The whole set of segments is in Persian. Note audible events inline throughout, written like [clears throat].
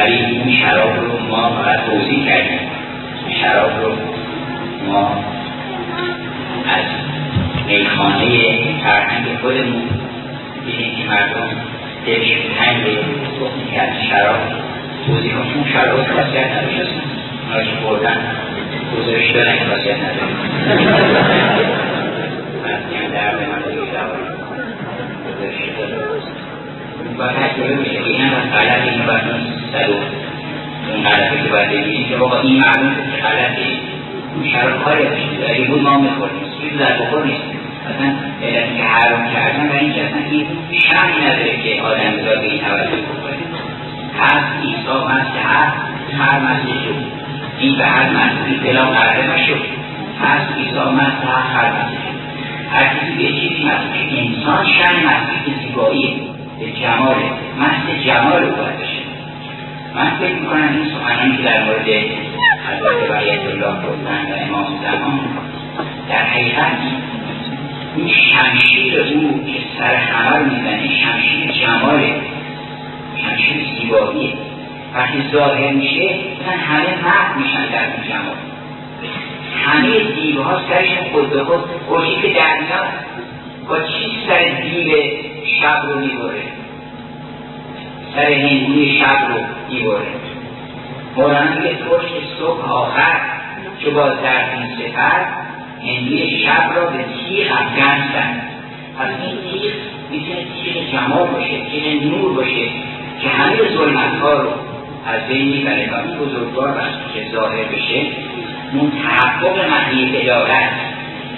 ولی اون شراب رو ما فقط توضیح کردیم. شراب رو ما از میخانه فرهنگ خودمون دیدیم که مردم دلشون تنگ که از شراب. توضیح اون شراب خاصیت نداشت اونها که بردن. گزارش دارن خاصیت نداره باید تجربه بشه که این هم غلط این باید سر اون غلطه که باید ببینیم که بابا این معلوم که غلطه اون شراب کاری داشته اگه بود ما می‌خوریم چیز در بخور نیست. اصلا علتی که حرام کردن و اینکه اصلا این شرمی نداره که آدم بذار به این توجه بکنه هر ایسا هست که هر هر مسیح شد. این به هر مسیحی فلا قرده نشد. هر ایسا هست هر هر مسیح هر کسی به چیزی مسیح انسان شن مسیح زیباییه. به جمال محض جمال رو باید من فکر می‌کنم این سخنانی که در مورد حضرت ولیت الله گفتن و امام زمان در حقیقت اون شمشیر او که سر رو می‌زنه شمشیر جماله شمشیر زیباییه وقتی ظاهر میشه مثلا همه مرد میشن در اون جمال. همه دیوها سرشون خود به خود که در میاد با چی سر دیو شب رو می‌بره؟ سر هندوی شب رو می‌بره مولانا میگه پشت صبح آخر که باز در این سفر هندوی شب را به تیغ افغان زد. پس این تیغ می‌تونه تیغ جمال باشه تیغ نور باشه که همه ظلمت ها رو از بین می‌بره و این بزرگوار وقتی که ظاهر بشه. اون تحقق معنی ادارت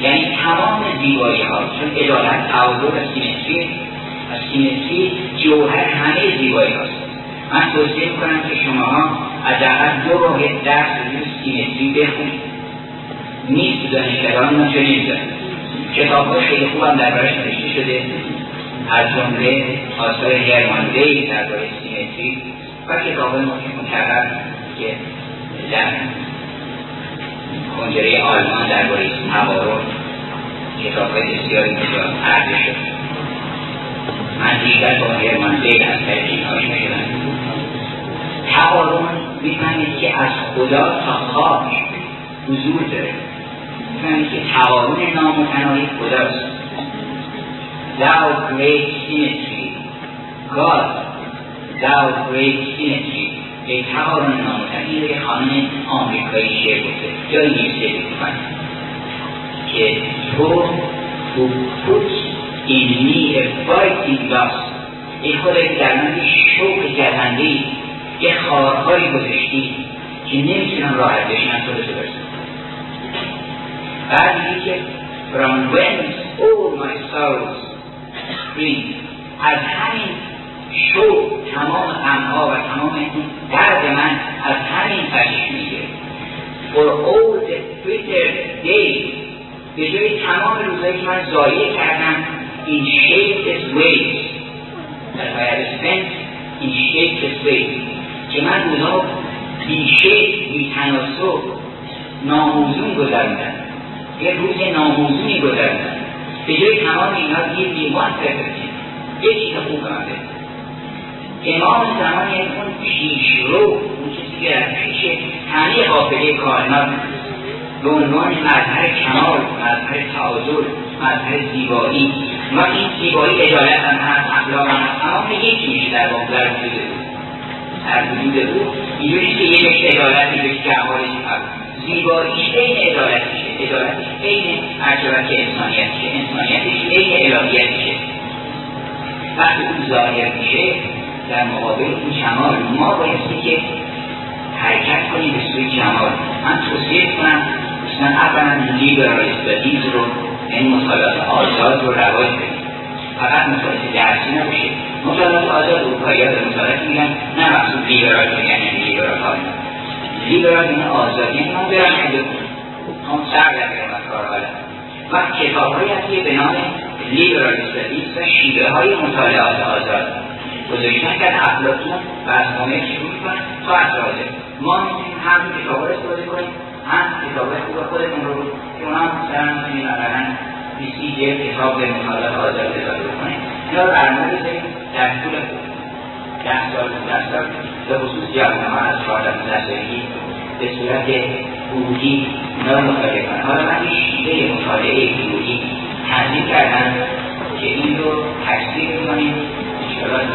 یعنی تمام زیبایی ها چون ادارت تعادل و سیمتری و سیمتری جوهر همه زیبایی هاست. من توصیه می‌کنم که شما حداقل دو راه درس روی سیمتری بخونید. نیست دانشگران ما چه نمیدن کتاب های خیلی خوبم دربارش نوشته شده. از جمله آثار هرمان وی درباره سیمتری و کتاب های مکرر که در کنجره آلمان درباره تبارون کتاب های بسیاری بسیار عرضه شد. با هرمان وی از طریق آشنا شدم تبارون می‌فهمید که از خدا تا خاک حضور داره می‌فهمید که تبارون نامتناهی خداست Thou great symmetry God Thou great symmetry ای تبارون نامتناهی روی خانم آمریکایی شعر گفته یا انگلیسی بکنم که تو put a fighting glass ای که در من شوق جهنده یه خارهایی گذاشتی که نمی‌تونم راحت بشنم تو بسه برسم بعد میگه که from whence all my sorrows از همین شوق تمام غمها و تمام درد من از همین تشکیل میگه for all the bitter days به جای تمام روزهایی که من ضایع کردم in shapeless ways that I have spent in shapeless ways که من روزها بیشه بیتناسب ناموزون گذاردم یه روز ناموزونی گذاردم به جای تمام اینا یه دیوان پرفکشن یه چیز خوب من امام زمان اون پیشرو اون چیزی که از پیش همه قافله کائنات به عنوان مظهر کمال مظهر تعادل مظهر زیبایی و این زیبایی عدالت هم هست اخلاق هم هست تمام یکی میشه در واقع؟ در وجود او. در وجود او. اینجوری که یه بشه کمالش هست زیباییش عین عدالتشه عدالتش عین عجبت انسانیتشه انسانیتش عین الهیتشه وقتی اون ظاهر میشه در مقابل اون جمال ما بایستی که حرکت کنیم به سوی جمال من توصیه کنم دوستان اولا لیبرال استادیز رو این مطالعات آزاد رو رواج کنیم فقط مطالعات درسی نباشه. مطالعات آزاد اروپایی ها به مطالعات میگن نه مقصود لیبرال میگن یعنی لیبرال ها. لیبرال این آزادی یعنی من برم خیلی هم سر نگرم از کار حالا. و کتاب هایی هستی به نام لیبرال استادیز و شیوه های مطالعات آزاد. گذاشتن که افلاطون و از مامه شروع کنن تا اصلاحه ما می‌تونیم هم کتاب استفاده کنیم. هم کتاب خوب خودمون رو که اونا مثلا می‌تونیم مثلا بیسی یه کتاب به مطالعات آزاد اضافه کنیم اینا رو برنامه بذاریم در طول ده سال ده سال به خصوص جوان ها از چهارده سالگی به صورت گروهی اونا رو مطالعه حالا من این شیوه مطالعه گروهی تنظیم کردم که این رو تکثیر می‌کنیم. انشاءالله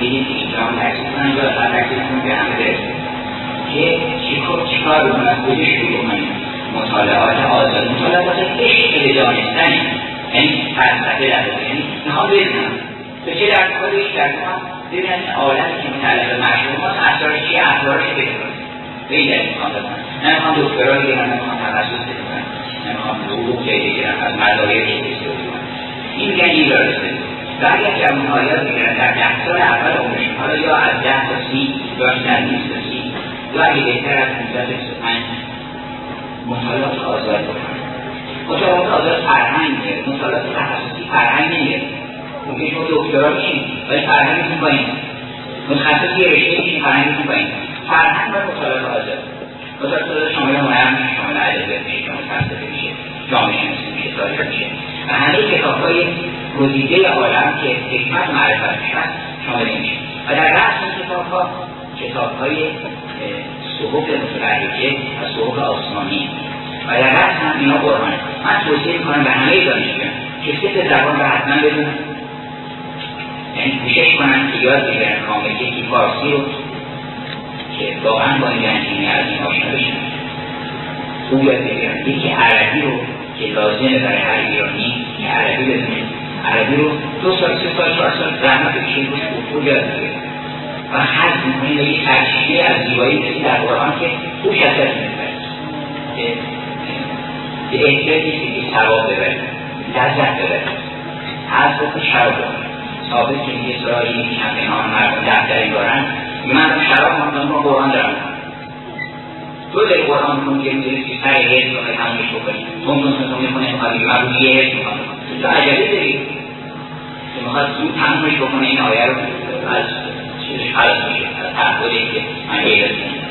می‌دید که اینجا هم تکثیر کنن. یا تا تکثیر به همه برسه که چیکار بکنن از شروع کنیم مطالعات آزاد مطالعات عشق به دانستن یعنی فلسفه در یعنی اینها بدونم به چه در کارش در ببینن این عالمی که متعلق به معشوق هاست اسرارش چیه؟ اسرارش بدونم به این می‌خوام بدونم نه می‌خوام دکترا بگیرم نمی‌خوام تخصص بدونم نمی‌خوام حقوق بگیرم از مدارک استفاده این میگن درسته و اگر جمعی آیات می‌گیرن در ده سال اول عمرشون حالا یا از ده تا سی یا در بیست تا سی. اگه بهتر از 15 تا 25 مطالعات آزاد بکنن مطالعات آزاد فرهنگ میگه مطالعات تخصصی فرهنگ نمیگه ممکن شما دکترا بشین ولی فرهنگتون با این متخصص یه رشته بشین فرهنگتون با این فرهنگ و مطالعات آزاد. مطالعات آزاد شامل هنر میشه شامل ادبیات میشه شامل فلسفه میشه جامعه شناسی میشه تاریخ میشه. و همه کتاب های گزیده عالم که حکمت معرفت هست شامل میشه. و در رأس این کتاب ها کتاب های صحف متبرکه و صحف آسمانی. و در رأس هم اینا قرآن من توصیه می‌کنم به همه دانشجویان که سه زبان رو حتما بدونن. یعنی کوشش کنن که یاد بگیرن کامل یکی فارسی رو که واقعا با این گنجینه از این آشنا بشن. خوب یاد بگیرن. یکی عربی رو که لازمه برای هر ایرانی که عربی بدونه. عربی رو دو سال سه سال چهار سال زحمت بکشید روش خوب یاد بگیرن. و و یک سرچشمه از زیبایی کسی در قرآن که خوش ازت می‌برد به احتیاج نیست که ثواب ببرد لذت ببرد هر بکن شراب ثابت که یه سرایی کمپینان مردم دفتری دارن. من شراب مردم رو قرآن دارم. تو داری قرآن که می‌دونی که سر حیث رو تمامش بکنی. تون تون تون می‌کنه من رو یه تو که این آیه رو. چیزش خلاص میشه تعبدی که من غیرت می‌کنم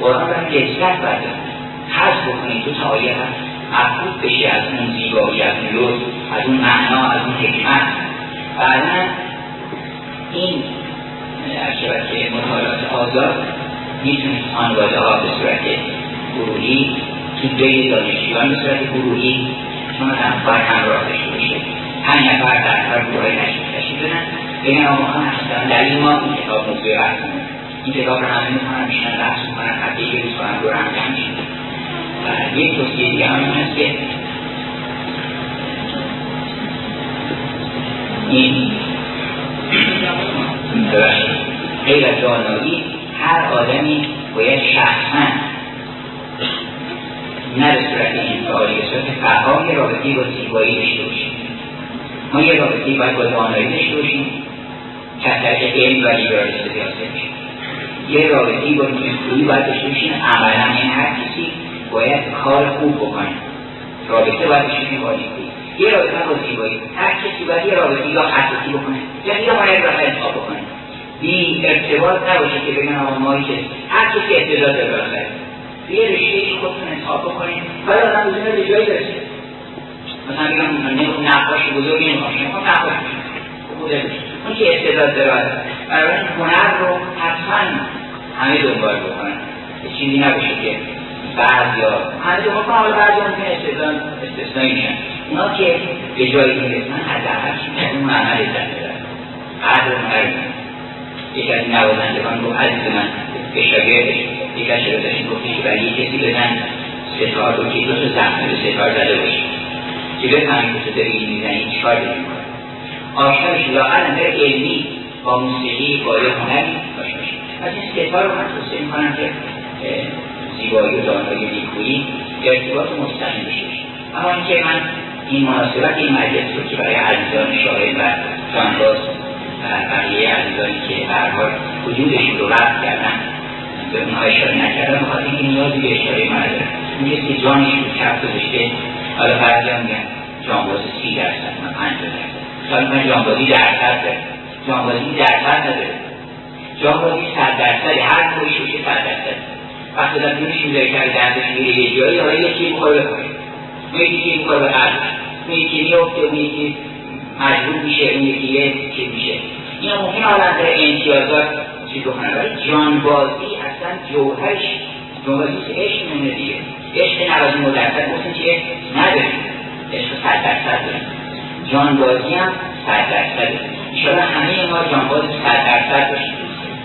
قرآن رو لذت بردم حذف بکنی تو تا آیه هست محبوب بشی از اون زیبایی از اون لطف از اون معنا از اون حکمت. بعدا این که مطالعات آزاد می‌تونید خانواده ها به صورت گروهی تو بین دانشجویان به صورت گروهی چون هم باید همراه داشته باشه. نفر در هر گروه تشکیل بدن. بگن آقا ما هستن ما این کتاب موضوع بحث این کتاب رو همه می‌کنن میشنن بحث می‌کنن هفته یه روز دور هم جمع میشن و این هست که این غیر از هر آدمی باید شخصا نه به صورت انفعالی به صورت یه رابطی با زیبایی داشته باشیم ما یه رابطی باید با دانایی داشته باشیم. طریق علم و لیبرالیسم بیاسته میشه یه رابطی با نیکویی باید داشته باشیم. عملا این هر کسی باید کار خوب بکنه. رابطه باید داشته باشیم با نیکویی یه رابطه با زیبایی. هر کسی باید یه رابطه یا حساسی بکنه. یا یا باید راه انتخاب بکنه. بی ارتباط نباشه که بگن آقا مایی که هر کسی استعداد داره بالاخره یه رشته خودتون انتخاب بکنید. ولی آدم به جایی برسه. مثلا بگم من نقاش بزرگی نمی‌خوام می‌خوام نقاش اون که استعداد داره. برای هنر رو حتما همه دنبال بکنن. چیزی نباشه که بعد یا همه دنبال کنن حالا بعضی ممکن استعداد استثنایی میشن اونا که به جایی می‌رسن حداقل اون عمل عزت بدن قدر هنر یکی از نوازندگان گفت عزیز من به شاگردش یک از شاگردش گفتی که برای کسی بدن ستار رو که دو تا زخمه به ستار زده باشی تو داری این می‌زنی چیکار داری می‌کنی آشنا بشی لااقل نظر علمی با موسیقی با یه هنری آشنا بشی از این ستار رو من توصیه می‌کنم که زیبایی و دانایی نیکویی ارتباط مستقیم باشی. اما اینکه من این مناسبت این مجلس رو که برای عزیزان شاهد و جانباز بقیه عزیزانی که هر حال رو رفت کردن به اونها اشاره نکردن بخاطر اینکه نیازی به اشاره من میگه که جانش رو کف گذاشته حالا هم میگن جانباز سی درصد من پنج درصد. حالا من جانبازی درصد داره. جانبازی درصد نداره جانبازی صد درصد هر کوری شوشه صد درصد. وقتی در دونش می‌ذاره که دردش میره یه جایی حالا یکی می‌خوره بکنه یکی می‌خوره به قلبش یکی میفته اون یکی مجبور میشه اون یکی یه چیز میشه. این ممکن حالا در امتیازات چی بکنه جانبازی اصلا جوهرش جانبازی عشق مونه دیگه. عشق نوازی مدرسل مثل که نداریم. عشق صد درصد داریم. جانبازی هم صد درصد شاید همه ما جانباز صد درصد باشیم.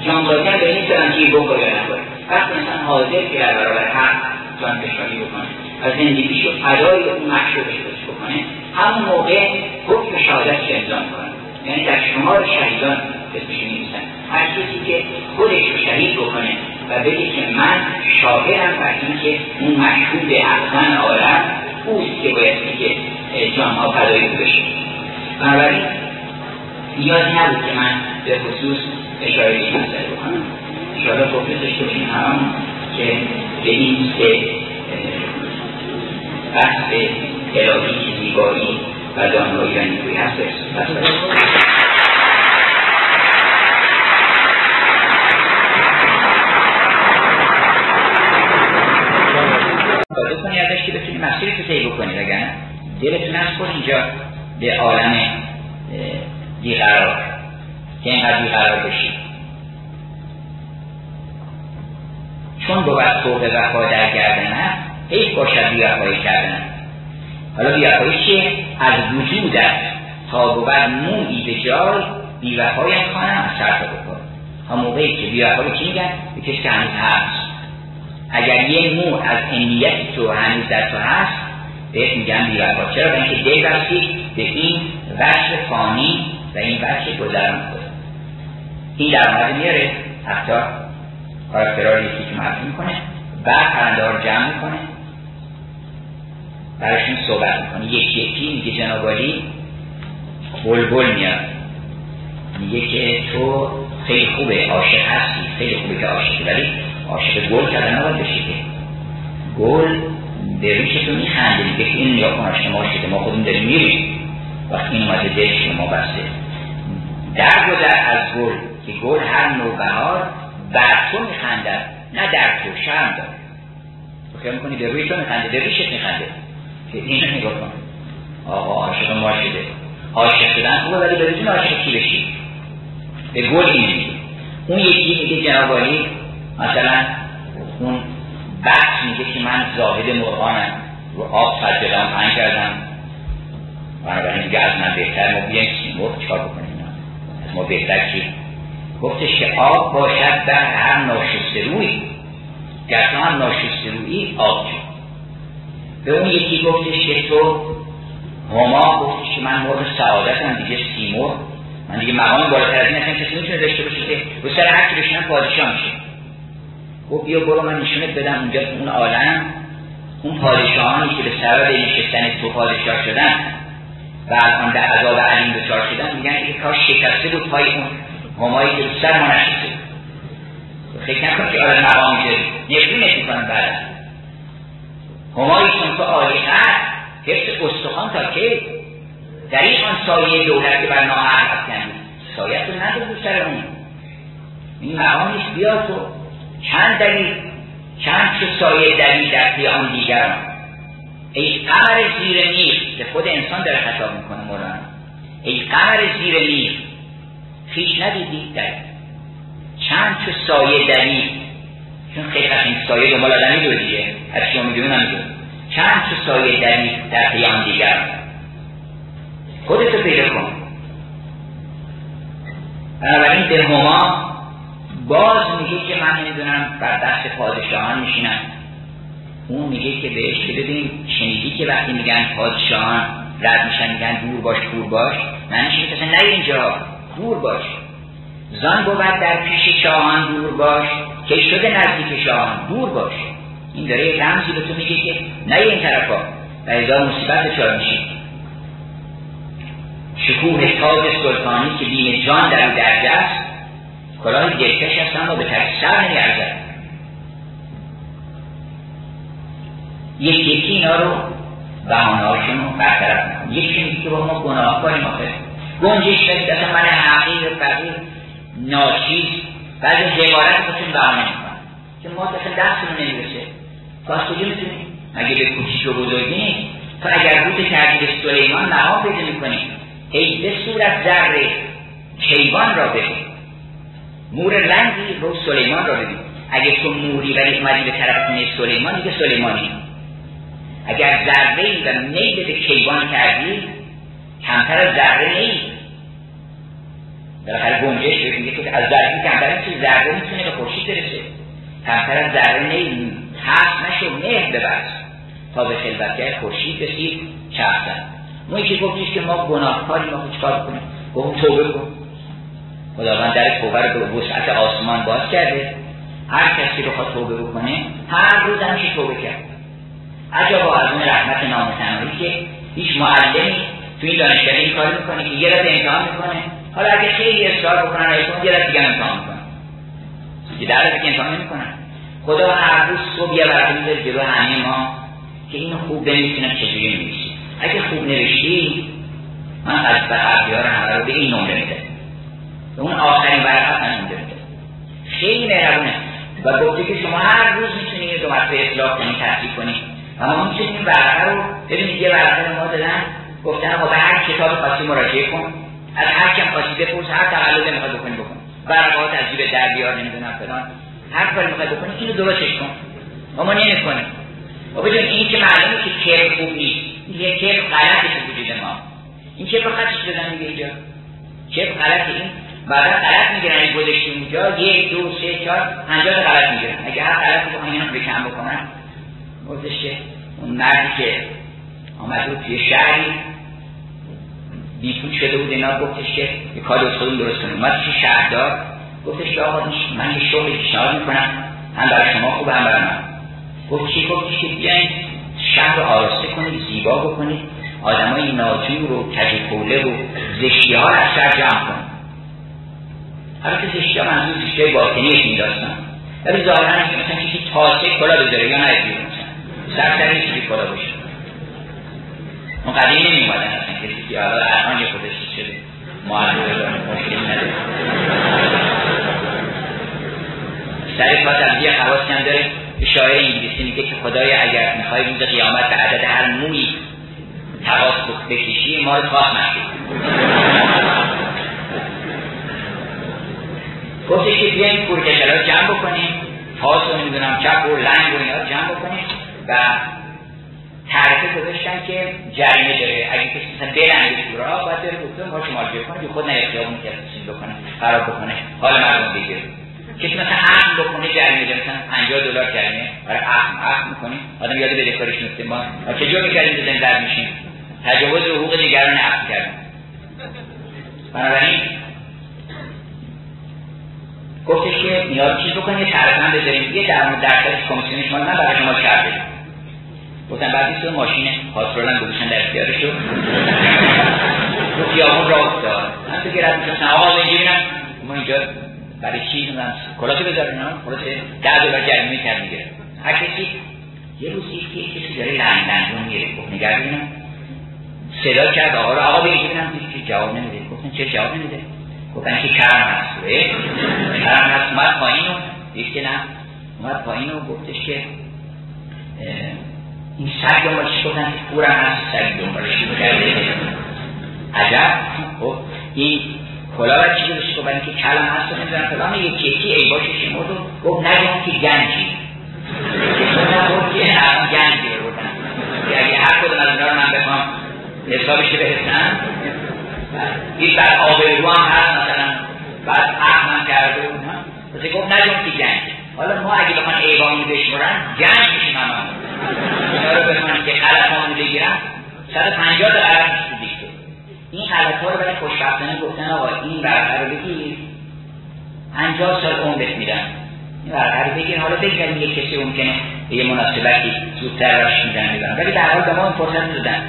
جانبازی هم به این سرم که بکنه یا نکنه وقتی انسان حاضر که در برابر حق جان کشانی بکنه و زندگیشو فدای اون مخشوقش بکنه همون موقع حکم شهادت امضا کنه یعنی در شمار شهیدان اسمش نیستن هر کسی که خودش رو شهید بکنه و بگه که من شاهدم بر اینکه اون مشهود احسن عالم اوست که باید که جانها فدایی بشه. بنابراین نیازی نبود که من به خصوص اشاره این مسئله بکنم. انشاءالله فرصتش باشیم هم که به این سه بحث الهی زیبایی و دانایی و نیروی هست کنی ازش که بتونی مسیری رو طی بکنی وگرنه دلتون از خود اینجا به عالم بیقرار که اینقدر بیقرار بشید چون بود توبه وفا در گردن هست حیف باشد بیوفایی کردن. حالا بیوفایی چیه؟ از وجود است. تا بود موعی به جای بیوفایی خانم از سر بکن. ها موقعی که بیوفایی چی میگن؟ به کسی که هنوز هست. اگر یه مو از انیت تو هنوز در تو هست بهت میگن بیوفا چرا؟ به اینکه دل بستی به این وجه فانی و این وجه گذران کنه این در مورد میاره. حتی کاراکترها یکی که معرفی می‌کنه. بعد پرنده جمع می‌کنه. براشون صحبت می‌کنه. یکی یکی میگه جنابالی بلبل میاد. میگه که تو خیلی خوبه عاشق هستی خیلی خوبه که عاشقی ولی عاشق گل کردن نباید بشی که. گل به ریش تو میخنده میگه این نگاه کن شما شده ما خودمون داریم میریم. وقتی این اومده دلش ما بسته. در گذر از گل که گل هر نوع بهار بر تو میخندد نه در تو شرم داره. تو خیال می‌کنی به روی تو میخنده؟ به ریشت میخنده. که این نگاه کن آقا عاشق ما شده عاشق شدن خوبه ولی بدون عاشق کی بشی به گل این میگه. اون یکی میگه جنابالی مثلا اون بحث میگه که من زاهد مرغانم. رو آب سجدان پنگ کردم. بنابراین میگه از من بهتر ما بیایم سیمرغ چکار بکنیم؟ از ما بهتر چی؟ گفتش که آب باشد در هر ناشسته روی گر تو هم ناشسته روی آب جو به اون یکی گفتش که تو هما گفتش که من مرغ سعادتم دیگه سیمرغ من دیگه مقام بالاتر از این اصلا کسی می‌تونه داشته باشه که رو سر هر کی بشینم پادشاه میشه. گفت بیا برو من نشونت بدم اونجا اون عالم اون پادشاهانی که به سبب نشستن تو پادشاه شدن و الان در عذاب علیم دچار شدن میگن که کاش شکسته بود پای اون همایی که سر ما نشسته فکر نکن که آره مقام میشه نفرینش می‌کنن بعد. همایی چون تو هست حفظ استخوان تا که در این آن سایه دولت که بر ناهر هستن سایت رو نداره سر اون. این مقام بیا تو. چند دلیل چند چه سایه دلیل در پی آن دیگران؟ ای قمر زیر میخ که خود انسان داره خطاب می‌کنه مولانا. ای قمر زیر میخ خیش ندیدی؟ در. چند چه سایه دلیل چون خیلی این سایه دنبال آدمی دو دیگه. از شما می‌دونه نمی‌دونه چند چه سایه دلیل در پی آن دیگران خودتو پیدا کن. بنابراین به هما باز میگه که من نمی‌دونم بر دست پادشاهان میشینم. اون میگه که بهش که ببین شنیدی که وقتی میگن پادشاهان رد میشن میگن دور باش دور باش. معنیش اینه که نه اینجا. دور باش. زان بود در پیش شاهان دور باش. که شده نزدیک شاهان دور باش. این داره یه رمزی به تو میگه که نه این طرفا. و ازا مصیبت چار میشی؟ شکوه تاج سلطانی که بین جان در درجه است کلاه دلکش است اما به طرف سر نمیارزد. یکی یکی اینا رو بهانهاشون رو برطرف می‌کنم یکی میگه که با ما گناه کنیم آخه. گنجش دارید اصلا من حقیر فقیر ناچیز بعد حمارت خودتون بهانه می‌کنم که ما اصلا دستمون نمی‌رسه. از کجا می‌تونیم. مگه به کوچیک و بزرگی تو اگر کردی به سلیمان مقام پیدا می‌کنی. ای به صورت ذره کیوان را ببین. مور رنگی رو سلیمان را ببین. اگه تو موری ولی اومدی به طرف خونه سلیمان دیگه سلیمانی. اگر ذره ای و میل به کیوان کردی کمتر از ذره نیست بالاخره گنجش میگه که از ذره کمتر چیز ذره می‌تونه به خورشید برسه کمتر از ذره نیست هست نشو مهر ببرس تا به خلوتگاه خورشید رسید چرخ ما که گفتیش که ما گناهکاری ما چکار کنیم گفت توبه کن. خداوند در توبه رو به وسعت آسمان باز کرده. هر کسی بخواد توبه بکنه هر روز همیشه توبه کرد. عجبا از اون رحمت نامتناهی که هیچ معلمی توی دانشگاه این کار می‌کنه که یه رد امتحان می‌کنه. حالا اگه خیلی اصرار بکنن ایتون یه دیگه امتحان می‌کنن. که در که امتحان نمی‌کنن. خدا هر روز صبح یه ورقه میده جلو همه ما که اینو خوب بنویسینم چجوری نویسی. اگه خوب نوشتی من از بحبیار همه رو به این نمره میده به اون آخرین ورقه من نمره میده خیلی مهربونه. و گفته که شما هر روز می‌تونید دو مرتبه اصلاح کنید تحصیل کنید و ما می‌تونیم ورقه رو ببینید یه ورقه رو ما دادن گفتن به هر کتاب خاصی مراجعه کن. از هر کم خاصی بپرس هر تقلبه می‌خواد بکنی بکن. ورقات از جیب در بیار نمی‌دونم فلان. هر کاری می‌خواد بکنی اینو درستش کن. و ما نمی‌کنیم و بدون این که معلومه که کرم خوب نیست. یه کرم غلطی تو وجود ما. این کرم خطش بزن میگه اینجا. کرم غلط این بعدا غلط می‌گیرن این گذاشتی اونجا یک دو سه چهار پنجاه غلط می‌گیرن اگه هر غلطی بخوام اینا رو کم بکنن گفتش اون مردی که آمد بود توی شهری بیپول شده بود اینا گفتش که یه کار خودم درست کنیم. اومد توی شهردار گفتش که آقا من یه شغلی پیشنهاد می‌کنم هم برای شما خوب هم برای من. گفت چی؟ گفتش که بیاین شهر رو آراسته کنید زیبا بکنید آدمای ناجور و کجی و زشتی ها از شهر جمع کنید. البته زشتی ها منظور زشتی های باطنیش این داستان ولی که مثلا کسی تاسه کلا بذاره یا نه مثلا. سر سر چیزی کلا باشه. اون قدیم نمی اومدن اصلا کسی که حالا الان یه خودش شده. معلومه مشکل نداره. سر پا تبدیه خواست هم داره. شاعر انگلیسی میگه که خدای اگر می‌خوای روز قیامت به عدد هر موی تواس بکشی ما رو نشید گفتش که بیاین پورکشلا جمع بکنیم. تاس رو نمی‌دونم چپ و لنگ و اینا جمع بکنیم. و تعرفه گذاشتن که جریمه داره. اگه کسی مثلا بلنده شورا باید بره دکتر ما شما کنه که خود نیاد خیابون که بکنه خراب بکنه. حال مردم بگیره کسی مثلا عقل بکنه جریمه ده مثلا 50 دلار جریمه. برای عقل عقل می‌کنیم آدم یاد بده کارش میفته ما جور می‌کردیم بزنیم در میشیم؟ تجاوز حقوق دیگران عقل کردیم بنابراین گفتش که نیاز چیز بکنیم یه تعرفه هم بذاریم. یه در مورد درصدش کمیسیون من برای شما کرده گفتم بعد تو ماشین پاترول هم گذاشتن در اختیارش رو. تو خیابون راه افتاد. من تو گرد میشستم آقا اینجا ما اینجا برای چی؟ نمی‌دونم کلاته بذار اینا کلاته ده دلار جریمه کرد می‌گیره. هر کسی یه روز که کسی داره لندن می‌گیره. گفت نگرد ببینم صدا کرد. آقا رو آقا بگی ببینم که جواب نمیده. گفتن چه جواب نمیده؟ گفتن که کرم هست. کرم هست. اومد پایین و دید که نه. اومد پایین و گفتش که این سگ دنبالش گفتن که پورم هست سگ دنبالش کرده عجب. خب این کلا را چیزی بشه برای اینکه کلم هست و نمی‌دونم فلان یکی یکی ای باشه شما رو گفت نگم که گنجی. گفت که الان گنجی رو بردن اگه هر کدوم از اینا رو من بخوام حسابش که بهستم این بر آبرو هم هست مثلا بعد احمد کرده اونها پس گفت نگم که گنج حالا ما اگه بخوان ایوانی بشمرن گنج میشیم هم اینا رو بخوان که خلفان بگیرن 150 تا عرب میشه این غلط رو برای خوشبختانه گفتن آقا این ورقه رو بگیر. 50 سال عمر بهت میدن. این ورقه رو بگیر. حالا بگیریم یک کسی ممکنه به یه مناسبتی زودتر راش میدن میدن ولی در حال به ما این فرصت دادن.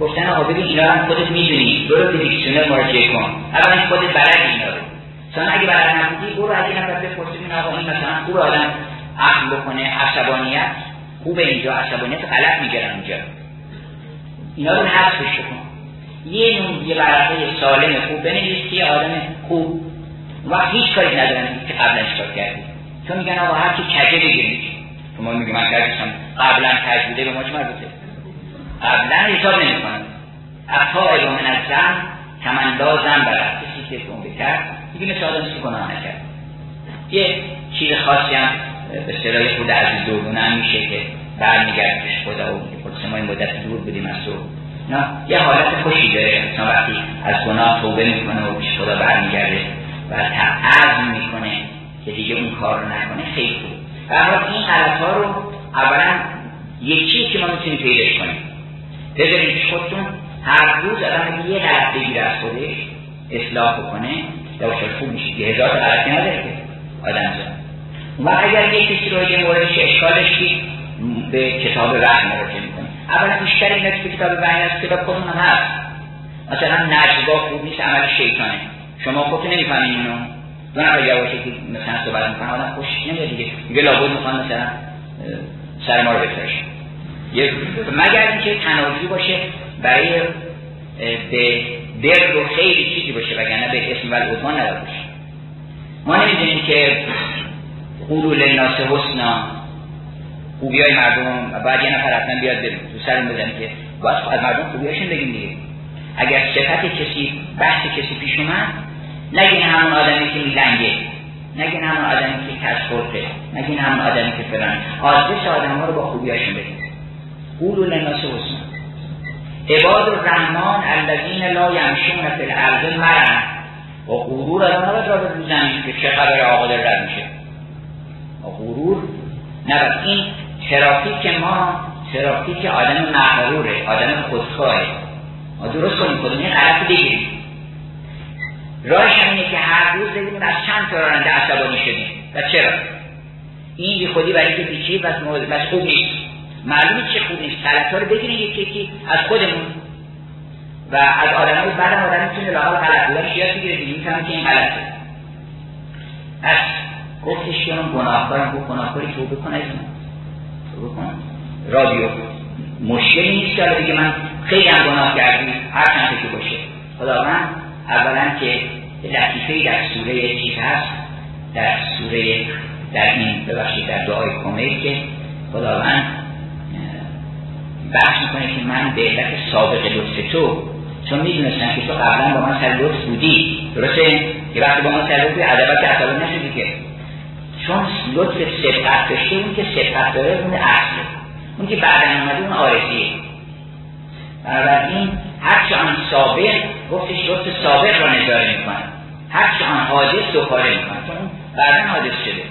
گفتن آقا ببین اینا هم خودت می‌دونی. برو به دیکشنر مراجعه کن. اولا خودت بلد اینا رو چون اگه بلد نبودی برو از این نفر بپرسی این آقا این مثلا خوب آدم عقل بکنه عصبانیت. خوب اینجا عصبانیت غلط می‌گیرن اونجا اینا رو حذفش کن. یه نوع یه ورقه سالم خوب. بنویس که آدم خوب. و هیچ کاری ندارن که قبلا کار کردی. چون میگن آقا هر کی کجه بگیرید. شما میگه من کردم قبلا تجربه به ما چه مربوطه؟ قبلا حساب نمی‌کنن اتا من از زن کمندازم برد کسی که اون کرد دیگه مثل آدم که گناه نکرد. یه چیز خاصی هم به صدای خود عزیز دورونه هم میشه که برمیگرد پیش خدا و خود ما این مدت دور بودیم از تو. نه یه حالت خوشی داره. انسان وقتی از گناه توبه می‌کنه و پیش خدا برمیگرده و عزم می‌کنه که دیگه اون کار رو نکنه خیلی خوب. و این غلط ها رو اولا یکی که ما می‌تونیم پیداش کنیم. بذاریم پیش خودتون هر روز آدم یه غلط بگیره از خودش اصلاح بکنه داشت خوب میشه. هزار غلطی آدم زن و اگر یه کسی رو یه موردش اشکالش به کتاب وحی مراجعه می‌کنه اولا بیشتر اینا که کتاب وحی هست کتاب خودمون هم هست مثلا نجوا خوب نیست عمل شیطانه. شما خودتون نمی‌فهمین اینو. نفر یواشه که مثلا صحبت می‌کنه آدم خوش نمیاد دیگه. دیگه لابد می‌خوان مثلا سر ما رو بترشن مگر اینکه تناوی باشه برای به در و خیلی چیزی باشه وگرنه به اسم و العدوان ندار باشه ما نمی‌دونیم که قولو لناس حسنا. خوبی های مردم و بعد یه نفر حتما بیاد تو سرم بزن که باید از مردم خوبیاشون بگیم دیگه. اگر صفت کسی بحث کسی پیش اومد نگین همون آدمی که میلنگه. نگین همون آدمی که کس خورده. نگین همون آدمی که فلان. آدرس آدم ها رو با خوبیاشون بگیم. قولو لناس حسنا. عباد الرحمن الذین لا یمشون فی الارض مرن. و غرور آدم نباید را به زمین که چه خبر آقا رد میشه. غرور نباید. این ترافیک ما ترافیک آدم مغروره آدم خودخواه ما درست کنیم این غلط بگیریم. راهش اینه که هر روز ببینیم از چند تا راننده عصبانی شدیم. و چرا؟ این بی خودی برای که بیچی و خوب نیست. معلومه چه خوب نیست. ها رو بگیریم یکی یکی از خودمون. و از آدم های بعد آدم می‌تونه لاغل غلط بودن شیاد بگیره. دیگه می‌فهمه که این غلطه. گفتش که اون گناهکارم گفت گناهکاری توبه کن از بکن رادیو. مشکلی نیست که دیگه من خیلی هم گناه کردیم هر چند که باشه. خداوند اولا که لطیفه در سوره چیز هست در سوره در این ببخشید در دعای کمیل که خداوند بحث می‌کنه که من به علت سابق لطف تو چون می‌دونستم که تو قبلا با من سر لطف بودی. درسته؟ که وقتی با من سر لطف عدبت که نشدی که چون لطف سبقت داشته اون که سبقت داره اون اصله اون که بعد اومده اون آرزیه بنابراین هرچه آن سابق گفتش لطف سابق را نظاره می‌کنه. هرچه آن حادث دو کاره می‌کنه. چون بعدا حادث شده.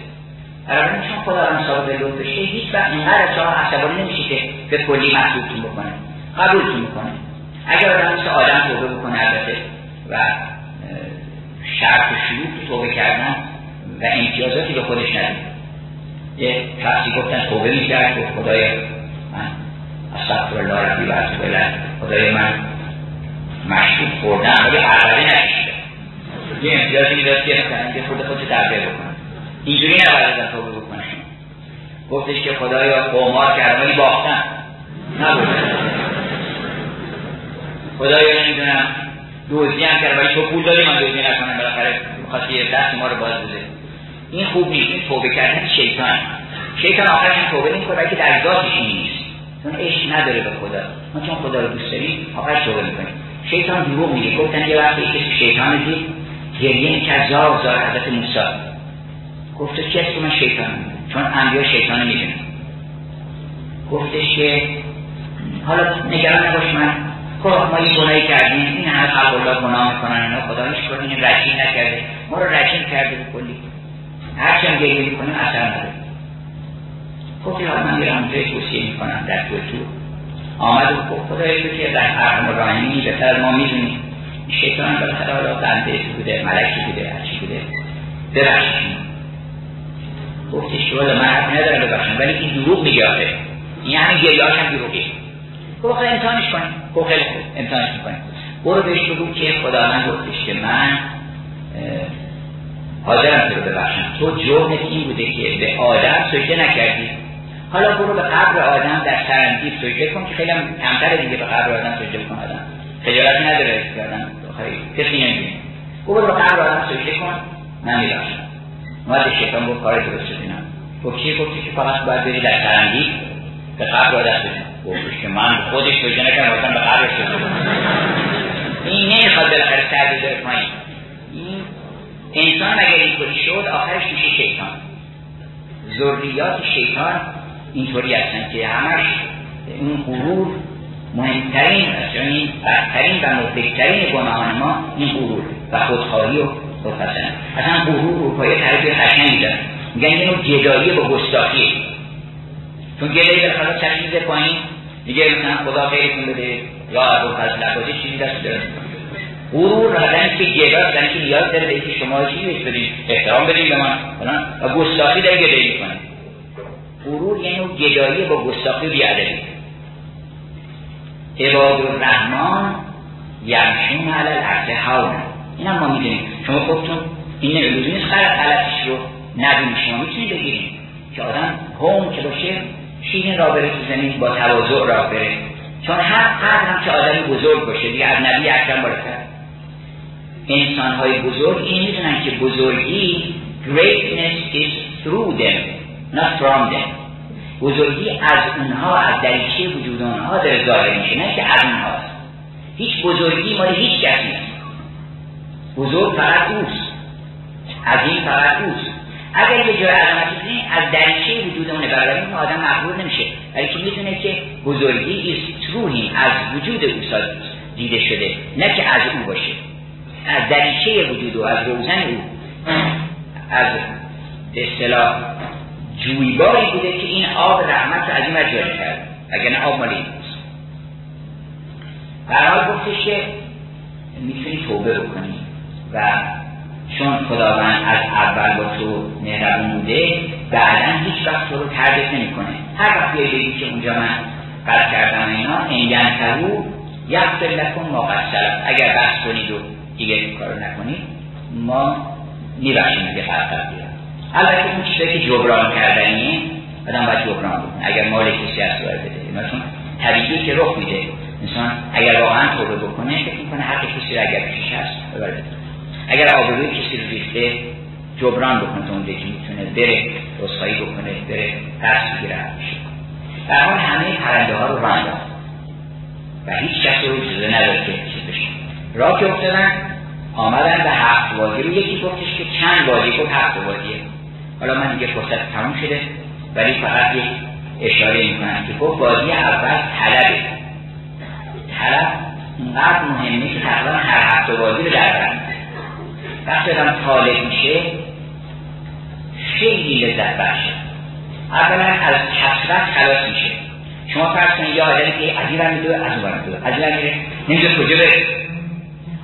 بنابراین چون خداوند سابق لطف داشته هیچ وقت اینقدر شما عصبانی نمیشه که به کلی محبوبتون بکنه. قبولتون می‌کنه اگر آدم مثل آدم توبه بکنه البته و شرط و شروع توبه کردن و امتیازاتی به خودش ندید یه شخصی گفتن توبه می‌کرد گفت خدای من استغفر الله ربی و خدای من مشروب خوردم ولی عربه نکشیدم یه امتیازی می‌داد که مثلا که خود خودش تربیه بکنم اینجوری نباید ازم توبه بکنم گفتش که خدایا قمار کردم ولی باختم. نبود. خدایا نمی‌دونم دوزی هم کردم ولی تو پول داری من دوزی نکنم. بالاخره می‌خواستی دست ما رو باز بده. این خوب نیست این توبه کردن شیطان. شیطان آخرش این توبه نمی‌کنه که در ذاتش نیست. چون عشق نداره به خدا. ما چون خدا رو دوست داریم آخرش توبه می‌کنیم. شیطان دروغ میگه. گفتن یه وقتی کسی شیطان دید گریه که زار حضرت موسی. گفته که اسم من شیطان چون انبیا شیطان می‌دونن گفتش که حالا نگران نباش من. خب ما یه گناهی کردیم. این همه خلق الله گناه می‌کنن اینا. خدا هیچ کاری رجیم نکرده. ما رو رجیم کرده به کلی. هرچی هم گریه می‌کنیم اثر نداره. گفتی حالا من میرم جای توصیه می‌کنم در تو تو آمد و گفت خدای تو که در ارحم الراحمینی بهتر ما می‌دونیم شیطان بالاخره حالا بنده بوده ملکی بوده هرچی بوده. ببخشید گفتش که من حق ندارم ببخشم ولی این دروغ میگه آخه این همین گریهاش هم دروغی گفت امتحانش کنیم گفت خیلی خوب امتحانش می‌کنیم برو بهش بگو که خدا من گفتش که من حاضرم تو ببخشم. تو جرمت این بوده که به آدم سجده نکردی؟ حالا برو به قبر آدم در سرندیب سجده کن که خیلی کمتر دیگه به قبر آدم سجده کن آدم. خجالتی نداره کردن کسی نمی‌دونه برو به قبر آدم سجده کن. من میبخشم. اومد شیطان گفت کار درست شد اینا گفت چی؟ گفتی که فقط باید بری در سرندیب به قبر آدم سجده گفتش که من خودش سجده نکردم به قبر سجده این نمی‌خواد بالاخره سر بذاره پایین. انسان اگر اینطوری شد آخرش میشه شیطان. ذریات شیطان اینطوری هستن که همش اون غرور مهمترین یعنی بدترین و مفکترین گناهان ما این غرور و خودخواهی و خودپسند. اصلا غرور رو پای تعریف خشنگی دارن میگن یه نوع جدایی با گستاخیه چون گدایی در خلاص چشمیزه پایین. میگه مثلا خدا خیرتون بده. یا ابو فضل عبادی چیزی دست داره. غرور آدمی که گداست یعنی که نیاز داره به اینکه شما چی بهش بدید. احترام بدید به من و گستاخی داره گدایی می‌کنه غرور یه نوع گدایی با گستاخی و بیادبی. عباد الرحمن یمشون علی الارض هاون این هم ما می‌دونیم. شما خودتون این علوزی نیست غلطش رو نبینی شما می‌تونید بگیریم که آدم هوم که باشه شیرین را بره تو زمین با تواضع را بره. چون هر قدر هم که آدمی بزرگ باشه دیگه از نبی اکرم بالاتر انسان های بزرگ این می‌دونن که بزرگی greatness is through them not from them. بزرگی از اونها از دریچه وجود اونها در ظاهر میشه نه که از اونهاست. هیچ بزرگی مال هیچ کسی نیست. بزرگ فقط اوست. عظیم فقط اوست. اگر یه جای عظمتی از دریچه وجود اونه. برای این آدم مغرور نمیشه. ولی که می‌دونه که بزرگی است تروهی از وجود او دیده شده. نه که از او باشه. از دریچه وجود او از روزن او از اصطلاح جویباری بوده که این آب رحمت رو از این جاری کرد اگر نه آب مالی نیست. برحال گفتش که می‌تونی توبه بکنی و چون خداوند از اول با تو مهربون بوده بعدا هیچ وقت تو رو تردک نمی‌کنه. هر وقت یه که اونجا من قرد کردم اینا این ترو یک لکن ما اگر بحث کنید و دیگه کارو نکنید ما میبخشیم دیگه فرق البته اون چیزایی که جبران کردنیه آدم باید جبران بکنه. اگر مال کسی از سوال بده مثلا طبیعی که رخ میده. انسان اگر واقعا توبه بکنه فکر می‌کنه حق کسی رو اگر پیش هست اگر آبروی کسی رو ریخته جبران بکنه تا اونجا که می‌تونه بره رسخایی بکنه بره درس بگیره میشه در حال همه پرنده ها رو راه و هیچ کس رو اجازه نداره که چیز بشه. راه که افتادن آمدن به هفت وادی رو. یکی گفتش که چند وادی گفت هفت وادیه حالا من دیگه فرصت تموم شده. ولی فقط یک اشاره می‌کنم که گفت وادی اول طلبه. طلب اینقدر مهمه که تقریبا هر هفت وادی رو در وقتی آدم طالب میشه خیلی لذت بخشه اولا از کسرت خلاص میشه. شما فرض کنید یه آدمی که از این میدوه از اون میدوه از این میره نمی‌دونه کجا بره.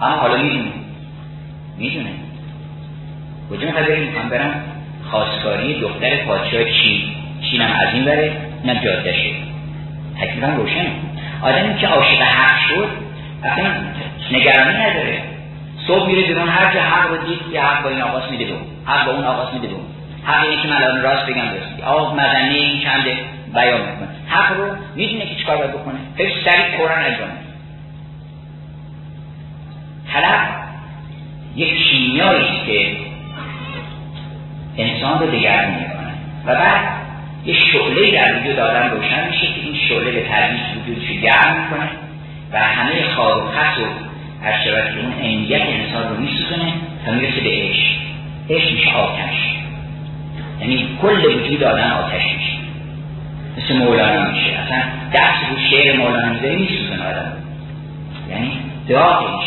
اما حالا می‌دونه می‌دونه کجا می‌خواد بریم می‌خوام برم خواستگاری دختر پادشاه چین چین هم از این بره اینم جادشه تکلیفا روشنه. آدمی که عاشق حق شد اصلا نگرانی نداره. صبح میره بیرون هر جا حق رو دید که حق با این آقاس میده بود حق با اون آقاس میده بود حق اینه که من الان راست بگم درست آقا مدنه این چنده. بیان می‌کنه. حق رو می‌دونه که چیکار باید بکنه. خیلی سریع قرآن انجام طلب یک کیمیایی است که انسان رو دگرگون می‌کنه. و بعد یه شعله در وجود آدم روشن میشه که این شعله به تدریج وجودش گرم می‌کنه و همه خواب و خس و هر شود که اون عینیت انسان رو میسوزنه تا می‌رسه به عشق. عشق میشه آتش. یعنی کل وجود آدم آتش میشه. مثل مولانا میشه. اصلا دست رو شعر مولانا میزه میسوزن آدم. یعنی داغ این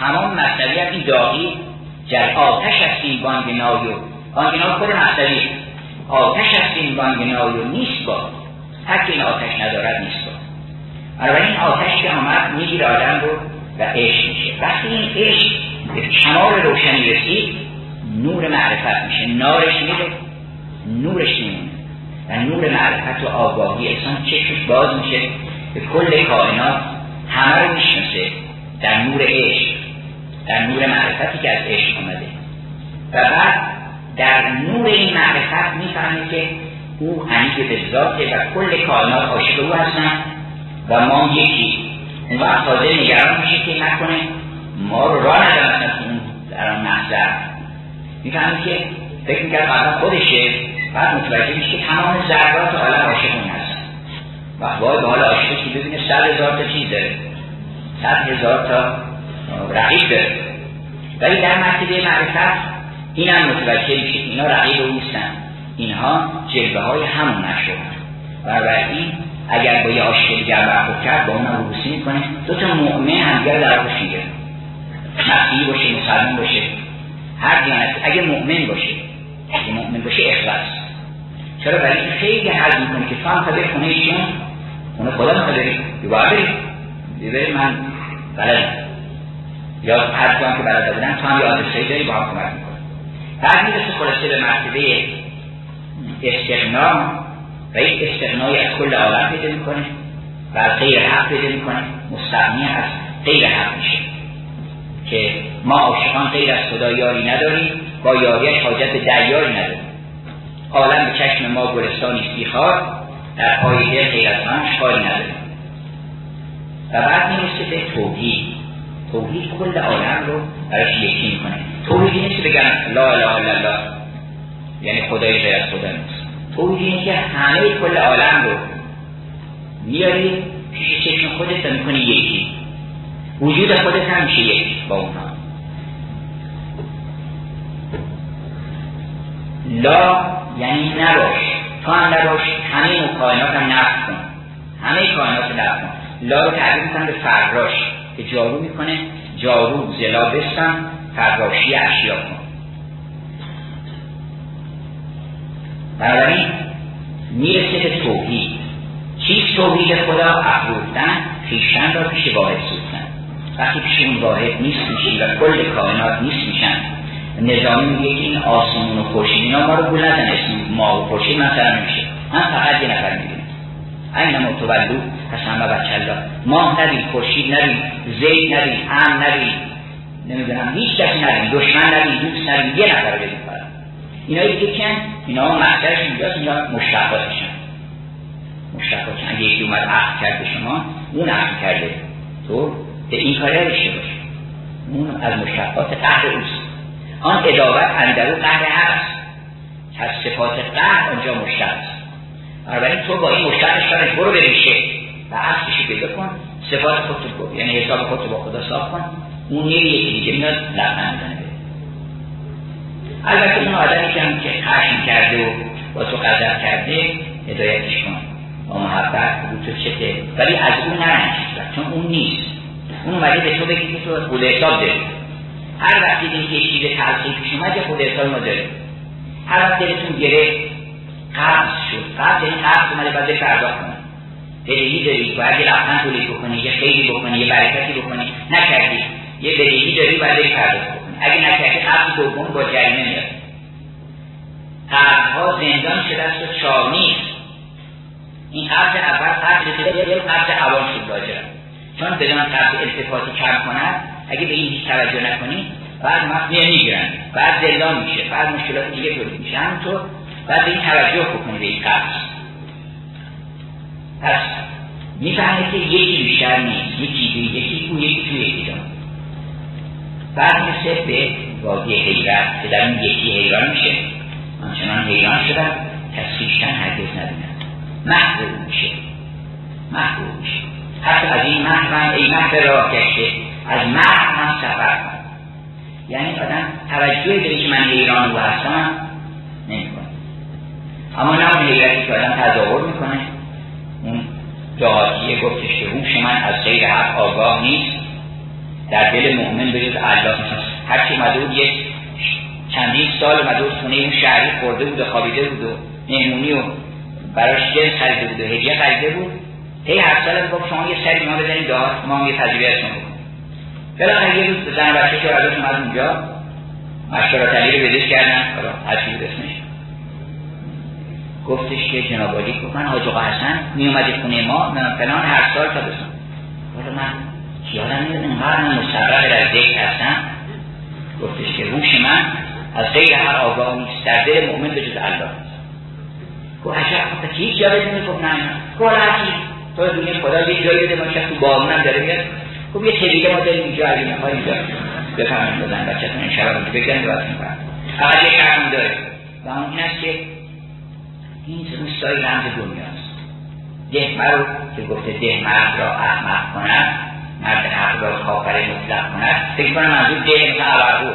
تمام مصنوی این داغی جر آتش است این بانگ نایو. بانگ نایو خود مصنوی آتش است این بانگ نایو نیست با. هر این آتش ندارد نیست با. این آتش که آمد می‌گیره آدم رو و عشق میشه. وقتی این عشق به کمال روشنی رسید نور معرفت میشه. نارش میره نورش میمونه. و نور معرفت و آگاهی انسان چشمش باز میشه. به کل کائنات همه رو می‌شناسه. در نور عشق. در نور معرفتی که از عشق آمده و بعد در نور این معرفت می‌فهمه که او همیشه به ذاته و کل کائنات عاشق او هستن و ما یکی. اون وقت تازه نگران میشه که نکنه ما رو راه ندارن اون در آن محضر. می‌فهمی که فکر می‌کرد بعدا خودشه بعد متوجه میشه که تمام ذرات عالم عاشق اون هستن و وای به حال عاشقی که ببینه صد هزار تا چیز داره صد هزار تا رقیب داره. ولی در مرتبه معرفت این هم متوجه میشه اینا رقیب اوستن اینها جلوه های همون نشون بنابراین اگر با یه دیگر برخورد کرد با اون روسی می‌کنه. دو تا مؤمن همگر در آغوش می‌گیره. مسیحی باشه مسلمان باشه. هر دیانت اگه مؤمن باشه اگه مؤمن باشه اخلاص. چرا؟ این خیلی حل می‌کنه که تو هم خونه ایشون خونه خدا می‌خواد بری بری من بلد یا هر که بلده بودن تو هم یه آدرسایی داری با هم کمک می‌کنه بعد می‌رسه خلاصه به مرتبه استغنا و این استغنای از کل عالم پیدا می‌کنه و از غیر حق پیدا می‌کنه. مستغنی از غیر حق میشه. که ما عاشقان غیر از خدا یاری نداریم با یاریش حاجت به دیاری نداریم. عالم به چشم ما گلستانی سیخار در پای دل غیر از من کاری نداریم. و بعد می‌رسه به توحید. توحید کل عالم رو براش یکی می‌کنه؟ توحید نیست بگن لا اله الا الله یعنی خدای غیر از خدا نیست. توحید اینه که همه کل عالم رو میاری پیش چشم خودت و می‌کنی یکی. وجود خودت هم میشه یک با اونها لا یعنی نباش. تو هم نباش همه کائنات هم نفت کن. همه کائنات نفت کن. لا رو تعبیر می‌کنن به فراش. که جارو می‌کنه جارو زلا بستم فراشی اشیا کن. بنابراین می‌رسه به توحید. چیز توحید خدا؟ افروختن خیشتن را پیش واحد سوختن. وقتی پیش اون واحد نیست میشی و کل کائنات نیست میشن. نظامی میگه این آسمون و خورشید اینا ما رو گول اسم ما و خورشید مثلا نمیشه من فقط یه نفر می‌دونم این نمو تولو پس همه بچه الله ماه ندیم خورشید ندیم زید ندیم هم ندیم نمی‌دونم هیچ کسی ندیم دشمن ندیم دوست ندیم یه نفر بدیم فقط اینا دیگه کن اینا محضرش اینجاست اینا مشتقاتشن مشتقاتشن اگه یکی اومد عقل کرد شما اون عقل کرده. تو به این کاری بشه باشه اون از مشتقات قهر اوست. آن ادابت اندرو قهر هست. که از صفات قهر آنجا مشتق بنابراین تو با این مشتقش فرش برو به ریشه و اصلش پیدا کن صفات خودتو برو یعنی حساب خودتو با خدا صاف کن. اون یه یکی دیگه میاد لعنت می‌زنه. البته اون آدمی که هم که خشم کرده و با تو قدر کرده هدایتش کن. با محبت بگو تو چته ولی از اون نرنج چون اون نیست. اون اومده به تو بگی که تو خود حساب داری. هر وقتی دیدی که چیز تلخی پیش اومد خود حساب ما داری. هر وقت دلتون گرفت قبض شد. قبض این قبض اومده بعد پرداخت کنه. بدهی داری. باید یه لبخند تولید بکنی یه خیلی بکنی یه برکتی بکنی نکردی. یه بدهی داری باید پرداخت بکنی. اگه نکردی قبض دوم با جریمه میاد. قبضها زندان شده است و نیست. این قبض اول قبض یه قبض عوام شد لاجرم چون بدون قبض التفاتی کم کند اگه به این هیچ توجه نکنی بعد ما می‌گیرن. بعد زندان میشه بعد مشکلات دیگه تولید میشه. همونطور بعد به این توجه بکنی به این قبض. پس می‌فهمه که یکی بیشتر نیست یکی دوی یکی اون یکی توی یکی دارم بعد مثل به وادی حیرت که در اون یکی حیران میشه. آنچنان حیران از خیشتن هرگز نبینن محبوب میشه. محبوب میشه. حتی از این محبن ای محب راه گشته. از محب من سفر کن. یعنی آدم توجه داره که من حیران و هستم نمی‌کنه. اما نه اون حیرتی که آدم تظاهر می‌کنه. اون جهاتیه گفتش که هوش من از غیر حق آگاه نیست. در دل مؤمن بجز الله هرچی مدود یک چندین سال مدود خونه اون شهری خورده بود و خوابیده بود و مهمونی و براش جنس خریده بود و هدیه خریده بود. هی هر سال گفت شما یه سری ما بزنید داد ما یه تجربه ازتون بکنیم. بالاخره یه روز زن بچه که ازش اومد اونجا مشورت علی رو بدش کردن. حالا اسمش. گفتش که جناب علی گفت من حاج آقا حسن می اومدی خونه ما من فلان هر سال تا بسن حالا من خیالم میاد اینقدر من مستقر در ذکر هستم. گفتش که روش من از غیر هر آگاه نیست در دل مؤمن به جز الله گفت عجب خب هیچ جا بدونی گفت نه. گفت هرچی تو دنیا خدا یه جایی بده من تو بارونم داره میاد. خب یه تلیگه ما داریم اینجا اگه می‌خوای اینجا بفهمیم بزن بچه‌تون این شبا رو بگن و فقط یه شرم داره و اون این است که این روستای رمز دنیاست ده مرو که گفته ده مرد را احمق کند مرد حق را کافر مطلق کند فکر کنم منظور ده مثل عبرو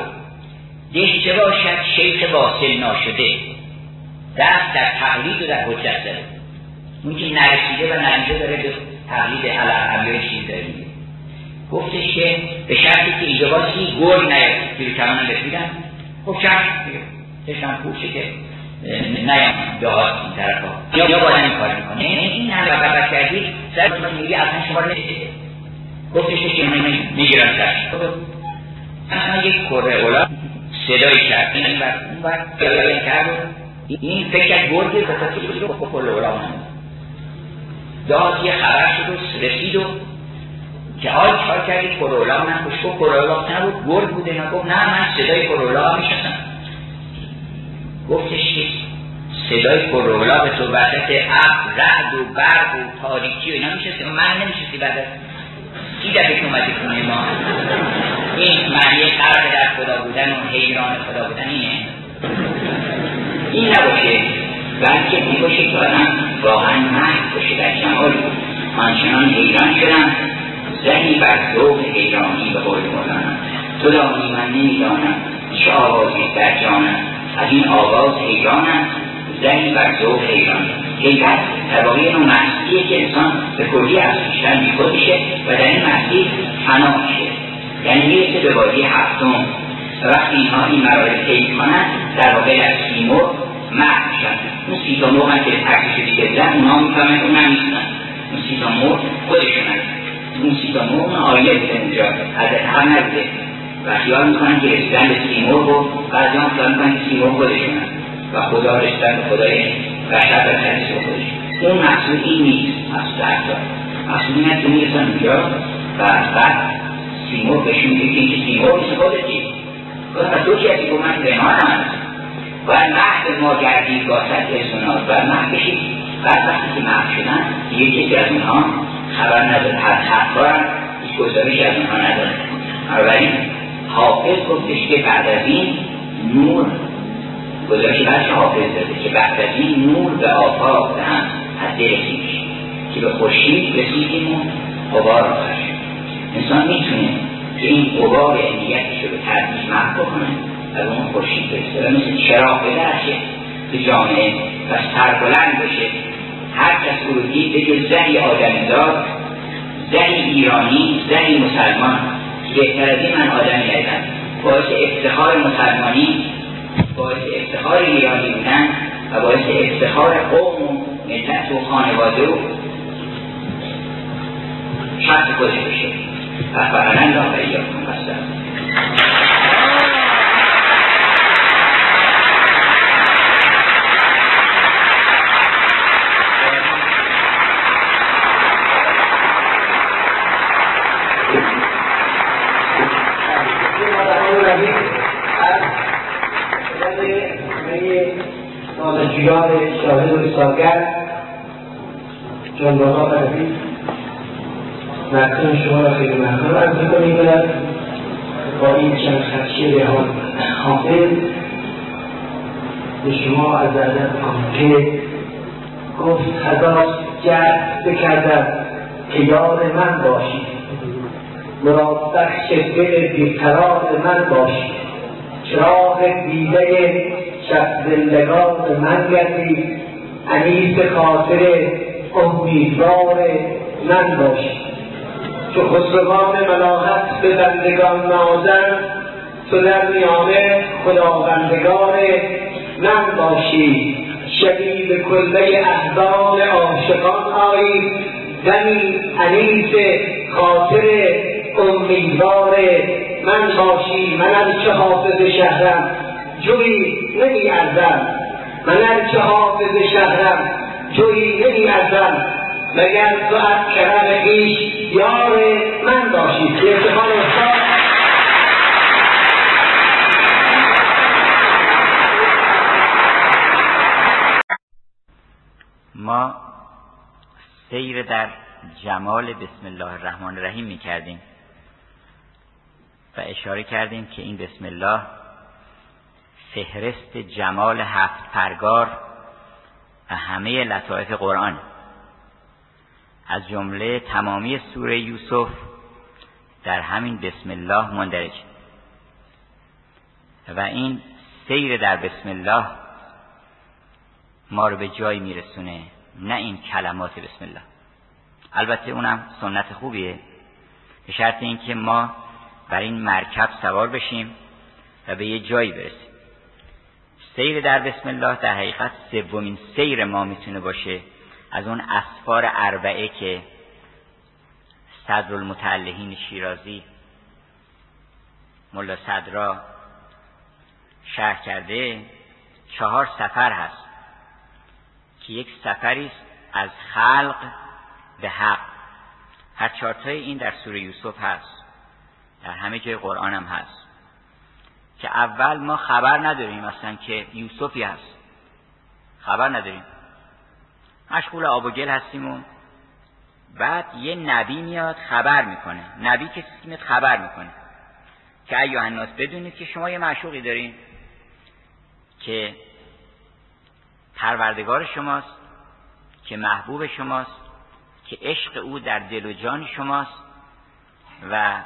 دشته باشد؟ شیخ واصل ناشده. دست در تقلید و در حجت داره. اون که نرسیده و نریده داره به تقلید علم چیز داره گفتش که به شرطی که اینجا باسی گل نیاد. توی کمانم بسیدن خب شرط چشم پوشه که نیام دهات این طرف ها یا باید این کار می‌کنه. این همه وقت کردی سر من میگه اصلا شما رو نمیده گفتش که من می‌گیرم سر. خب، اصلا یک کره اولا صدای کرد. این بر اون بر این کرد این فکر کرد گرگه به خاطر رو با کره داد یه خبر شد و رسید و که آی چهار کردی؟ کرولا من خوشکو کرولا نبود. گرگ بوده نه گفت نه من صدای کرولا میشستم گفتش که صدای کرولا به تو وسط اب رعد و برق و تاریکی و اینا میشسته. من نمیشستی بعد از سی دفعه که اومدی خونه ما. این معنی قرار در خدا بودن و حیران خدا بودن اینه. این نباشه. بلکه این باشه که آدم واقعا محض باشه در جمال آنچنان حیران شدم زنی بر ذوق حیرانی به قول مولانا. تو دانی من نمی‌دانم. چه آوازی در جانم از این آواز حیرانم زنی بر ذوق حیرانی حیرت در واقع نوع محصیه که انسان به کلی از بیشتر میخودشه و در این محصی فنا میشه. یعنی می‌رسه به بازی هفتم. وقتی اینها این مراحل طی کنن در واقع در سیمور مرد میشن. اون سیتا مرغ هم که تکسش دیگه زن اونا می‌فهمن اون هم نیستن اون سیتا مرغ خودشون هستن. اون سیتا مرغ آیه بوده اونجا از هم نبوده و خیال می‌کنن که رسیدن به سیمرغ و بعضی هم خیال می‌کنن که سیمرغ خودشون و خدا رسیدن به خدای بشر و حدیث خودشون. اون محصول این نیست محصول حتی محصول این هست که می‌رسن اونجا و بعد سیمرغ بهشون میگه که این سیمرغ نیست خودتی و تو که از این من زنان هم و محض ما گردید با ست اسمنات و محض بشید بعد وقتی که محض شدن دیگه کسی از اونها خبر نداره. هر حرفا هیچ گزارش از اونها نداره. بنابراین حافظ گفتش که بعد از این نور گزارش بعد حافظ داده که بعد از این نور به آفاق هم از دل که به خورشید رسیدیم و قبار آخر انسان می‌تونه که این قبار نیتش رو به تدریج محو بکنه از اون خورشید و مثل چراغ بدرشه به جامعه و سربلند بشه. هر کس او رو دید بگه زنی آدمیزاد زنی ایرانی زنی مسلمان از این من آدمی هستم. باعث افتخار مسلمانی باعث افتخار ایرانی بودن و باعث افتخار قوم و ملت و خانواده و شخص خودش بشه. و فرنند را به دانشجویان شاهد و ساگر جنبان ها عزیز مکنون شما را خیلی ممنون عرض می‌کنیم با این چند خدشه حافظ به شما از عدد که گفت خدا جد بکردم که یار من باشی. مراد بخش دل بیقرار من باشی. چراغ دیده شب زندگان من گردی انیس خاطر امیدوار من باشی چو خسروان ملاحت به بندگان نازن تو در میانه خداوندگان من باشی. شبیه به کله احضان عاشقان آیی دمی انیس خاطر امیدوار من باشی. من از چه حافظ شهرم؟ جوی نمی ارزم. من از چه حافظ شهرم جوی نمی ارزم. مگر تو از کرم خویش یار من باشی. به افتخار استاد ما سیر در جمال بسم الله الرحمن الرحیم می کردیم و اشاره کردیم که این بسم الله فهرست جمال هفت پرگار و همه لطایف قرآن. از جمله تمامی سوره یوسف در همین بسم الله مندرج. و این سیر در بسم الله ما رو به جایی میرسونه نه این کلمات بسم الله. البته اونم سنت خوبیه. به شرط اینکه ما بر این مرکب سوار بشیم و به یه جایی برسیم. سیر در بسم الله در حقیقت سومین سیر ما می‌تونه باشه از اون اسفار اربعه که صدر المتعلهین شیرازی ملا صدرا شرح کرده چهار سفر هست که یک سفری است از خلق به حق. هر چارتای این در سوره یوسف هست در همه جای قرآن هم هست. که اول ما خبر نداریم مثلا که یوسفی هست. خبر نداریم. مشغول آب و گل هستیم و بعد یه نبی میاد خبر می‌کنه. نبی کسی میاد خبر می‌کنه. که ایوه الناس بدونید که شما یه معشوقی دارین که پروردگار شماست که محبوب شماست که عشق او در دل و جان شماست و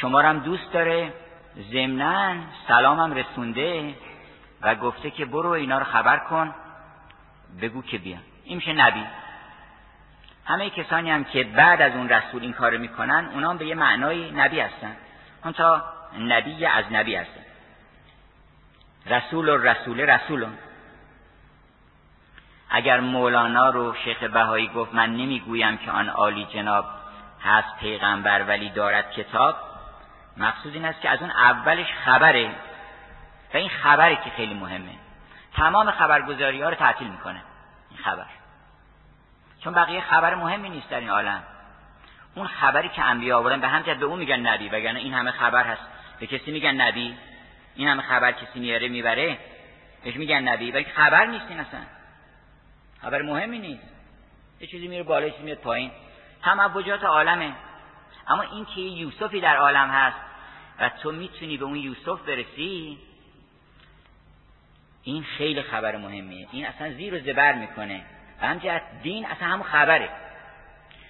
شما هم دوست داره؟ ضمنا سلامم رسونده و گفته که برو اینا رو خبر کن بگو که بیان. این میشه نبی. همه کسانی هم که بعد از اون رسول این کار می‌کنن اونا به یه معنای نبی هستن. اون تا نبی از نبی هستن. رسول و رسول. رسولون اگر مولانا رو شیخ بهایی گفت من نمی‌گویم که آن عالی جناب هست پیغمبر ولی دارد کتاب مقصود این است که از اون اولش خبره. و این خبره که خیلی مهمه. تمام خبرگزاری ها رو تعطیل می‌کنه. این خبر. چون بقیه خبر مهمی نیست در این عالم. اون خبری که انبیا آوردن به همجد به اون میگن نبی وگرنه این همه خبر هست. به کسی میگن نبی. این همه خبر کسی میاره می‌بره. بهش میگن نبی. ولی خبر نیست این اصلا. خبر مهمی نیست. یه چیزی میره بالا چیزی میاد پایین. تموجات عالمه. اما این که یوسفی در عالم هست و تو می‌تونی به اون یوسف برسی؟ این خیلی خبر مهمیه. این اصلا زیر و زبر می‌کنه. و همجهت دین اصلا همون خبره.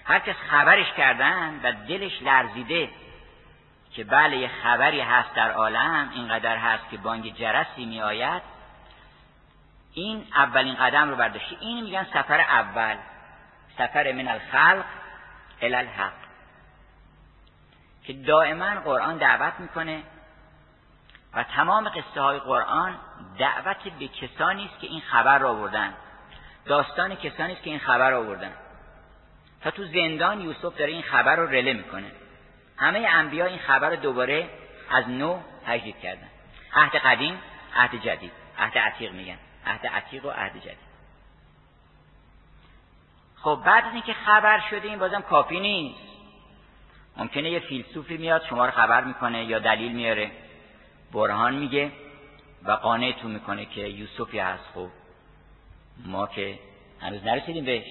هر کس خبرش کردن و دلش لرزیده که بله یه خبری هست در عالم اینقدر هست که بانگ جرسی می آید این اولین قدم رو برداشتی این میگن سفر اول. سفر من الخلق الى که دائما قرآن دعوت می‌کنه و تمام قصه های قرآن دعوت به کسانی است که این خبر را آوردن داستان کسانی است که این خبر را آوردن. تا تو زندان یوسف داره این خبر رو رله می‌کنه. همه انبیا این خبر رو دوباره از نو تجدید کردن. عهد قدیم عهد جدید. عهد عتیق میگن. عهد عتیق و عهد جدید. خب بعد از اینکه خبر شده این بازم کافی نیست. ممکنه یه فیلسوفی میاد شما رو خبر می‌کنه یا دلیل میاره. برهان میگه و قانعتون می‌کنه که یوسفی هست. خب ما که هنوز نرسیدیم بهش.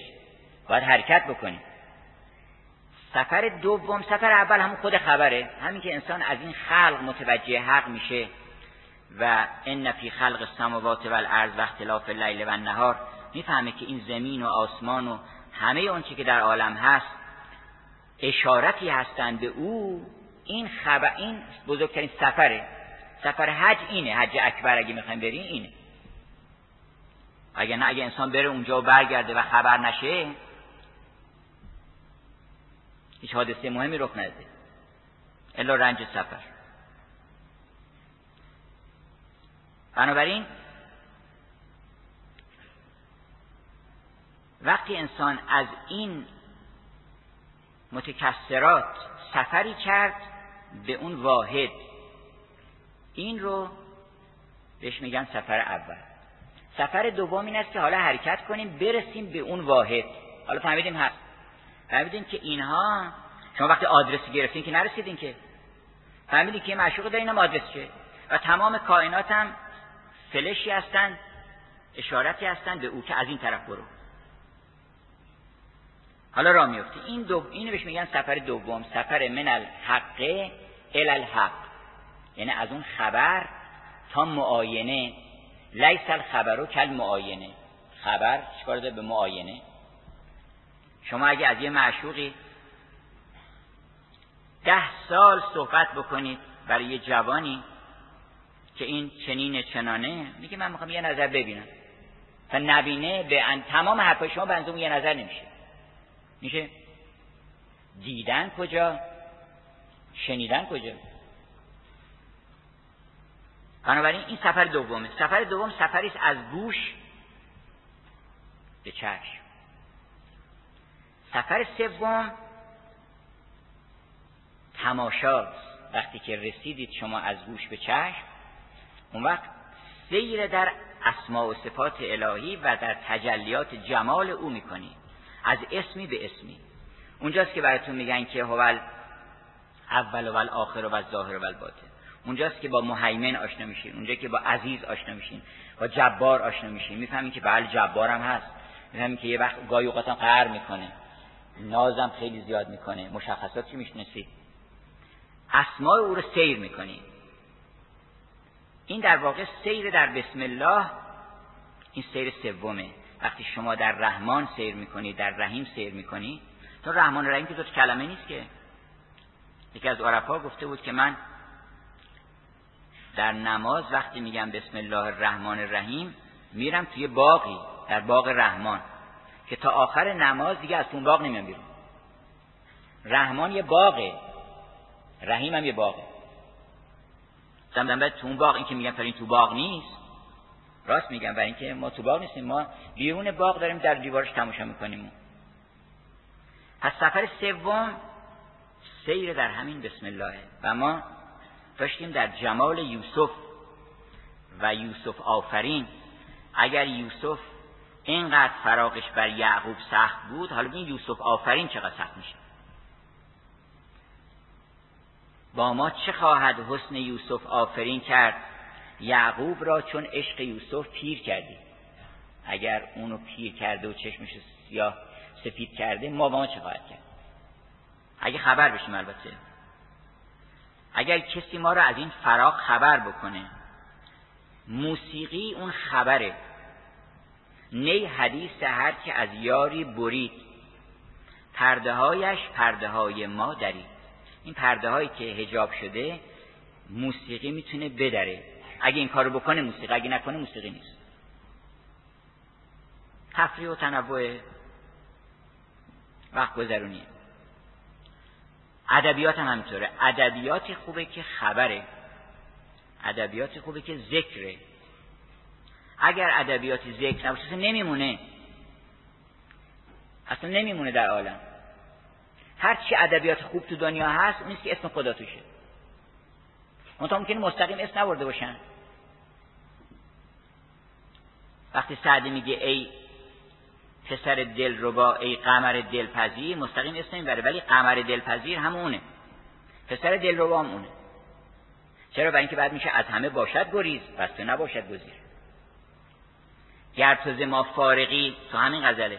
باید حرکت بکنیم. سفر دوم سفر اول همون خود خبره. همین که انسان از این خلق متوجه حق میشه و ان فی خلق السماوات و الارض و اختلاف اللیل و النهار. می‌فهمه که این زمین و آسمان و همه اون که در عالم هست اشارتی هستند به او این خبر این بزرگترین سفره. سفر حج اینه حج اکبر اگه می‌خوایم بریم اینه. اگه نه اگه انسان بره اونجا و برگرده و خبر نشه هیچ حادثه مهمی رخ نده. الا رنج سفر. بنابراین وقتی انسان از این متکسرات سفری کرد به اون واحد. این رو بهش میگن سفر اول. سفر دوم این است که حالا حرکت کنیم برسیم به اون واحد. حالا فهمیدیم هست فهمیدیم که اینها شما وقتی آدرسی گرفتین که نرسیدین که. فهمیدین که معشوق دارین هم آدرس چه و تمام کائنات هم فلشی هستن اشارتی هستن به او که از این طرف برو. حالا را میفتی این دو اینو بهش میگن سفر دوم. سفر من الحق ال الحق. یعنی از اون خبر تا معاینه. لیس الخبرو کل معاینه. خبر چیکار داره؟ به معاینه. شما اگه از یه معشوقی ده سال صحبت بکنید برای یه جوانی که این چنین چنانه میگه من می‌خوام یه نظر ببینم. و نبینه به ان... تمام حرفای شما به یه نظر نمیشه. میشه دیدن کجا شنیدن کجا. بنابراین این سفر دومه. سفر دوم سفری از گوش به چشم. سفر سوم تماشاست وقتی که رسیدید شما از گوش به چشم اون وقت سیر در اسماء و صفات الهی و در تجلیات جمال او می‌کنید. از اسمی به اسمی. اونجاست که براتون میگن که هو اول و آخر و ظاهر و الباطن اونجاست که با مهیمن آشنا میشین اونجا که با عزیز آشنا میشین با جبار آشنا میشین. می‌فهمین که بله جبارم هست. می‌فهمین که یه وقت گاهی اوقاتم قهر می‌کنه. نازم خیلی زیاد می‌کنه. مشخصات چی می‌شناسید اسماء او رو سیر می‌کنید این در واقع سیر در بسم الله این سیر سومه. وقتی شما در رحمان سیر می‌کنید در رحیم سیر می‌کنید تو رحمان و رحیم که دو کلمه نیست که. یکی از عرفا گفته بود که من در نماز وقتی میگم بسم الله الرحمن الرحیم میرم توی باقی در باغ رحمان که تا آخر نماز دیگه از اون باغ نمیام بیرون. رحمان یه باغه رحیم هم یه باغه. بعد تو اون باغ این که میگم تو باغ نیست راست میگم برای اینکه ما تو باغ نیستیم ما بیرون باغ داریم در دیوارش تماشا می‌کنیم. پس سفر سوم سیر در همین بسم الله. و ما داشتیم در جمال یوسف و یوسف آفرین. اگر یوسف اینقدر فراغش بر یعقوب سخت بود حالا این یوسف آفرین چقدر سخت میشه. با ما چه خواهد حسن یوسف آفرین کرد؟ یعقوب را چون عشق یوسف پیر کردی. اگر اونو پیر کرده و چشمش سیاه سفید کرده ما با ما چه خواهد کرد؟ اگه خبر بشیم البته. اگر کسی ما را از این فراغ خبر بکنه موسیقی اون خبره. نی حدیث هر که از یاری برید پرده هایش پرده های ما دارید این پرده هایی که هجاب شده موسیقی می‌تونه بدره. اگه این کارو بکنه موسیقی اگه نکنه موسیقی نیست. تفریح و تنوع وقت گذرونیه. ادبیات هم همینطوره. ادبیات خوبه که خبره. ادبیات خوبه که ذکره. اگر ادبیات ذکر نباشه نمیمونه. اصلا نمیمونه در عالم. هر چی ادبیات خوب تو دنیا هست اون که اسم خدا توشه. منتها ممکنه مستقیم اسم نورده باشن. وقتی سعدی میگه ای پسر دل ربا ای قمر دلپذیر مستقیم اسم نمی‌بره ولی قمر دلپذیر همونه. پسر دل هم اونه. چرا؟ برای اینکه بعد میشه از همه باشد گریز پس تو نباشد گزیر. گر ما فارقی تو همین غزله.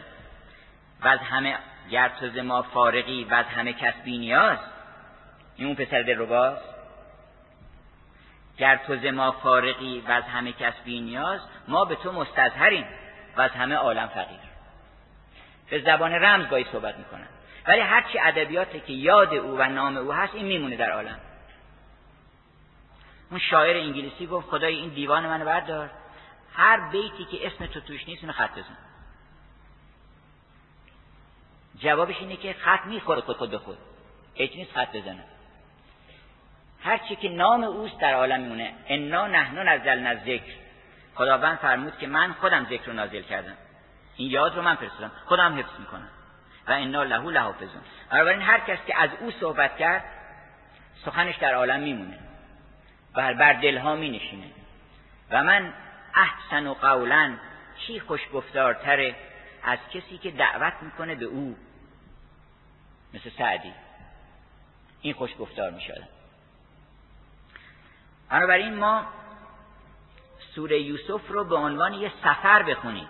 و همه گر ما فارقی و همه کس بی نیاز این اون پسر دل رباست گر تو ما فارقی و از همه کس بی نیاز ما به تو مستظهریم و از همه عالم فقیر. به زبان رمز باید صحبت می‌کنن ولی هرچی ادبیاتی که یاد او و نام او هست این میمونه در عالم. اون شاعر انگلیسی گفت خدای این دیوان منو بردار هر بیتی که اسم تو توش نیست اونو خط بزن. جوابش اینه که خط می‌خوره خود خود به خود. نیست خط بزنه. هرچی که نام اوست در عالم میمونه. انا نحن نزلنا ذکر خداوند فرمود که من خودم ذکر رو نازل کردم. این یاد رو من فرستادم. خودم حفظ می‌کنم. و انا له لحافظون. بنابراین هر کس که از او صحبت کرد سخنش در عالم میمونه. و بر دلها می نشینه و من احسن و قولا چی خوشگفتارتره از کسی که دعوت می‌کنه به او. مثل سعدی. این خوشگفتار می‌شد بنابراین ما سوره یوسف رو به عنوان یه سفر بخونیم.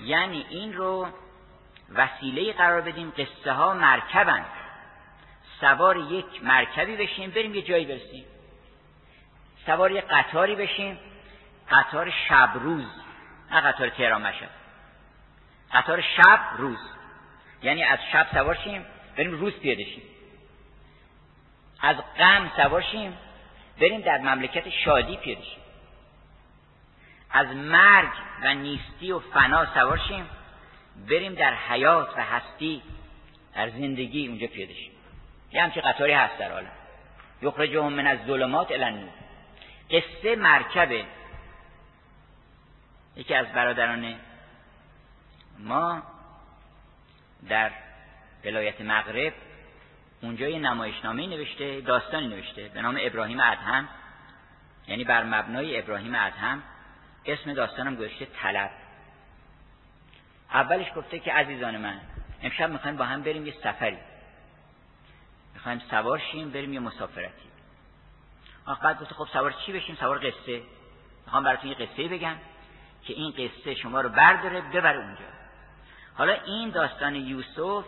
یعنی این رو وسیله قرار بدیم قصه ها مرکبن. سوار یک مرکبی بشیم بریم یه جایی برسیم. سوار یک قطاری بشیم قطار شب روز. نه قطار تهران مشهد قطار شب روز. یعنی از شب سوار شیم بریم روز پیاده شیم. از غم سوارشیم بریم در مملکت شادی پیاده از مرگ و نیستی و فنا سوارشیم بریم در حیات و هستی در زندگی اونجا پیاده یه همچه قطاری هست در عالم. یخرجهم من از ظلمات الان قصه مرکبه یکی از برادران ما در ولایت مغرب اونجا یه نمایشنامه نوشته داستانی نوشته به نام ابراهیم ادهم. یعنی بر مبنای ابراهیم ادهم اسم داستانم گذاشته طلب. اولش گفته که عزیزان من امشب می‌خوایم با هم بریم یه سفری. می‌خوایم سوار شیم بریم یه مسافرتی. بعد گفته خب سوار چی بشیم؟ سوار قصه. می‌خوام براتون یه قصه بگم که این قصه شما رو برداره ببره اونجا. حالا این داستان یوسف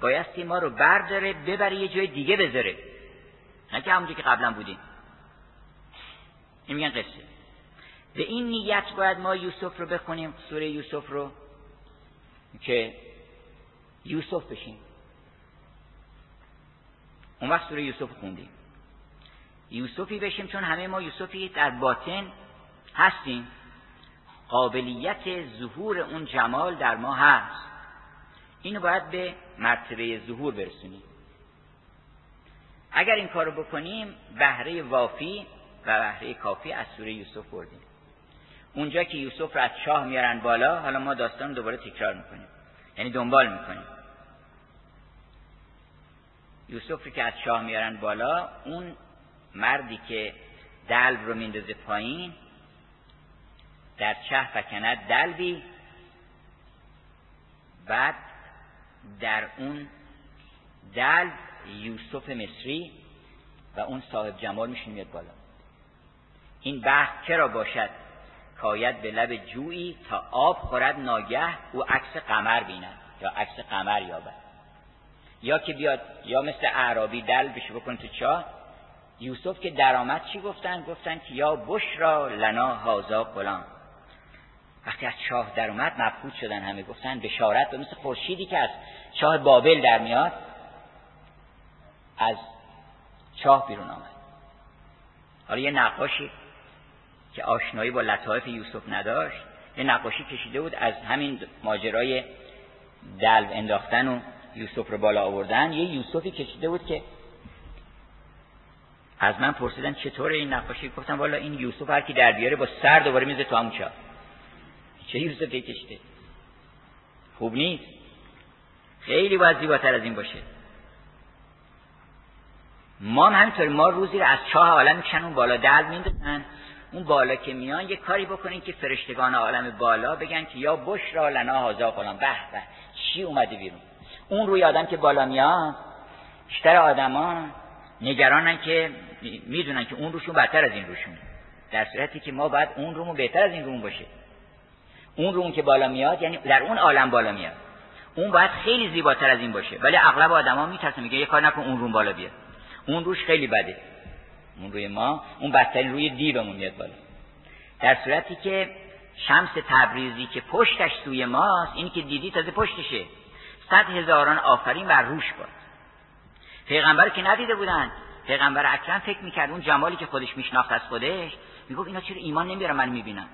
بایستی ما رو برداره ببره یه جای دیگه بذاره. نه که همونجا که قبلا بودیم. این میگن قصه. به این نیت باید ما یوسف رو بخونیم سوره یوسف رو که یوسف بشیم. اون وقت سوره یوسف خوندیم. یوسفی بشیم چون همه ما یوسفی در باطن هستیم. قابلیت ظهور اون جمال در ما هست. اینو باید به مرتبه ظهور برسونیم. اگر این کارو بکنیم بهره وافی و بهره کافی از سوره یوسف بردیم. اونجا که یوسف رو از شاه میارن بالا حالا ما داستان دوباره تکرار می‌کنیم. یعنی دنبال می‌کنیم. یوسف رو که از شاه میارن بالا اون مردی که دلب رو میندازه پایین در چه فکند دلبی بعد در اون دلب یوسف مصری و اون صاحب جمال میشه میاد بالا. این بحث چرا باشد؟ کاید به لب جویی تا آب خورد ناگه او عکس قمر بیند یا عکس قمر یابد. یا که بیاد یا مثل اعرابی دل بشه بکن تو چاه یوسف که درآمد چی گفتن؟ گفتن که یا بشرا لنا هازا غلام وقتی از چاه در اومد مبهوت شدن همه گفتن بشارت و مثل خورشیدی که از چاه بابل در میاد از چاه بیرون آمد. حالا یه نقاشی که آشنایی با لطایف یوسف نداشت یه نقاشی کشیده بود از همین ماجرای دلو انداختن و یوسف رو بالا آوردن. یه یوسفی کشیده بود که از من پرسیدن چطور این نقاشی؟ گفتم والا این یوسف هر کی در بیاره با سر دوباره میزه تو همون چه یوسفی کشیده خوب نیست؟ خیلی باید زیباتر از این باشه. ما هم همینطوری ما روزی رو از چاه عالم می‌کشن اون بالا دل میندازن اون بالا که میان یه کاری بکنین که فرشتگان عالم بالا بگن که یا بشرا لنا هازا غلام به به چی اومده بیرون؟ اون روی آدم که بالا میاد بیشتر آدما نگرانن که می‌دونن که اون روشون بدتر از این روشون. در صورتی که ما باید اون رومون بهتر از این روم باشه. اون روم که بالا میاد یعنی در اون عالم بالا میاد. اون باید خیلی زیباتر از این باشه. ولی اغلب آدما میترسن میگه یه کار نکن اون روم بالا بیاد. اون روش خیلی بده. اون روی ما اون بدترین روی دیومون میاد بالا. در صورتی که شمس تبریزی که پشتش سوی ماست اینی که دیدی تازه پشتشه. صد هزاران آفرین بر روش باد. پیغمبر که ندیده بودن. پیغمبر اکرم فکر می‌کرد اون جمالی که خودش میشناخت از خودش می‌گفت اینا چرا ایمان نمیارن من می‌بینم.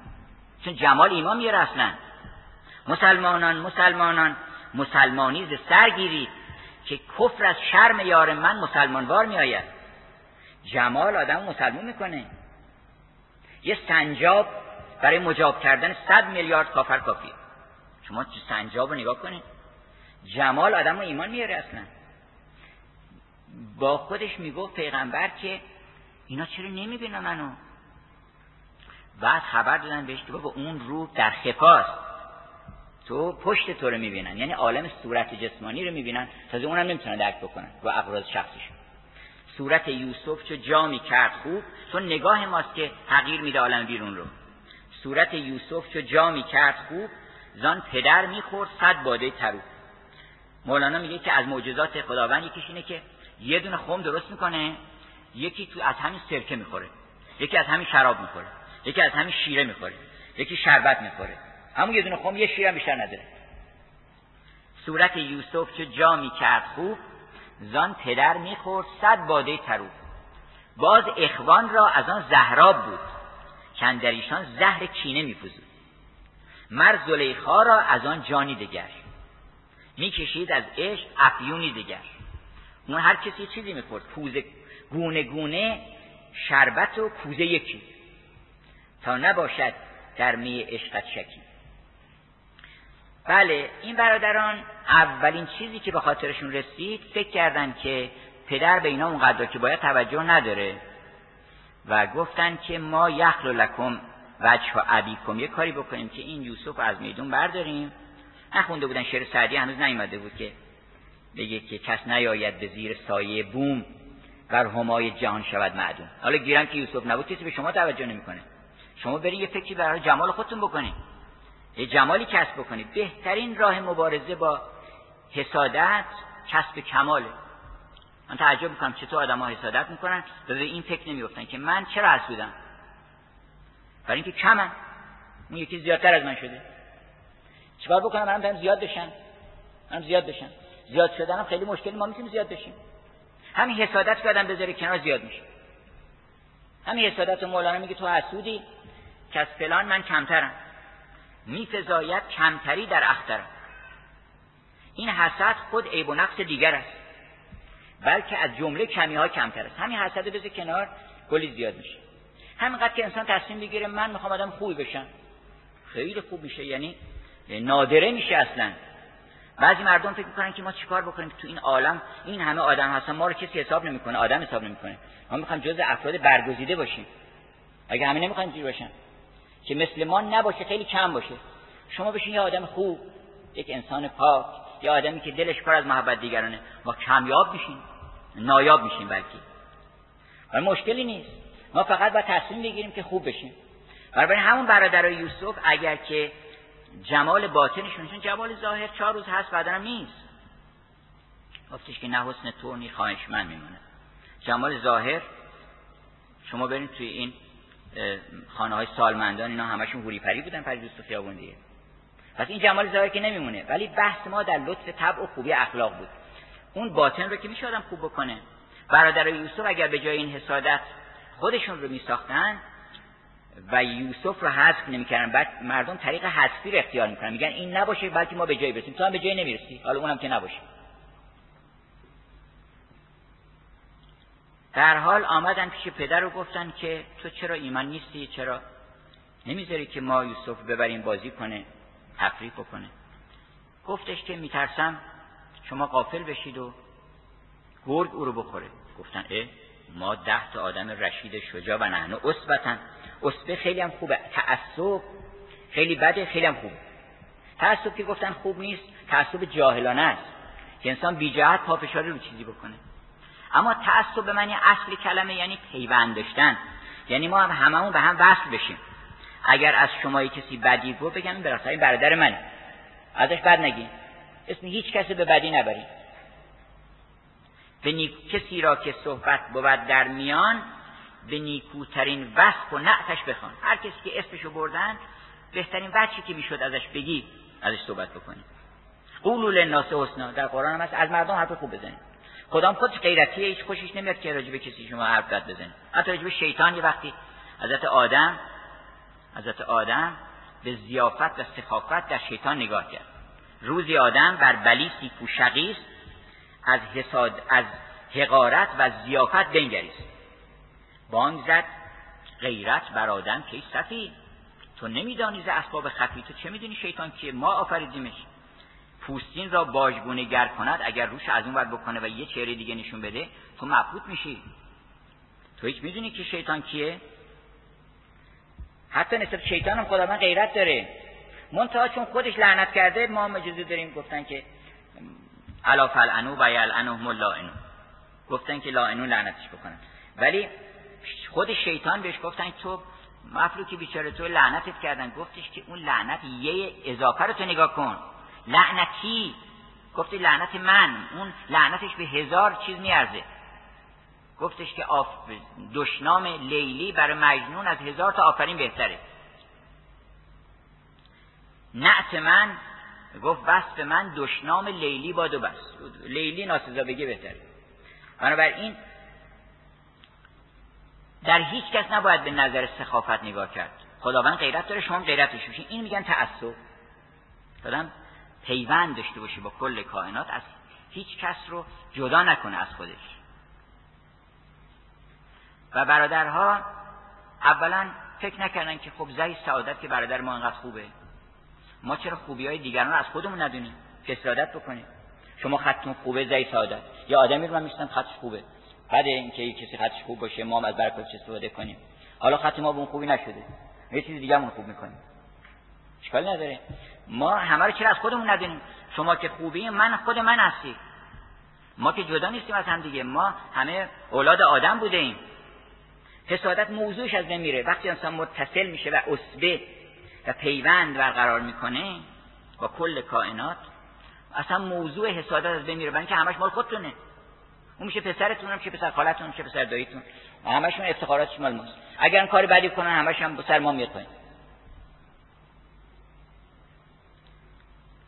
چون جمال ایمان میاره اصلا. مسلمانان مسلمانان مسلمانی ز سر گیرید که کفر از شرم یار من مسلمانوار میآید. جمال آدم مسلمون می‌کنه. یه سنجاب برای مجاب کردن صد میلیارد کافر کافی شما سنجاب رو نگاه کنید. جمال آدم ایمان میاره اصلا. با خودش می‌گفت پیغمبر که اینا چرا نمی‌بینن منو؟ بعد خبر دادن بهش که بابا اون رو در خفاست تو پشت تو رو می‌بینن. یعنی عالم صورت جسمانی رو می‌بینن. تازه اونم نمی‌تونن درک بکنن. با اقراض شخصیشون. صورت یوسف چو جامی کرد خوب چون نگاه ماست که تغییر میده عالم بیرون رو. صورت یوسف چو جامی کرد خوب زان پدر می‌خورد صد باده ترو. مولانا میگه که از معجزات خداوند یکیش اینه که یه دونه خم درست می‌کنه یکی تو از همین سرکه می‌خوره. یکی از همین شراب می‌خوره. یکی از همین شیره می‌خوره یکی شربت می‌خوره. همون یه دونه خم یه شیره بیشتر نداره. صورت یوسف چه جامی کرد خوب؟ زان پدر می‌خورد صد باده ترو باز اخوان را از آن زهراب بود چند در ایشان زهر کینه میفوزود مر زلیخا را از آن جانی دگر. می‌کشید از عشق افیونی دگر. اون هر کسی چیزی می‌خورد کوزه گونه گونه شربت و کوزه یکی. تا نباشد در می عشقت شکی بله این برادران اولین چیزی که به خاطرشون رسید فکر کردن که پدر به اینا اونقدر که باید توجه نداره و گفتن که ما یخل لکم وجه و عبیکم یه کاری بکنیم که این یوسف از میدون برداریم. نخونده بودن شعر سعدی هنوز نیومده بود که بگه که کس نیاید به زیر سایه بوم بر همای جهان شود معدوم حالا گیرم که یوسف نبود کسی به شما توجه نمی‌کنه. شما برید یه فکری برای جمال خودتون بکنید. یه جمالی کسب بکنید. بهترین راه مبارزه با حسادت کسب کماله من تعجب می‌کنم چطور آدم ها حسادت می‌کنن. و به این فکر نمیفتن که من چرا حسودم برای اینکه کمم. اون یکی زیادتر از من شده. چیکار بکنم؟ منم زیاد بشم. منم زیاد بشم. زیاد شدنم خیلی مشکلی. ما می‌تونیم زیاد بشیم. همین حسادت که آدم بذاره کنار زیاد میشه. همین حسادت مولانا میگه تو حسودی. که از فلان من کمترم. میفزاید کمتری در اخترم. این حسد خود عیب و نقص دیگر است. بلکه از جمله کمی ها کمتر است. همین حسد بذار کنار کلی زیاد میشه. همینقدر که انسان تصمیم بگیره من می‌خوام آدم خوبی بشم. خیلی خوب میشه یعنی نادره میشه اصلا. بعضی مردم فکر می‌کنن که ما چیکار بکنیم تو این عالم؟ این همه آدم هستن ما رو کسی حساب نمی‌کنه آدم حساب نمی‌کنه. ما می‌خوایم جز افراد برگزیده باشیم. اگه همه نمی‌خوایم جوری باشن. که مثل ما نباشه خیلی کم باشه. شما بشین یه آدم خوب یک انسان پاک یه آدمی که دلش پر از محبت دیگرانه ما کمیاب میشیم. نایاب میشیم بلکه. و مشکلی نیست. ما فقط با تصمیم بگیریم که خوب بشیم. برای همون برادرای یوسف اگر که جمال باطنشون چون جمال ظاهر چهار روز هست بعدم نیست. گفتش که نه حسن تو نی من میمونه. جمال ظاهر شما برید توی این خانه های سالمندان اینا همشون هوری پری بودن پری دوست خیابون دیگه. پس این جمال ظاهر که نمیمونه. ولی بحث ما در لطف طبع و خوبی اخلاق بود. اون باطن رو که میشه آدم خوب بکنه. برادر یوسف اگر به جای این حسادت خودشون رو میساختن و یوسف رو حذف نمی‌کردن بعد مردم طریق حذفی رو اختیار می‌کنن. میگن این نباشه بلکه ما به جای برسیم. تو هم به جای نمی‌رسی. حالا اونم که نباشه. در حال آمدن پیش پدر رو گفتن که تو چرا ایمان نیستی چرا نمی‌ذاری که ما یوسف ببریم بازی کنه تفریح بکنه؟ گفتش که میترسم شما قافل بشید و گرگ او رو بخوره. گفتن اه ما ده تا آدم رشید شجاع و نحنو اصبتن اصبه خیلی هم خوبه. تعصب خیلی بده خیلی هم خوبه تعصب که گفتن خوب نیست تعصب جاهلانه است. که انسان بی جهت پافشاری رو چیزی بکنه. اما تعصب به معنی اصل کلمه یعنی پیوند داشتن. یعنی ما هم هممون به هم وصل بشیم. اگر از شما کسی بدی گفت بگم این برادر منه ازش بد نگین اسم هیچ کسی به بدی نبرید به نیک... کسی را که صحبت بود در میان به نیکوترین وصف و نعتش بخوان. هر کسی که اسمشو بردن بهترین وجهی که می‌شد ازش بگی ازش صحبت بکنی. قولوا للناس حسنا. در قرآن هم هست از مردم حرف خوب بزنید. خدام خودش غیرتیه هیچ خوشش نمیاد که راجب کسی شما حرف بد بزنید حتی راجب شیطان یه وقتی حضرت آدم حضرت آدم به زیافت و سخافت در شیطان نگاه کرد. روزی آدم بر بلیسی پوشقیست از حساد از حقارت و زیافت بنگریست. بانگ زد غیرت بر آدم که صفی تو نمیدانی ز اسباب خفی تو چه می‌دونی شیطان که ما آفریدیمش. پوستین را باجگونه گر کند اگر روش از اون ور بکنه و یه چهره دیگه نشون بده تو مبهوت میشی. تو هیچ می‌دونی که شیطان کیه؟ حتی نسبت شیطان هم خدا غیرت داره. منتها چون خودش لعنت کرده ما مجزه داریم گفتن که الا فلعنو و یلعنهم اللائنون گفتن که لاعنون لعنتش بکنن. ولی خود شیطان بهش گفتن تو مفلوکی بیچاره تو لعنتت کردن. گفتش که اون لعنت یه اضافه رو تو نگاه کن. لعنتی گفتی لعنت من. اون لعنتش به هزار چیز میارزه. گفتش که آف... دشنام لیلی برای مجنون از هزار تا آفرین بهتره. نعت من گفت بس به من دشنام لیلی باد و بس. لیلی ناسزا بگه بهتره. بنابراین در هیچ کس نباید به نظر سخافت نگاه کرد. خداوند غیرت داره شما غیرتش بشین این میگن تعصب. دادم پیوند داشته باشی با کل کائنات از هیچ کس رو جدا نکنه از خودش. و برادرها اولا فکر نکردن که خب زی سعادت که برادر ما انقدر خوبه. ما چرا خوبی های دیگران رو از خودمون ندونیم؟ که سعادت بکنیم؟ شما خطتون خوبه زی سعادت. یا آدمی رو من میشتم خطش خوبه. بعد اینکه کسی خطش خوب باشه ما هم از برکاتش استفاده کنیم. حالا خط ما به اون خوبی نشده. یه چیز دیگه خوب می‌کنیم اشکال نداره. ما همه رو چرا از خودمون ندونیم؟ شما که خوبی من خود من هستی. ما که جدا نیستیم از هم دیگه. ما همه اولاد آدم بوده ایم حسادت موضوعش از نمیره وقتی انسان متصل میشه و اصبه و پیوند برقرار می‌کنه با کل کائنات اصلا موضوع حسادت از بمیره برای اینکه همش مال خودتونه. اون میشه پسرتون میشه پسر خالتون میشه پسر داییتون. همشون افتخاراتش مال ماست. اگر کاری بدی کنن همش هم سر ما میاد پایین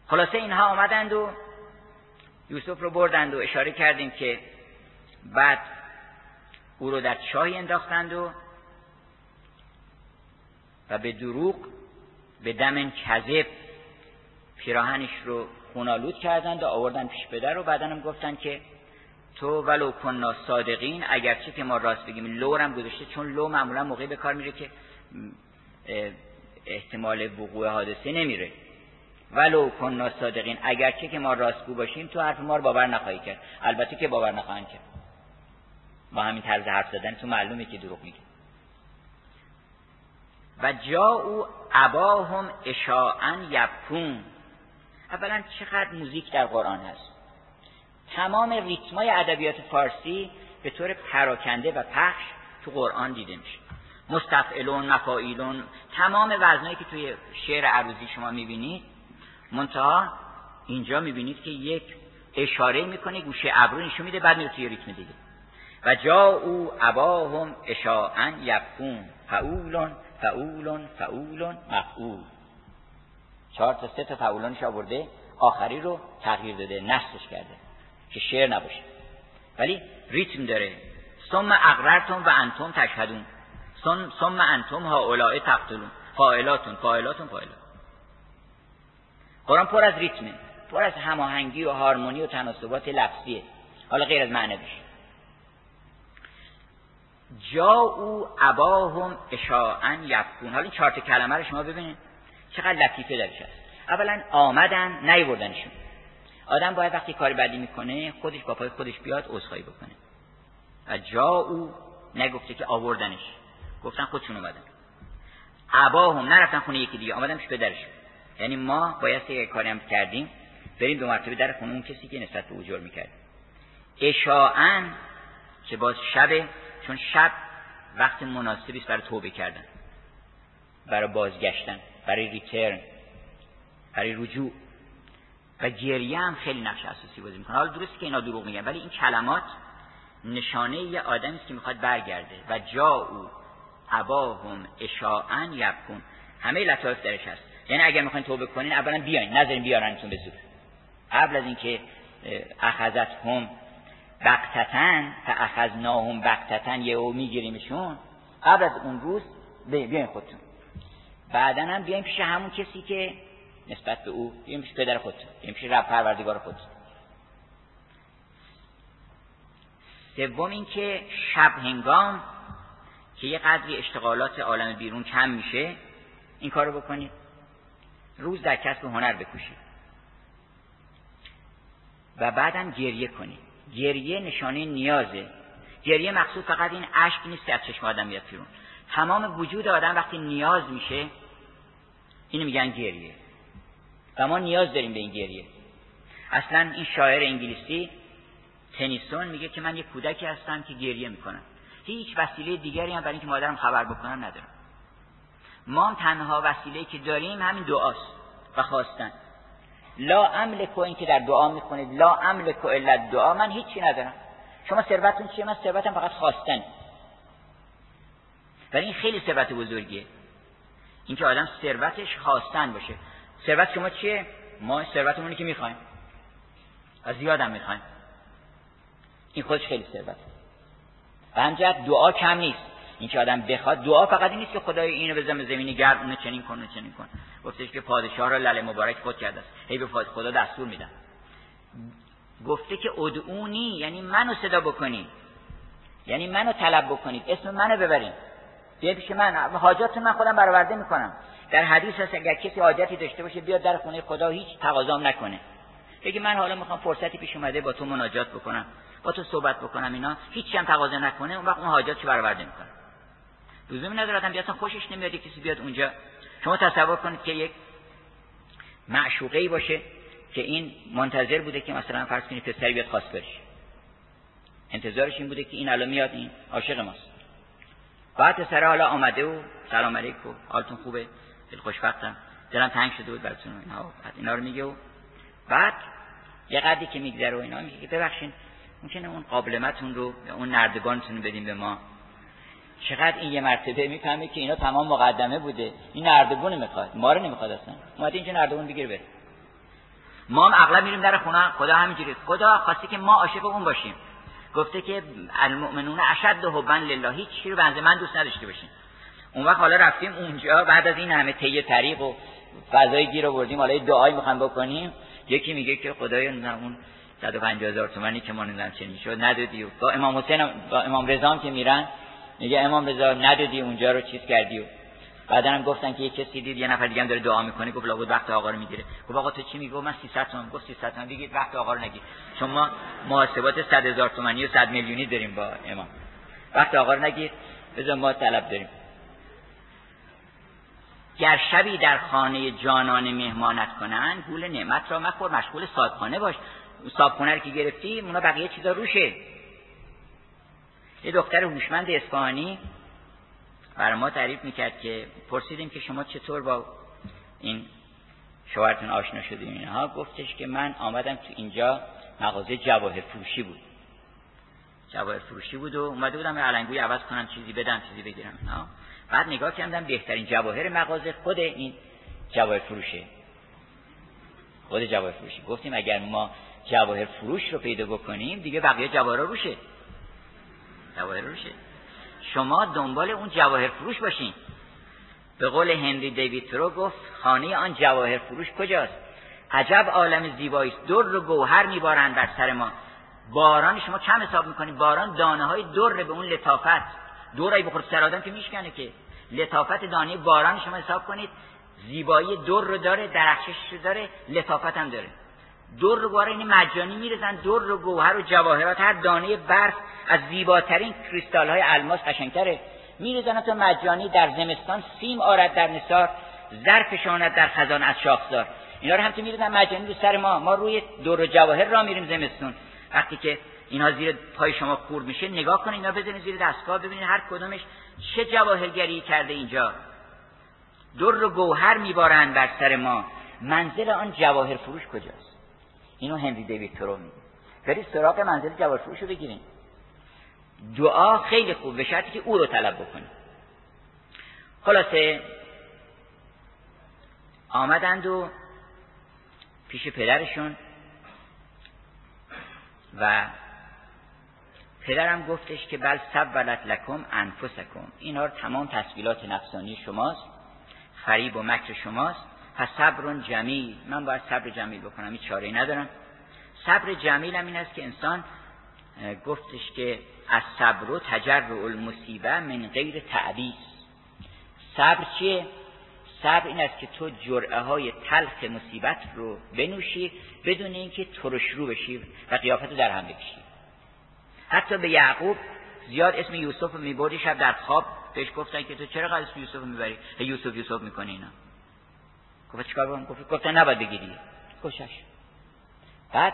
خلاصه اینها آمدند و یوسف رو بردند و اشاره کردیم که بعد او رو در چاهی انداختند و و به دروغ به دم کذب پیراهنش رو خونالود کردند و آوردن پیش پدر و بعدا هم گفتن که تو ولو کننا صادقین اگرچه که ما راست بگیم لورم گذاشته چون لو معمولا موقعی به کار میره که احتمال وقوع حادثه نمیره. ولو کننا صادقین. اگرچه که ما راستگو باشیم تو حرف ما رو باور نخواهی کرد. البته که باور نخواهند کرد. با همین طرز حرف زدن تو معلومه که دروغ میگه. و جا او اباهم اشاعن یبکون. اولا چقدر موزیک در قرآن هست. تمام ریتمای ادبیات فارسی به طور پراکنده و پخش تو قرآن دیده میشه. مستفعلون مفاعیلون تمام وزنایی که توی شعر عروضی شما می‌بینید منتها اینجا می‌بینید که یک اشاره می‌کنه گوشه ابرو نشون میده بعد میره توی ریتم دیگه. و جا او اباهم اشاعن یبکون فعولون فعولون فعولون مفعول. چهار تا سه تا فعولانش آورده آخری رو تغییر داده نصفش کرده که شعر نباشه. ولی ریتم داره. ثم اقررتون و انتم تشهدون. ثم انتم ها اولای تقتلون. فاعلاتون فاعلاتون فاعلات قرآن پر از ریتمه پر از هماهنگی و هارمونی و تناسبات لفظیه. حالا غیر از معنویش جا او اباهم اشاعن یبکون. حالا این چهار کلمه رو شما ببینید. چقدر لطیفه درش هست. اولا آمدن نیوردنشون آدم باید وقتی کاری بدی می‌کنه خودش با پای خودش بیاد عذرخواهی بکنه. و جا او نگفته که آوردنش. گفتن خودشون اومدن. اباهم نرفتن خونه یکی دیگه. آمدن پیش پدرش یعنی ما باید یک کاری هم کردیم بریم دو مرتبه در خونه اون کسی که نسبت به او جرم می‌کرد. اشاعن که باز شبه چون شب وقت مناسبی است برای توبه کردن برای بازگشتن برای ریترن برای رجوع. و گریه هم خیلی نقش اساسی بازی می‌کنه. حالا درسته که اینا دروغ میگن ولی این کلمات نشانه یه آدمی است که می‌خواد برگرده و جا او اباهم اشاعن یبکن همه لطایف درش هست. یعنی اگر می‌خواین توبه کنین اولا بیاین نذارین بیارنتون به زور. قبل از اینکه اخذت هم بقتتن فاخذناهم بقتتن یه او میگیریمشون قبل از اون روز بیاین خودتون. بعدا هم بیاین پیش همون کسی که نسبت به او بیاین پیش پدر خودتون بیاین پیش رب پروردگار خودتون. سوم اینکه شب هنگام که یه قدری اشتغالات عالم بیرون کم میشه این کارو بکنید. روز در کسب هنر بکوشید و بعدم گریه کنید گریه نشانه نیازه. گریه مقصود فقط این اشک نیست که از چشم آدم میاد بیرون. تمام وجود آدم وقتی نیاز میشه اینو میگن گریه. و ما نیاز داریم به این گریه. اصلا این شاعر انگلیسی تنیسون میگه که من یه کودکی هستم که گریه می‌کنم. هیچ وسیله دیگری هم برای اینکه مادرم خبر بکنم ندارم. ما تنها وسیله که داریم همین دعاست و خواستن. لا املک این که در دعا می‌کنید لا املک الا دعا من هیچی ندارم. شما ثروتتون چیه؟ من ثروتم فقط خواستن. ولی این خیلی ثروت بزرگیه. اینکه آدم ثروتش خواستن باشه. ثروت شما چیه؟ ما ثروتمونی که می‌خوایم. و زیادم می‌خوایم. این خودش خیلی ثروت همجد دعا کم نیست. این که آدم بخواد دعا فقط این نیست که خدای اینو بزنه زمینی گرد اونو چنین کن چنین کن. گفتش که پادشاه را لله مبارک خود کرده است. هی به خدا دستور میدم گفته که ادعونی یعنی منو صدا بکنید یعنی منو طلب بکنید اسم منو ببرید بیاید پیش من. حاجات من خودم برآورده می‌کنم. در حدیث هست اگر کسی حاجتی داشته باشه بیاد در خونه خدا هیچ تقاضام نکنه. بگی من حالا می‌خوام فرصتی پیش اومده با تو مناجات بکنم با تو صحبت بکنم اینا. هیچ هم تقاضا نکنه. اون وقت اون حاجاتش برآورده می‌کنه. لزومی نداره آدم بیاد خوشش نمیاد کسی بیاد اونجا. شما تصور کنید که یک معشوقه باشه که این منتظر بوده که مثلا فرض کنید پسری بیاد خواست بشه. انتظارش این بوده که این الان میاد این عاشق ماست. بعد پسر حالا آمده و سلام علیکم حالتون خوبه؟ دل خوشبختم. دلم تنگ شده بود براتون اینا. بعد اینا رو میگه و بعد یه قدری که میگذره و اینا میگه ببخشید ممکنه اون قابلمتون رو اون نردبانتون رو بدیم به ما. چقدر این یه مرتبه می‌فهمه که اینا تمام مقدمه بوده. این نردبون می‌خواد ما رو نمی‌خواد اصلا. اومده اینجا نردبون بگیر بره. ما هم اغلب میریم در خونه. خدا همینجوری خدا خواسته که ما عاشق اون باشیم. گفته که المؤمنون اشد حبا لله. هیچ چیزی رو بنز من دوست نداشته باشیم. اون وقت حالا رفتیم اونجا. بعد از این همه طی طریق و فضای گیر آوردیم. حالا دعایی می‌خوام بکنیم. یکی میگه که خدای اون 150 هزار تومانی که ما نمی‌دونم چه می‌شد ندادی با امام حسین با امام رضا که میرن میگه امام رضا ندادی اونجا رو چیز کردی و بعدا هم گفتن که یه کسی دید یه نفر دیگه داره دعا می‌کنه گفت لابد وقت آقا رو می‌گیره. گفت آقا تو چی میگی؟ من 300 تومن. گفت 300 تومن. بگید وقت آقا رو نگیر. چون ما محاسبات 100 هزار تومانی و 100 میلیونی داریم با امام. وقت آقا رو نگیر. بذار ما طلب داریم. گر شبی در خانه جانان مهمانت کنن گول نعمت را مخور مشغول صادخانه باش. صابخونه رو که گرفتی اونا بقیه چیزا روشه. یه دختر هوشمند اصفهانی برای ما تعریف می‌کرد که پرسیدیم که شما چطور با این شوهرتون آشنا شدیم؟ اینها گفتش که من آمدم تو اینجا مغازه جواهر فروشی بود. جواهر فروشی بود و اومده بودم علنگوی عوض کنم چیزی بدم چیزی بگیرم اینا بعد نگاه کردم بهترین جواهر مغازه خود این جواهر فروشه. خود جواهر فروشی. گفتیم اگر ما جواهر فروش رو پیدا بکنیم دیگه بقیه جواهر روشه. جواهر روشه شما دنبال اون جواهر فروش باشین. به قول هنری دیوید ترو گفت خانه آن جواهر فروش کجاست؟ عجب عالم زیبایی است. در و گوهر میبارند بر سر ما. باران شما کم حساب می‌کنید. باران دانه های در به اون لطافت. دورایی بخورد سر آدم که میشکنه که. لطافت دانه باران شما حساب کنید. زیبایی در رو داره درخشش رو داره لطافت هم داره. در رو این مجانی میرزن در رو گوهر و جواهرات هر دانه برف از زیباترین کریستال های الماس قشنگتره. میرزن تا مجانی در زمستان سیم آرد در نثار زر در خزان از شاخسار. اینا رو هم که میریزن مجانی رو سر ما. ما روی دور و جواهر را میریم زمستون. وقتی که اینها زیر پای شما خورد میشه نگاه کنید اینا بزنید زیر دستگاه ببینید هر کدومش چه جواهرگری کرده اینجا. در و گوهر میبارند بر سر ما. منزل آن جواهر فروش کجاست؟ اینو هنری دیوید ترو میگه. برید سراغ منزل جواهر فروش رو بگیرین دعا خیلی خوب به شرطی که او رو طلب بکنید خلاصه آمدند و پیش پدرشون و پدرم گفتش که بل ولت لکم انفسکم. اینا رو تمام تسبیلات نفسانی شماست. فریب و مکر شماست. پس صبر جمیل. من باید صبر جمیل بکنم این چاره ندارم. صبر جمیل هم این است که انسان گفتش که از صبر و تجرع المصیبه من غیر تعبیس صبر چیه؟ صبر این است که تو جرعه های تلخ مصیبت رو بنوشی بدون اینکه ترش رو بشی و قیافت رو در هم بکشی. حتی به یعقوب زیاد اسم یوسف رو میبردی شب در خواب بهش گفتن که تو چرا قد اسم یوسف می‌بری؟ یوسف یوسف می‌کنی اینا. گفت چیکار بکنم؟ گفت گفتن نباید بگیری. گوشش بعد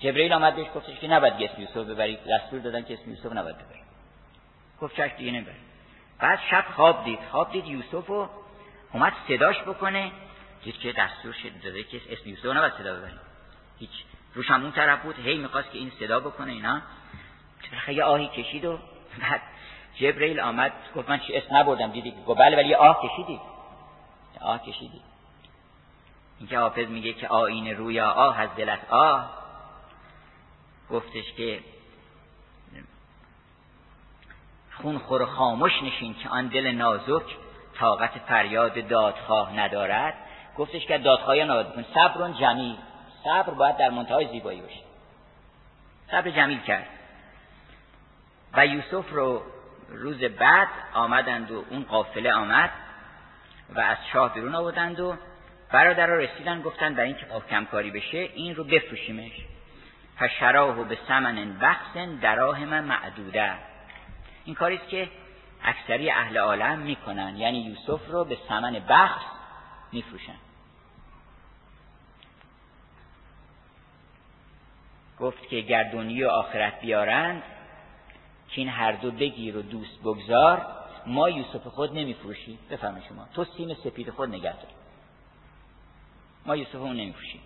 جبرئیل آمد بهش گفتش که نباید اسم یوسف ببری. دستور دادن که اسم یوسف نباید ببری. گفت چش دیگه نبری بعد شب خواب دید. خواب دید یوسف رو اومد صداش بکنه. دید که دستور شد داده که اسم یوسف نباید صدا ببری هیچ روش اون طرف بود. هی می‌خواست که این صدا بکنه اینا. یه آهی کشید و بعد جبرئیل آمد. گفت من اسم نبردم. دیدی؟ گفت بله ولی آه کشیدی. آه کشیدی. اینکه حافظ میگه که آین رویا آه از دلت آه. گفتش که خون خور خاموش نشین که آن دل نازک طاقت فریاد دادخواه ندارد. گفتش که دادخواهی نباید کن. صبر جمیل. صبر باید در منتهای زیبایی باشه. صبر جمیل کرد. و یوسف رو روز بعد آمدند و اون قافله آمد. و از شاه بیرون آوردند و برادر را رسیدن گفتن برای اینکه کمکاری بشه این رو بفروشیمش. فشراه به سمن بخس دراهم معدوده. این کاری است که اکثری اهل عالم می‌کنن. یعنی یوسف رو به سمن بخس میفروشن. گفت که گردونی و آخرت بیارند که این هر دو بگیر و دوست بگذار ما یوسف خود نمیفروشیم. بفهم شما. تو سیم سپید خود نگه دار. ما یوسف اون نمیفروشیم.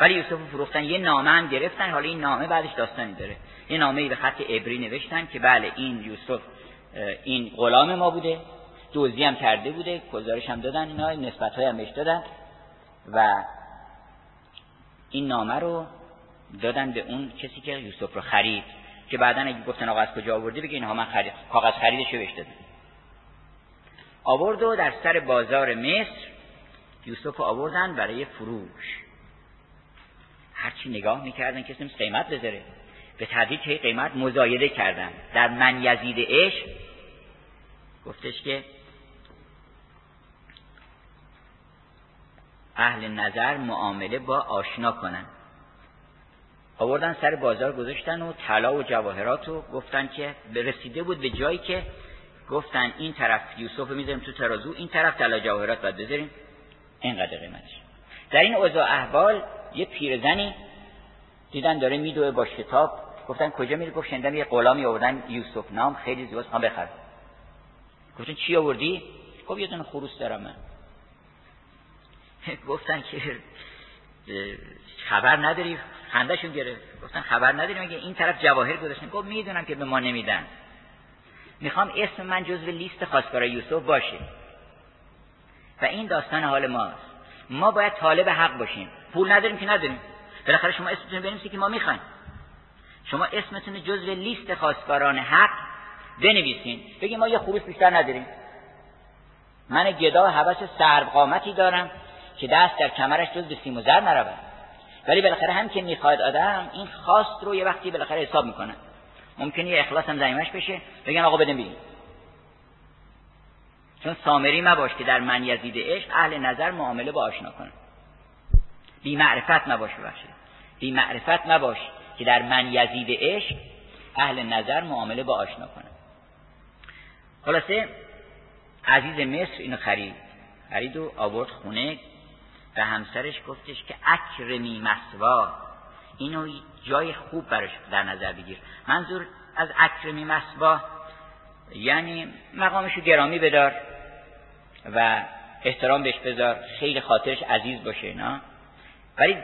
ولی یوسف فروختن یه نامه هم گرفتن. حالا این نامه بعدش داستانی داره. یه نامه به خط عبری نوشتن که بله این یوسف این غلام ما بوده. دوزی هم کرده بوده. گزارش هم دادن اینا نسبت های هم بهش دادن. و این نامه رو دادن به اون کسی که یوسف رو خرید. که بعدا اگه گفتن آقا از کجا آورده بگه اینها من خرید کاغذ خریدش بهش دادن آورد و در سر بازار مصر یوسف آوردن برای فروش. هرچی نگاه می‌کردن کسی نمیست قیمت بذاره. به تدریج که قیمت مزایده کردن. در من یزید عشق گفتش که اهل نظر معامله با آشنا کنن. آوردن سر بازار گذاشتن و طلا و جواهرات رو گفتن که رسیده بود به جایی که گفتن این طرف یوسف می‌ذاریم تو ترازو این طرف طلا جواهرات باید بذاریم. اینقدر قیمتش. در این اوضاع احوال یه پیرزنی دیدن داره میدوه با شتاب. گفتن کجا میره گفت شنیدم یه غلامی آوردن یوسف. نام خیلی زیباست. خواهم بخر. گفتن چی آوردی؟ گفت یه دونه خروس دارم من. [laughs] گفتن که خبر نداری؟ خندهشون گرفت. گفتن خبر نداری مگه این طرف جواهر گذاشتن. گفت می‌دونم که به ما نمیدن. می‌خوام اسم من جزو لیست خواستگارای یوسف باشه. و این داستان حال ماست. ما باید طالب حق باشیم. پول نداریم که نداریم. بالاخره شما اسمتون بنویسید که ما می‌خوایم. شما اسمتون جزو لیست خواستگاران حق بنویسین. بگیم ما یه خروس بیشتر نداریم. من گدا حوث سرب قامتی دارم که دست در کمرش جز به سیم و زر نرود. ولی بالاخره هم که می‌خواد آدم این خواست رو یه وقتی بالاخره حساب می‌کنه. ممکنه یه اخلاص هم زمیمش بشه بگن آقا بدن بگیم چون سامری مباش که در من یزید عشق اهل نظر معامله با آشنا کنه. بی معرفت مباش ببخشید. بی معرفت مباش که در من یزید عشق اهل نظر معامله با آشنا کنه. خلاصه عزیز مصر اینو خرید. خرید و آورد خونه به همسرش گفتش که اکرمی مسوا اینو جای خوب براش در نظر بگیر. منظور از اکرمی مسوا یعنی مقامشو گرامی بدار و احترام بهش بذار خیلی خاطرش عزیز باشه نه ولی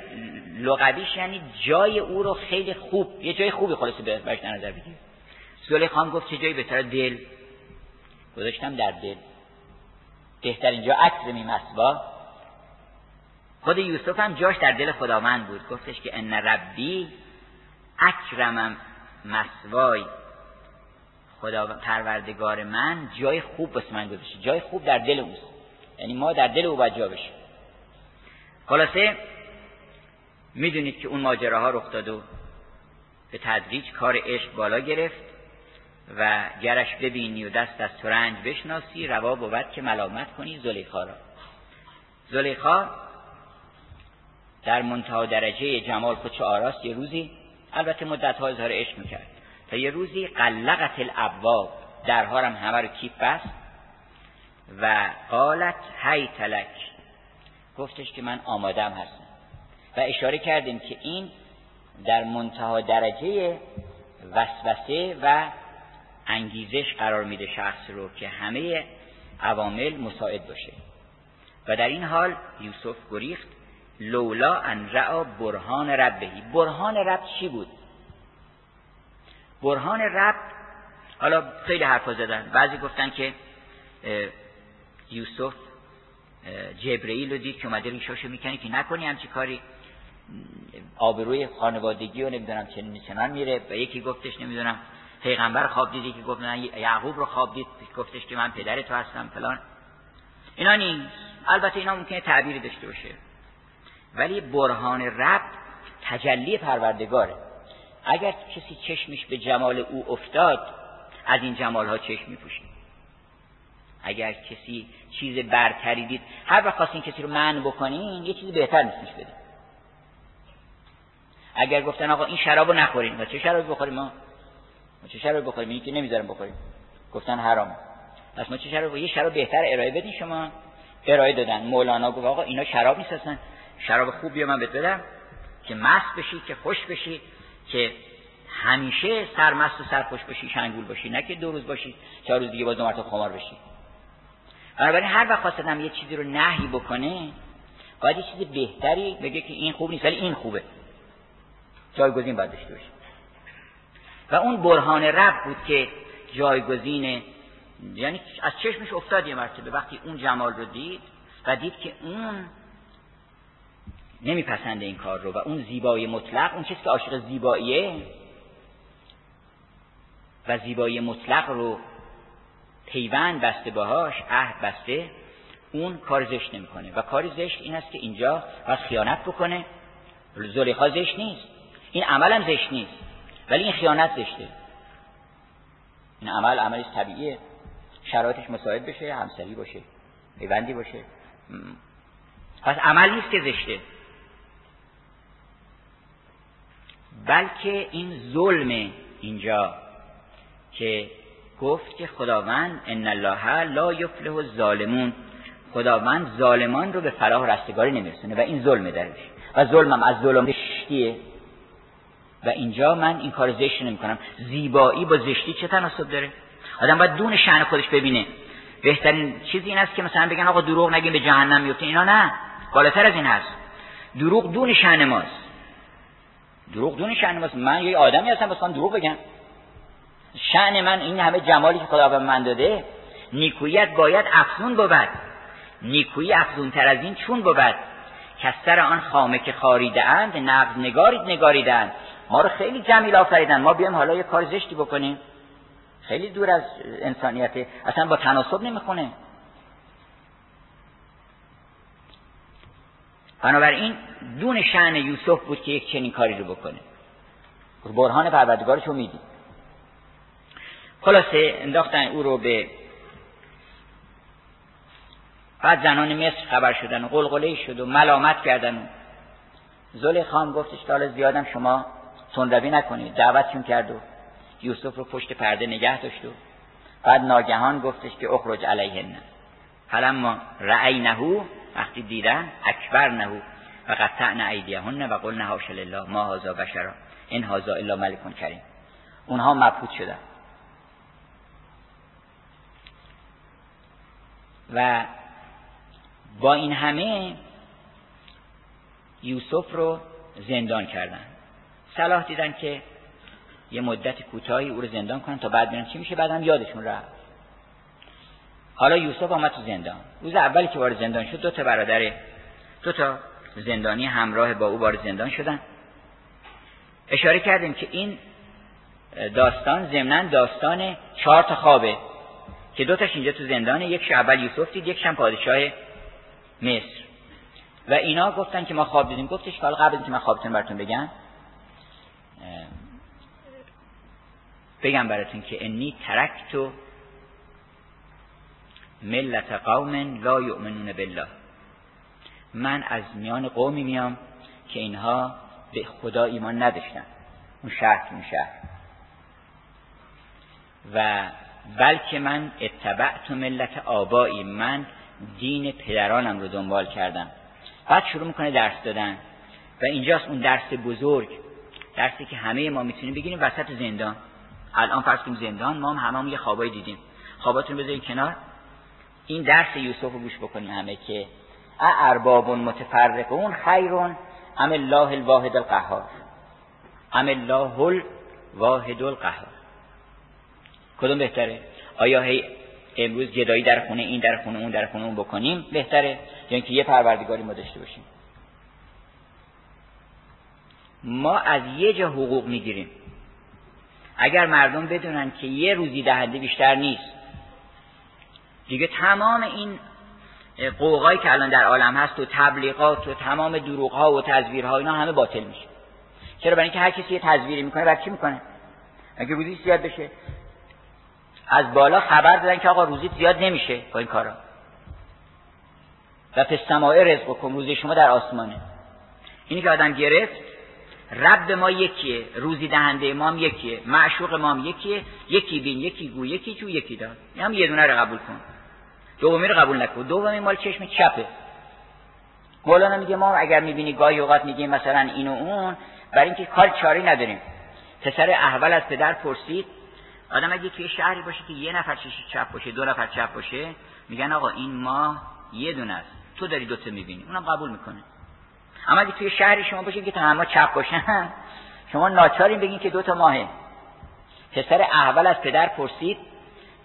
لغویش یعنی جای او رو خیلی خوب یه جای خوبی خلاصه برش در نظر بگیر. سوال خان گفت چه جایی بهتر دل. گذاشتم در دل. بهترین جا اکرمی مسوا خود یوسف هم جاش در دل خداوند بود. گفتش که ان ربی اکرمم مسوای. خدا پروردگار من جای خوب بس من گذاشته. جای خوب در دل اوست. یعنی ما در دل او باید جا بشیم. خلاصه می‌دونید که اون ماجراها رخ داد و به تدریج کار عشق بالا گرفت و گرش ببینی و دست از ترنج بشناسی روا بود که ملامت کنی زلیخا را. زلیخا در منتها درجه جمال خودش آراست یه روزی البته مدت ها اظهار عشق می‌کرد. تا یه روزی قلقت الابواب درها هم همه رو کیف بست و قالت هی تلک. گفتش که من آمادم هستم. و اشاره کردیم که این در منتها درجه وسوسه و انگیزش قرار میده شخص رو که همه عوامل مساعد باشه. و در این حال یوسف گریخت. لولا ان رعا برهان ربهی برهان رب چی بود؟ برهان رب حالا خیلی حرفا زدن. بعضی گفتن که یوسف جبرئیل رو دید که اومده ریشاشو می‌کنه که نکنی همچی کاری. آبروی خانوادگی و نمی‌دونم چنین چنان میره. و یکی گفتش نمی‌دونم پیغمبر خواب دیدی که گفت یعقوب رو خواب دید گفتش که من پدر تو هستم فلان. اینا نیست. البته اینا ممکنه تعبیری داشته باشه. ولی برهان رب تجلی پروردگاره. اگر کسی چشمش به جمال او افتاد از این جمال ها چشم میپوشه اگر کسی چیز برتری دید هر وقت خواستین کسی رو من بکنین یه چیزی بهتر نیستش بدین اگر گفتن آقا این شرابو نخورین و چه شرابی بخوریم ما؟ ما چه شرابی بخوریم؟ این که نمی‌ذارم بخوریم. گفتن حرام پس ما چه شراب یه شراب بهتر ارائه بدین شما. ارائه دادن. مولانا گفت آقا اینا شراب نیست اصلا شراب خوب بیا من بهت بدم که مست بشی که خوش بشی که همیشه سرمست و سرخوش باشی شنگول باشی نه که دو روز باشی چهار روز دیگه باز دو مرتبه خمار بشی. بنابراین هر وقت خواستم یه چیزی رو نهی بکنه باید یه چیز بهتری بگه که این خوب نیست ولی این خوبه. جایگزین باید داشته باشه و اون برهان رب بود که جایگزین یعنی از چشمش افتاد یه مرتبه. وقتی اون جمال رو دید و دید که اون نمیپسنده این کار رو و اون زیبایی مطلق اون چیزی که عاشق زیباییه و زیبایی مطلق رو پیوند بسته باهاش عهد بسته اون کار زشت نمی‌کنه. و کار زشت این است که اینجا باید خیانت بکنه. زلیخا زشت نیست. این عمل هم زشت نیست. ولی این خیانت زشته. این عمل عملش طبیعیه. شرایطش مساعد بشه همسری باشه پیوندی باشه. پس عمل نیست که زشته. بلکه این ظلم اینجا که گفت که خداوند ان الله لا یفلح الظالمون. خداوند ظالمان رو به فلاح رستگاری نمیرسونه و این ظلم درش. و ظلمم از ظلم زشتیه. و اینجا من این کار زشت نمی کنم زیبایی با زشتی چه تناسب داره؟ آدم باید دون شأن خودش ببینه. بهترین چیزی این است که مثلا بگن آقا دروغ نگیم به جهنم میفته اینا نه. بالاتر از این هست. دروغ دون شأن ماست. دروغ دون شأن ماست. من یه آدمی هستم بس دروغ بگم. شأن من این همه جمالی که خدا به من داده نیکویت باید افزون بود. نیکویی افزون تر از این چون بود؟ کسر آن خامه که خاریده اند نقض نگارید نگاریدند ما رو خیلی جمیل آفریدن. ما بیایم حالا یه کار زشتی بکنیم. خیلی دور از انسانیت اصلا با تناسب نمی‌خونه. بنابراین دون شعن یوسف بود که یک چنین کاری رو بکنه. برهان پروردگارش رو می‌دید. خلاصه انداختن او رو به بعد زنان مصر خبر شدن و قلقله شد و ملامت کردن. خان گفتش که حالا زیادم شما تندروی نکنید. دعوتشون کرد و یوسف رو پشت پرده نگه داشت و بعد ناگهان گفتش که اخرج علیهن. فلما رأینهو وقتی دیدن اکبر نهو و قطعن ایدیهن و قلن حاش لله ما هازا بشرا. این هازا الا ملکون کریم. اونها مبهوت شدن. و با این همه یوسف رو زندان کردن. صلاح دیدن که یه مدت کوتاهی او رو زندان کنن تا بعد ببینن چی میشه بعدم یادشون رفت. حالا یوسف آمد تو زندان. روز اولی که وارد زندان شد دو تا برادر دو تا زندانی همراه با او وارد زندان شدن. اشاره کردیم که این داستان ضمنا داستان چهار تا خوابه که دو تاش اینجا تو زندانه. یک اول یوسف دید یک پادشاه مصر. و اینا گفتن که ما خواب دیدیم. گفتش حالا قبل که من خوابتون براتون بگم بگم براتون که انی ترکتو ملت قوم لا یؤمنون بالله. من از میان قومی میام که اینها به خدا ایمان نداشتن. اون شهر اون شهر و بلکه من اتبعت ملت آبایی من دین پدرانم رو دنبال کردم. بعد شروع می‌کنه درس دادن. و اینجاست اون درس بزرگ درسی که همه ما می‌تونیم بگیریم وسط زندان. الان فرض کنیم زندان ما هم هم یه خوابایی دیدیم. خواباتون بذارید کنار. این درس یوسف رو گوش بکنیم همه که ارباب متفرقون خیرون ام الله الواحد القهار ام الله الواحد القهار. کدوم بهتره؟ آیا هی امروز جدایی در خونه این در خونه اون در خونه اون بکنیم؟ بهتره. یا اینکه یه پروردگاری ما داشته باشیم. ما از یه جا حقوق می‌گیریم. اگر مردم بدونن که یه روزی دهنده بیشتر نیست دیگه تمام این قوقایی که الان در عالم هست و تبلیغات و تمام دروغ ها و تزویرها اینا همه باطل میشه. چرا؟ برای اینکه هر کسی یه تزویری می‌کنه بعد چی می‌کنه؟ اگه روزی زیاد بشه. از بالا خبر دادن که آقا روزی زیاد نمیشه با این کارا. و پس رزق کن روزی شما در آسمانه. اینی که آدم گرفت رب ما یکیه روزی دهنده ما هم یکیه معشوق ما هم یکیه یکی بین یکی گو یکی جو یکی دار هم یه دونه رو قبول کن. دومی رو قبول نکن. دومی مال چشم چپه. مولانا میگه ما اگر می‌بینی گاهی اوقات میگیم مثلا این و اون برای اینکه کار چاری نداریم. پسر احول از پدر پرسید آدم اگه توی شهری باشه که یه نفر چشم چپ باشه دو نفر چپ باشه میگن آقا این ماه یه دونه است. تو داری دوتا می‌بینی. اونم قبول می‌کنه. اما اگه توی شهری شما باشه که تمام چپ باشن [laughs] شما ناچارین بگین که دو تا ماهه. پسر احول از پدر پرسید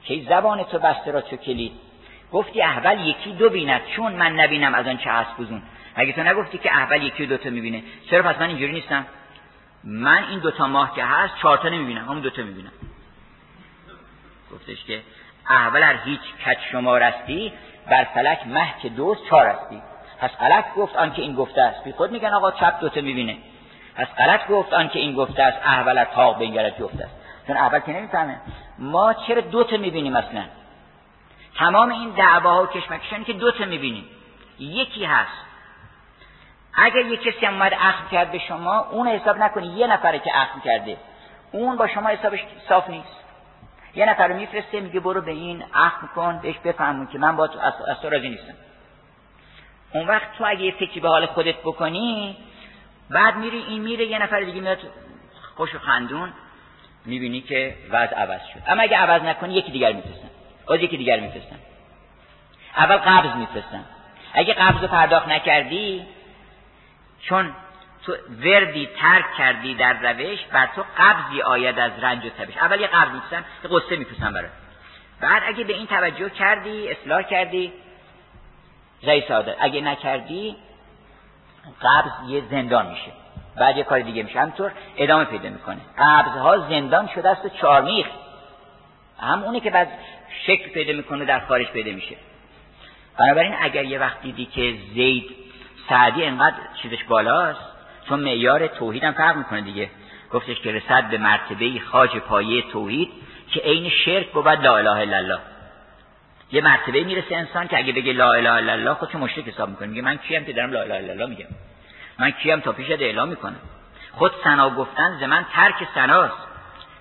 که زبان تو بسته را چو کلید؟ گفتی احول یکی دو بیند. چون من نبینم از آن چه هست بزون اگه تو نگفتی که احول یکی دو تا می‌بینه؟ چرا پس من اینجوری نیستم؟ من این دوتا ماه که هست چهار تا نمی‌بینم. همون دوتا می‌بینم. گفتش که احول هر هیچ کچ شما رستی بر فلک مه که دوست چهار استی پس غلط گفت آنکه این گفته است. بی خود میگن آقا چپ دوتا می‌بینه. پس غلط گفت آنکه این گفته است. احول تاق بنگرد جفت است. چون اول که نمی‌فهمه. ما چرا دوتا می‌بینیم اصلا؟ تمام این دعواها و کشمکشانی که دوتا می‌بینیم. یکی هست. اگر یک کسی هم اومد اخم کرد به شما اون حساب نکنی یه نفره که اخم کرده. اون با شما حسابش صاف نیست. یه نفر رو میفرسته میگه برو به این اخم کن بهش بفهمون که من با تو از تو راضی نیستم. اون وقت تو اگه یه فکری به حال خودت بکنی بعد میری این میره یه نفر دیگه میاد خوش و خندون می‌بینی که وضع عوض شد. اما اگه عوض نکنی یکی دیگر میفرستن باز یکی دیگر میفرستن اول قبض میفرستن اگه قبض رو پرداخت نکردی چون تو وردی ترک کردی در روش بر تو قبضی آید از رنج و تبش. اول یه قبض میفرستن یه قصه میفرستن برای بعد اگه به این توجه کردی اصلاح کردی زی ساده. اگه نکردی قبض یه زندان میشه. بعد یه کار دیگه میشه. همطور ادامه پیدا می‌کنه. قبض ها زندان شده است و چارمیخ هم اونی که بعد شکل پیدا می‌کنه در خارج پیدا میشه. بنابراین اگر یه وقت دیدی که زید سعدی انقدر چیزش بالاست چون معیار توحید هم فرق می‌کنه دیگه. گفتش که رسد به مرتبه خاج پایه توحید که عین شرک بود لا اله الا الله. یه مرتبه می‌رسه انسان که اگه بگه لا اله الا الله خودشو مشرک حساب می‌کنه. میگه من کیم که دارم لا اله الا الله میگم؟ من کیم تا پیشت اعلام می‌کنم؟ خود سنا گفتن ز من ترک سناست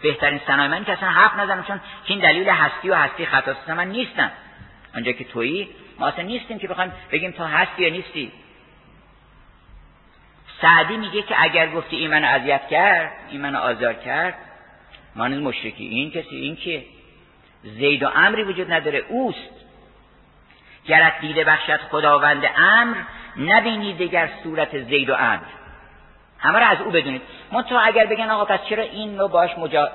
بهترین سنای من که اصلا حرف نزنم چون این دلیل هستی و هستی خطاست. من نیستم. آنجا که تویی ما اصلا نیستیم که بخوایم بگیم تو هستی یا نیستی. سعدی میگه که اگر گفتی این منو اذیت کرد این منو آزار کرد مانند مشرکی. این کسی این که زید و امری وجود نداره. اوست. گرت دیده بخشد خداوند امر نبینی دیگر صورت زید و امر همه رو از او بدونید. تو اگر بگن آقا پس چرا این رو باش مجا...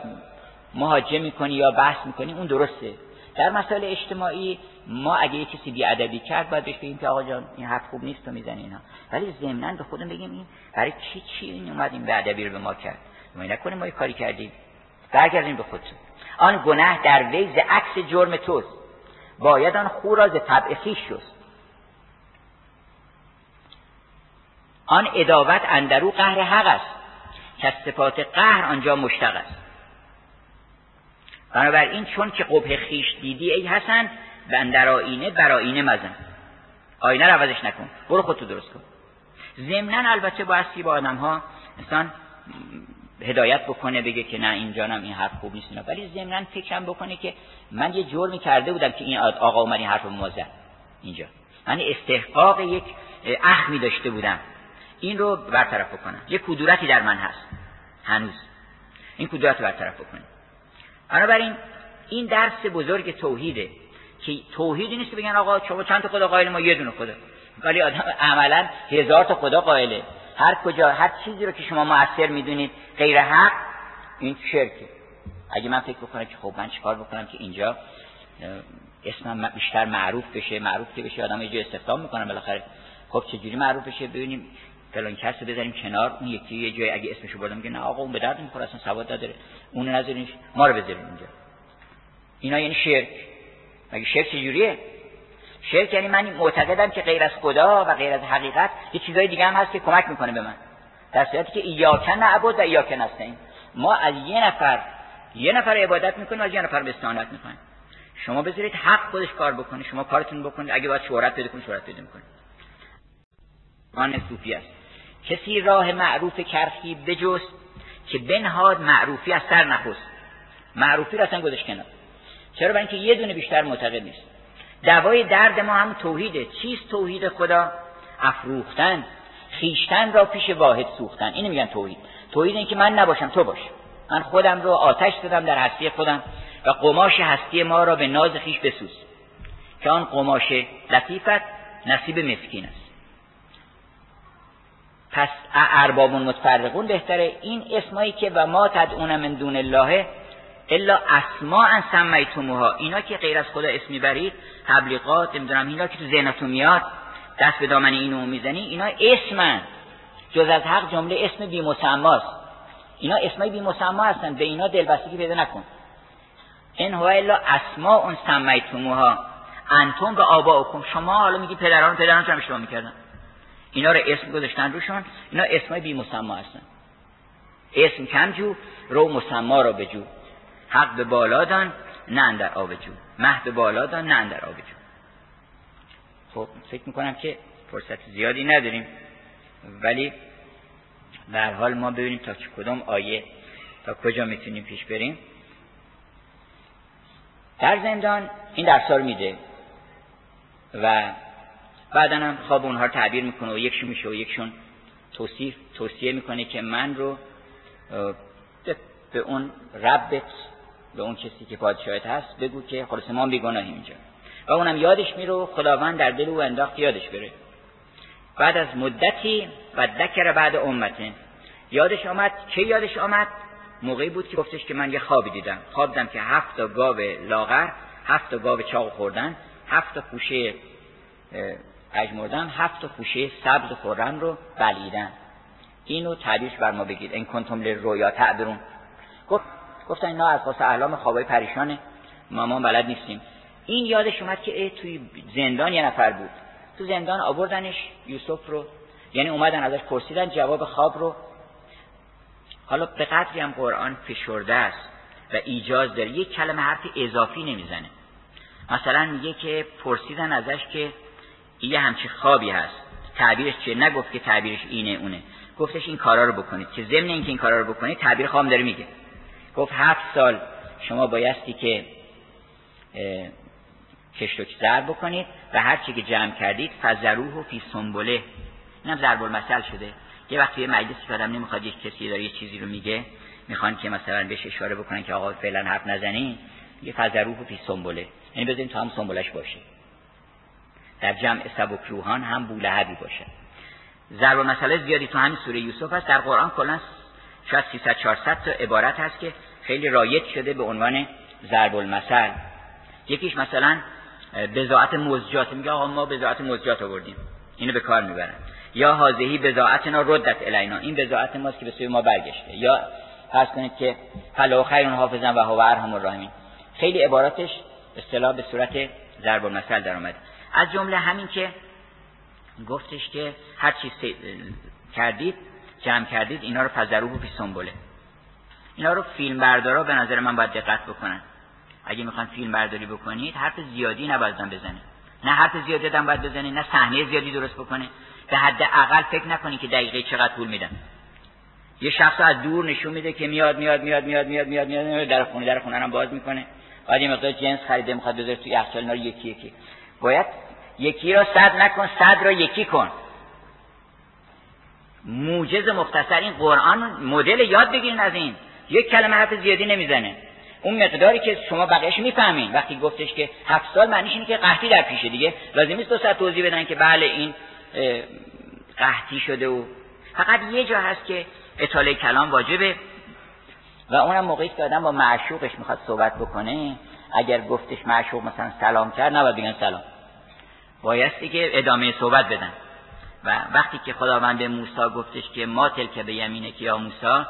مهاجم می‌کنی یا بحث می‌کنی؟ اون درسته. در مسائل اجتماعی ما اگه یه کسی بیادبی کرد باید بهش بگیم که آقا جان این حرف خوب نیست تو می‌زنی اینا. ولی ضمنا به خودم بگیم این برای چی چی این اومد این بیادبی رو به ما کرد؟ ما نکنیم ما یه کاری کردیم. برگردیم به خودتون. آن گناه در وی ز عکس جرم توست. باید آن خو را ز طبع خویش شست. آن اداوت اندرو قهر حق است که صفات قهر آنجا مشتق است. بنابراین چون که قبه خیش دیدی ای حسن بندر آینه بر آینه مزن. آینه رو عوضش نکن. برو خودتو درست کن. ضمنا البته بایستی با آدم ها انسان هدایت بکنه بگه که نه اینجانم این حرف خوب نیست ولی ضمنا فکرم بکنه که من یه جرمی کرده بودم که این آقا اومد این حرف رو زد اینجا. من استحقاق یک اخمی داشته بودم. این رو برطرف بکنم. یه کدورتی در من هست. هنوز. این کدورت رو برطرف بکنم بنابراین این درس بزرگ توحیده که توحیدی نیست بگن آقا شما چند تا خدا قائل ما؟ یه دونه خدا. ولی آدم عملا هزار تا خدا قائله. هر کجا هر چیزی رو که شما موثر می‌دونید غیر حق این شرکه. اگه من فکر بکنم که خب من چیکار بکنم که اینجا اسمم بیشتر معروف بشه معروف که بشه آدم جای استخدام می‌کنن بالاخره. خب چجوری معروف بشه؟ ببینیم. فلان کس رو بذاریم کنار اون یکی یه جای اگه اسمشو بردم میگه نه آقا اون به درد می‌خوره اصلا سواد نداره. اون نذارین ما رو بذاریم اونجا. اینا یعنی شرک. مگه شرک چجوریه؟ شرک یعنی من معتقدم که غیر از خدا و غیر از حقیقت یه چیزای دیگه هم هست که کمک می‌کنه به من. در صورتی که ایاک نعبد و ایاک نستعین. ما از یه نفر یه نفر عبادت می‌کنیم از یه نفر به استعانت می‌کنیم. شما بذارید حق خودش کار بکنه شما کارتون بکنید اگه باید شهرت پیدا کنید شهرت پیدا کنید آن صوفی است. کسی راه معروف کرخی بجست که بنهاد معروفی از سر نخست. معروفی را اصلا گذاشت کنار. چرا؟ برای اینکه یه دونه بیشتر معتقد نیست. دوای درد ما هم توحیده چیست توحید خدا؟ افروختن. خیشتن را پیش واحد سوختن. اینو میگن توحید. توحید این که من نباشم تو باش. من خودم رو آتش دادم در هستی خودم و قماش هستی ما را به ناز خیش بسوز. که آن قماش لطیفت نصیب مسکین است. پس ارباب متفرقون بهتره. این اسمایی که و ما تدعون من دون الله الا اسماء سمیتموها. اینا که غیر از خدا اسم می‌برید تبلیغات نمی‌دونم اینا که تو ذهنتون میاد دست به دامن اینو می‌زنی اینا اسمن. جز از حق جمله اسم بی مسماست اینا اسمای بی مسما هستن به اینا دلبستگی پیدا نکن. این هو الا اسماء سمیتموها. انتم به آباؤکم. شما حالا میگی پدران پدران چرا اشتباه می‌کردن؟ اینا رو اسم گذاشتن روشون اینا اسمای بی مسما هستن. اسم کم جو رو مسما را بجو حق به بالا دان نه اندر آب جو. مه به بالا دان نه اندر آب جو. خب فکر می‌کنم که فرصت زیادی نداریم. ولی در حال ما ببینیم تا کدام آیه تا کجا می‌تونیم پیش بریم. در زندان این درس رو میده و بعدا هم خواب اونها رو تعبیر می‌کنه و یکشون میشه و یکشون توصیف توصیه می‌کنه که من رو به اون ربت به اون کسی که پادشاهت هست بگو که خلاص ما بیگناهیم اینجا. و اونم یادش میره خداوند در دل او انداخت یادش بره. بعد از مدتی و دکر بعد امته. یادش آمد؟ چه یادش آمد؟ موقعی بود که گفتش که من یه خوابی دیدم. خواب دیدم که هفت تا گاو لاغر هفت تا گاو چاق خوردن هفت تا پوشه اجمردن هفت تا پوشه سبز خوردن رو بلیدن. اینو تعبیرش بر ما بگید. این کنتم رویا تعبرون گفت گفتن اینا از خاص اعلام خوابای پریشانه. ما بلد نیستیم. این یادش اومد که توی زندان یه نفر بود. تو زندان آوردنش یوسف رو. یعنی اومدن ازش پرسیدن جواب خواب رو. حالا به قدری هم قرآن فشرده است و ایجاز داره. یک کلمه حرف اضافی نمی‌زنه. مثلا میگه که پرسیدن ازش که یه همچی خوابی هست. تعبیرش چیه؟ نگفت که تعبیرش اینه اونه. گفتش این کارا رو بکنید. که ضمن اینکه این کارا رو بکنید تعبیر خواب داره میگه. گفت هفت سال شما بایستی که کشت و زر بکنید و هر چی که جمع کردید فزروه و فی سنبله. اینم ضرب المثل شده. یه وقتی یه مجلسی آدم نمی‌خواد یک کسی داره یه چیزی رو میگه می‌خوان که مثلا بهش اشاره بکنن که آقا فعلا حرف نزنی یه فزروه و فی سنبله. یعنی بزنین تا هم سنبلش باشه. در جمع سبک روحان هم بولهبی باشه. ضرب مسئله زیادی تو همین سوره یوسف هست. در قرآن کلا شاید 300 400 تا عبارت هست که خیلی رایج شده به عنوان ضرب المثل. یکیش مثلا بزاعت مزجات. میگه آقا ما بزاعت مزجات آوردیم. اینو به کار می‌برن. یا حاضهی بزاعتنا ردت الینا. این بزاعت ماست که به سوی ما برگشته. یا فرض کنید که فلا خیر حافظا و هو ارحم الراحمین. خیلی عباراتش اصطلاح به صورت ضرب المثل در اومده از جمله همین که گفتش که هر چیز کردید جمع کردید اینا رو فزروه فی سنبله. اینا رو فیلم بردارا به نظر من باید دقت بکنن. اگه می‌خوان فیلم برداری بکنید حرف زیادی نباید بزنه نه حرف زیادی دادن باید بزنه نه صحنه زیادی درست بکنه به حد اقل فکر نکنی که دقیقه چقدر طول میدن. یه شخص از دور نشون میده که میاد میاد میاد میاد میاد میاد میاد در خونه در خونه هم باز می‌کنه. بعد یه مقدار جنس خریده می‌خواد بذاره توی یخچال اینا یکی یکی. باید یکی را صد نکن صد را یکی کن. موجز مختصر این قرآن مدل یاد بگیرین از این. یک کلمه حرف زیادی نمی‌زنه. اون مقداری که شما بقیهش می‌فهمین. وقتی گفتش که هفت سال معنیش اینه که قحطی در پیشه دیگه. لازم نیست دو ساعت توضیح بدن که بله این قحطی شده و فقط یه جا هست که اطاله کلام واجبه. و اونم موقعی که آدم با معشوقش می‌خواد صحبت بکنه. اگر گفتش معشوق مثلا سلام کرد نباید بگن سلام. بایستی که ادامه صحبت بدن. و وقتی که خداوند موسی گفتش که ما تلک به یمینه که یا موسی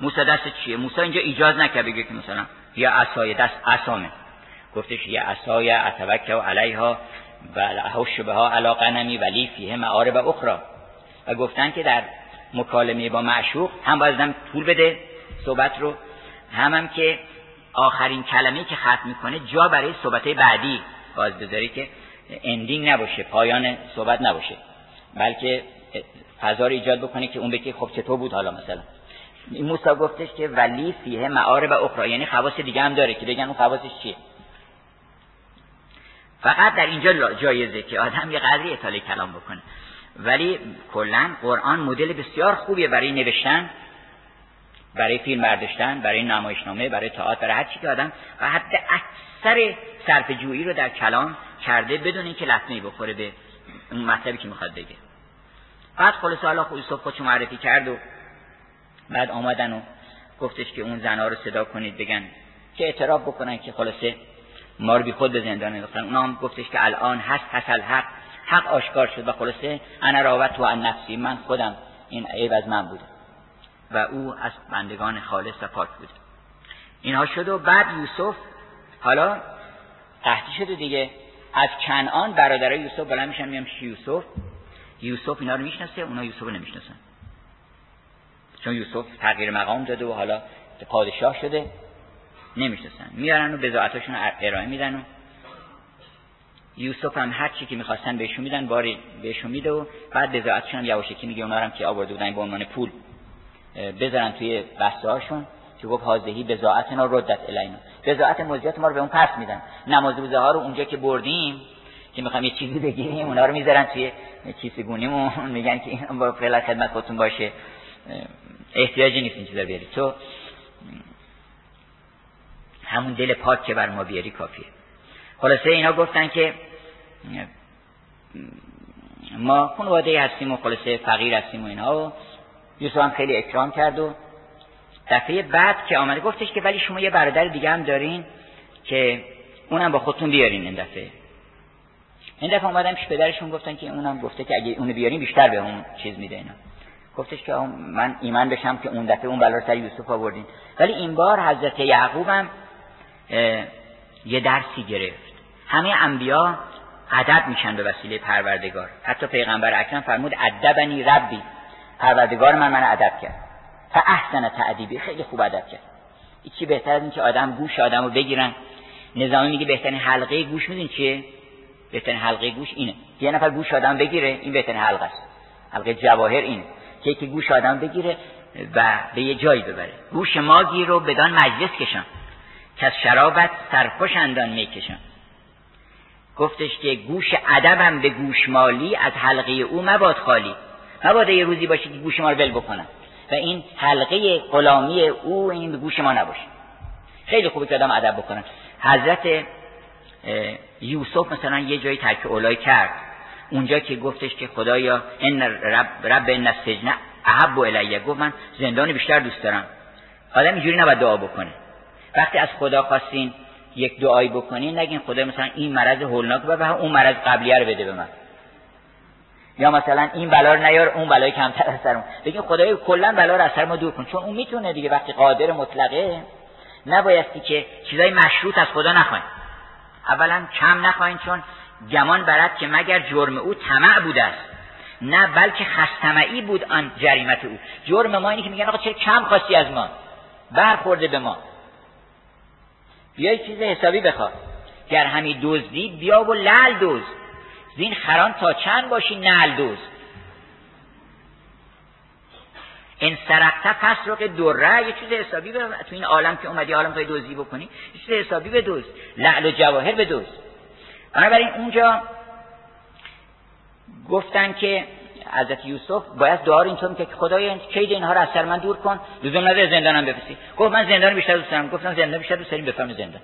موسی دست چیه؟ موسی اینجا ایجاز نکرد بگه که مثلا یا عصای دست عصامه. گفتش یا عصای اتوکل علیها و احوش ها علا قنمی ولی فیه معارب اخرى و گفتن که در مکالمه با معشوق هم باید طول بده صحبت رو. هم هم که آخرین کلمه که ختم می‌کنه جا برای صحبت بعدی. باز بذاری که اندینگ نباشه پایان صحبت نباشه. بلکه فضا رو ایجاد بکنه که اون بگه خب چطور بود حالا مثلا. این موسی گفتش که ولی فیه معارب اخرى یعنی خواص دیگه هم داره که بگن اون خواصش چیه. فقط در اینجا جایزه که آدم یه قدری اطاله کلام بکنه. ولی کلا قرآن مدل بسیار خوبیه برای نوشتن. برای فیلم برداشتن برای نمایشنامه برای تئاتر برای هر چی که آدم و حتی اکثر صرف جویی رو در کلام کرده بدون اینکه لطمه بخوره به اون مطلبی که می‌خواد بگه. بعد خلاص حالا یوسف خودشو معرفی کرد و بعد آمدن و گفتش که اون زنا رو صدا کنید بگن که اعتراف بکنن که خلاصه ما رو بی خود به زندان انداختن. اونا هم گفتش که الان هست حسل حق حق آشکار شد و خلاصه انا راوت و نفسی من خودم این عیب از من بوده. و او از بندگان خالص و پاک بوده اینها شد و بعد یوسف حالا قحطی شده دیگه از کنعان برادرای یوسف بلند میشن میام یوسف. یوسف اینا رو می‌شناسه اونا یوسف رو نمی‌شناسن. چون یوسف تغییر مقام داده و حالا پادشاه شده نمی‌شناسن. میارن و بزاعتاشون ارائه میدن و یوسف هم هر چی که می‌خواستن بهشون میدن باری بهشون میده و بعد بزاعتشون هم یواشکی میگه اونا هم که آورده بودن به عنوان پول. بذارن توی بسته هاشون که گفت حاضهی بزاعتنا ردت الینا بزاعت مزیات ما رو به اون پس میدن. نماز روزه ها رو اونجا که بردیم که می‌خوام یه چیزی بگیریم اونا رو می‌ذارن توی کیسه گونیمون [laughs] میگن که این با فعلا خدمت خودتون باشه. احتیاجی نیست این چیزا بیاری. تو همون دل پاک که بر ما بیاری کافیه. خلاصه اینا گفتن که ما خانواده هستیم و خلاصه فقیر هستیم و اینا و یوسف هم خیلی اکرام کرد و دفعه بعد که آمده گفتش که ولی شما یه برادر دیگه هم دارین که اونم با خودتون بیارین این دفعه. این دفعه اومدم پیش پدرشون گفتن که اونم گفته که اگه اونو بیارین بیشتر به اون چیز میده اینا. گفتش که من ایمان بشم که اون دفعه اون بلا سر یوسف آوردین. ولی این بار حضرت یعقوب هم یه درسی گرفت. همه انبیا ادب میشن به وسیله پروردگار. حتی پیغمبر اکرم فرمود ادبنی ربی. پروردگار من من ادب کرد. احسن تعدیبی خیلی خوب ادب کرد. چی بهتر از اینکه آدم گوش آدمو بگیرن. نظامی میگه بهترین حلقه گوش میدین چیه؟ بهترین حلقه گوش اینه. یه نفر گوش آدم بگیره این بهترین حلقه است. حلقه جواهر اینه. که که گوش آدم بگیره و به یه جایی ببره. گوش ما گیر رو بدان مجلس کشم که از شرابت سرخوش اندان می‌کشم گفتش که گوش ادبم به گوشمالی از حلقه او مباد خالی. مباد یه روزی باشه که گوش ما رو بل بکنم و این حلقه غلامی او این گوش ما نباشه. خیلی خوبه که آدم ادب بکنن حضرت یوسف مثلا یه جایی ترک اولای کرد. اونجا که گفتش که خدایا ان رب رب ان السجن احب الیه. گفت من زندان بیشتر دوست دارم. آدم اینجوری نباید دعا بکنه. وقتی از خدا خواستین یک دعایی بکنین نگین خدا مثلا این مرض هولناک به اون مرض قبلیه رو بده به من. یا مثلا این بلا رو نیار اون بلای کمتر از سرمون بگین خدای کلا بلا رو از سر ما دور کن. چون اون می‌تونه دیگه وقتی قادر مطلقه نبایستی که چیزای مشروط از خدا نخواین اولا کم نخواین چون گمان برد که مگر جرم او طمع بوده است. نه بلکه خستمعی بود آن جریمت او. جرم ما اینه که میگن آقا چه کم خواستی از ما؟ برخورده به ما. بیای چیز حسابی بخواد گر همی دزدی بیا و لل دوز زین خران تا چند باشی نل دوز این سرقته پس رو که دره یه چیز حسابی به تو این عالم که اومدی عالم پای دوزی بکنی یه چیز حسابی دوز لعل و جواهر به دوز بنابراین اونجا گفتن که حضرت یوسف باید دعا رو اینطور که خدای کید اینها رو از سر من دور کن لزوم نداره زندانم بفرستی. گفت من زندان بیشتر دوست دارم. گفتم زندان بیشتر دوست داریم بفرم زندان.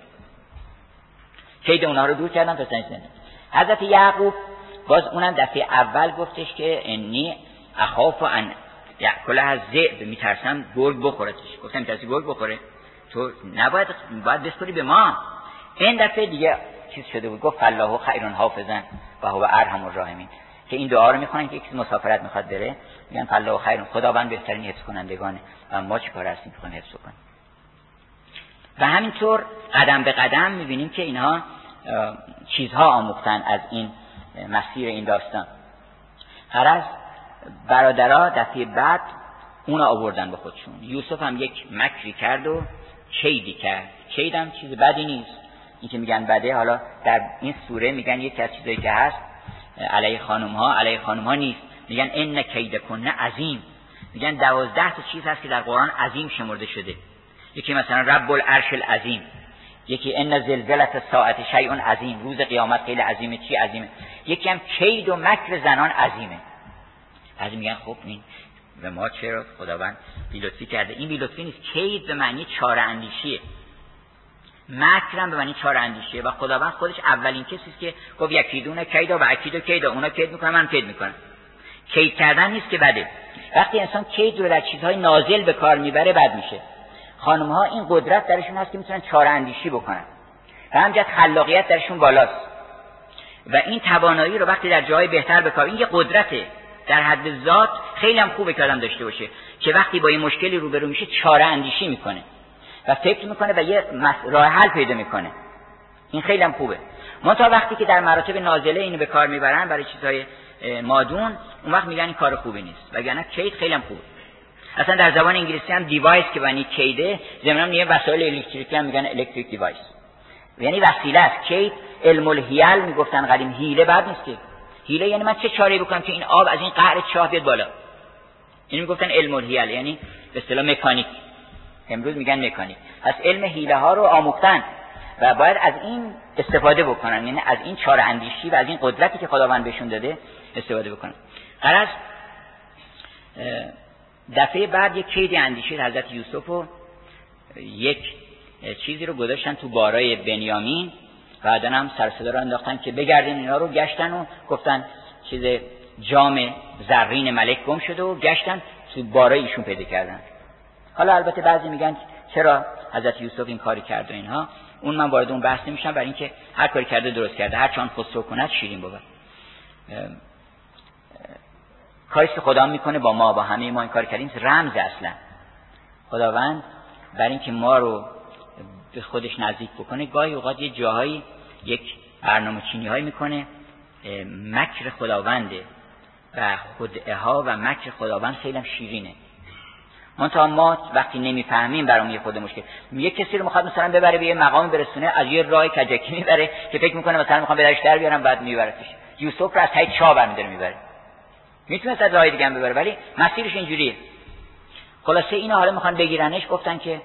کید اونها رو دور کردم پس زندان. حضرت یعقوب باز اونم دفعه اول گفتش که انی اخاف ان یاکل از ذئب میترسم گرگ بخورتش. گفتم میترسی گرگ بخوره؟ تو نباید باید بسپری به ما. این دفعه دیگه چیز شده بود. گفت الله خیرون حافظن و هو ارحم الراحمین. که این دعا رو می‌خونن که یکی مسافرت می‌خواد بره. میگن الله خیرون خداوند بهترین حفظ کنندگانه و ما چیکار هستیم که حفظ کنیم و همینطور قدم به قدم می‌بینیم که اینها چیزها آموختن از این مسیر این داستان. از برادرها دفعه بعد اون آوردن به خودشون. یوسف هم یک مکری کرد و کیدی کرد. کید هم چیز بدی نیست. این که میگن بده حالا در این سوره میگن یکی از چیزایی که هست علیه خانم ها علیه خانم ها نیست. میگن ان کید کنه عظیم. میگن دوازده تا چیز هست که در قرآن عظیم شمرده شده. یکی مثلا رب العرش العظیم. یکی ان زلزلت ساعت شیء عظیم روز قیامت خیلی عظیمه. چی عظیمه؟ یکی هم کید و مکر زنان عظیمه. از میگن خب این به ما چرا؟ خداوند بیلطفی کرده. این بیلطفی نیست. کید به معنی چاره اندیشیه. مکرم به معنی چاره اندیشیه. و خداوند خودش اولین کسی است که گفت یکیدون کیدا و اکیدو کیدا اونا کید می‌کنن من کید می‌کنم. کید کردن نیست که بده. وقتی انسان کید رو در چیزهای نازل به کار می‌بره بد میشه. خانم ها این قدرت درشون هست که می‌تونن چاره اندیشی بکنن. و همجد خلاقیت درشون بالاست. و این توانایی رو وقتی در جای بهتر به کار این یه قدرته. در حد ذات خیلی هم خوبه که آدم داشته باشه که وقتی با یه مشکلی روبرو میشه چاره اندیشی می‌کنه. و فکر می‌کنه و یه راه حل پیدا می‌کنه. این خیلی هم خوبه. منتها وقتی که در مراتب نازله اینو به کار می‌برن برای چیزهای مادون اون وقت میگن این کار خوبی نیست. وگرنه کید خیلی هم خوبه. اصلا در زبان انگلیسی هم device که معنی کیده ضمن یه وسایل الکتریکی هم میگن electric device یعنی وسیله است. کید علم الحیل می‌گفتن قدیم. حیله بد نیست که. حیله یعنی من چه چاره بکنم که این آب از این قعر چاه بیاد بالا؟ این می‌گفتن علم الحیل یعنی به اصطلاح مکانیک. امروز میگن مکانیک. پس علم هیله ها رو آموختن و باید از این استفاده بکنن. یعنی از این چاره اندیشی و از این قدرتی که خداوند بهشون داده استفاده بکنن. قرض دفعه بعد یک کید اندیشه حضرت یوسف و یک چیزی رو گذاشتن تو بارای بنیامین بعدا هم سرصدا رو انداختن که بگردین اینا رو گشتن و گفتن چیز جام زرین ملک گم شده و گشتن تو بارای ایشون پیدا کردن. حالا البته بعضی میگن چرا حضرت یوسف این کاری کرده اینها. اون من وارد اون بحث نمیشم برای اینکه هر کاری کرده درست کرده. هر چون خسرو کند شیرین بود. کاری که خدا می‌کنه با ما با همه ما این کار کردیم رمز اصلا. خداوند برای اینکه ما رو به خودش نزدیک بکنه گاهی اوقات یه جاهایی یک برنامه چینی هایی می‌کنه مکر خداونده و خدعه ها و مکر خداوند خیلی شیرینه. منتها ما وقتی نمی‌فهمیم برام یه خود مشکل. یه کسی رو می‌خواد مثلا ببره به یه مقام برسونه از یه راه کجکی می‌بره که فکر می‌کنه مثلا می‌خوام به در بیارم بعد میبرتش یوسف رو از تای چا برمیداره می‌بره. می‌تونست از راه دیگه هم ببره ولی مسیرش اینجوریه. خلاصه اینا حالا می‌خوان بگیرنش گفتن که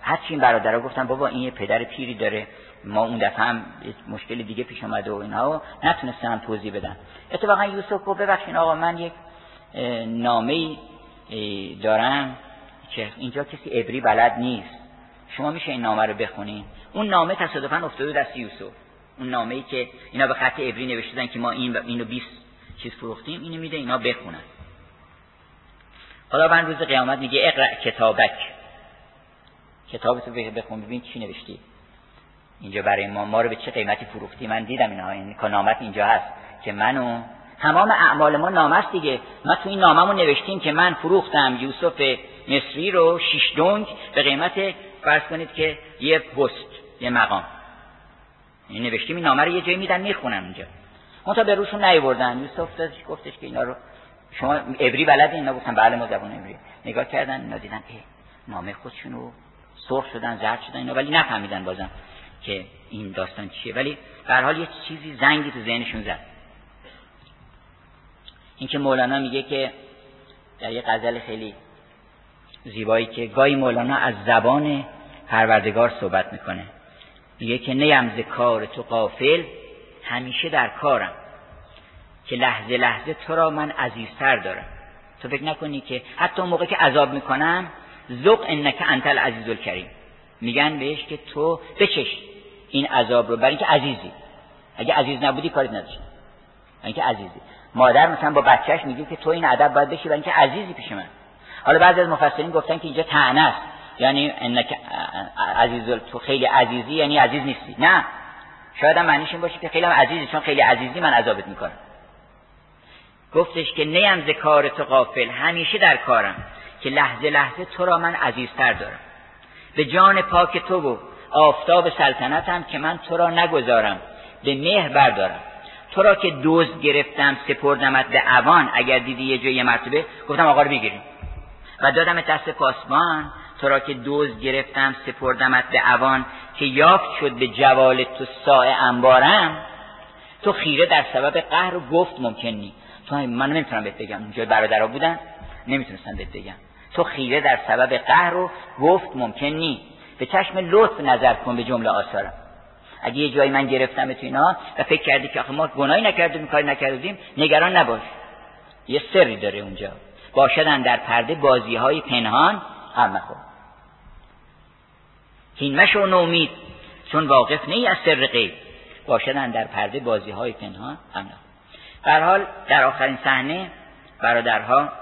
هرچی این برادرها گفتن بابا این یه پدر پیری داره ما اون دفعه هم مشکل دیگه پیش اومده و اینها نتونستن هم توضیح بدن. اتفاقا یوسف گفت ببخشید آقا من یک نامه دارم که اینجا کسی عبری بلد نیست. شما میشه این نامه رو بخونین اون نامه تصادفا افتاده دست یوسف. اون نامه ای که اینا به خط عبری نوشتن که ما این اینو 20 چیز فروختیم اینو میده اینا بخونن. حالا من روز قیامت میگه اقرا کتابک. کتابتو بخون ببین چی نوشتی. اینجا برای ما ما رو به چه قیمتی فروختی؟ من دیدم اینها این نامت اینجا هست. که منو تمام اعمال ما نامه است دیگه. ما تو این ناممون نوشتیم که من فروختم یوسف مصری رو شش دنگ به قیمت فرض کنید که یه پست یه مقام. این نوشتیم این نامه رو یه جایی میدن می‌خونن اونجا. تا به روشون نیوردن. یوسف داشت گفتش که اینا رو شما عبری بلد اینا گفتن بله ما زبون عبری. نگاه کردن اینا دیدن ای نامه خودشون رو سرخ شدن زرد شدن اینا ولی نفهمیدن بازم که این داستان چیه. ولی به حال یه چیزی زنگی تو ذهنشون زد. اینکه مولانا میگه که در یه غزل خیلی زیبایی که گاهی مولانا از زبان پروردگار صحبت می‌کنه. میگه که نیم ز کار تو قافل همیشه در کارم. که لحظه لحظه تو را من عزیزتر دارم. تو فکر نکنی که حتی موقع که عذاب می‌کنم ذوق انک انت العزیز الکریم. میگن بهش که تو بچش این عذاب رو. برای اینکه عزیزی. اگه عزیز نبودی کاری نداشت اینکه عزیزی. مادر مثلا با بچهش میگه که تو این ادب باید بشی برای اینکه عزیزی پیش من. حالا بعضی از مفسرین گفتن که اینجا طعنه است. یعنی انک عزیز تو خیلی عزیزی یعنی عزیز نیستی. نه. شاید هم معنیش این باشه که خیلی هم عزیزی چون خیلی عزیزی من عذابت می‌کنم گفتش که نیم ز کار تو غافل همیشه در کارم که لحظه لحظه تو را من عزیزتر دارم. به جان پاک تو و آفتاب سلطنتم که من تو را نگذارم به مهر بردارم. تو را که دوز گرفتم سپردمت به اوان اگر دیدی یه جای مرتبه گفتم آقا رو بگیریم. و دادم دست پاسبان تو را که دوز گرفتم سپردمت به اوان که یافت شد به جوال تو ساعه انبارم. تو خیره در سبب قهر و گفت ممکنی تو من نمی‌تونم بهت بگم. اونجا برادرها بودن. نمی‌تونستم بهت بگم. تو خیره در سبب قهر و گفت ممکن نی. به چشم لطف نظر کن به جمله آثارم. اگه یه جایی من گرفتم تو اینا و فکر کردی که آخه ما گناهی نکردیم کاری نکردیم نگران نباش. یه سری داره اونجا. باشدن در پرده بازی های پنهان. هم نخور هین و نومید چون واقف نی از سر غیب باشدن در پرده بازی های پنهان هم در حال در آخرین صحنه برادرها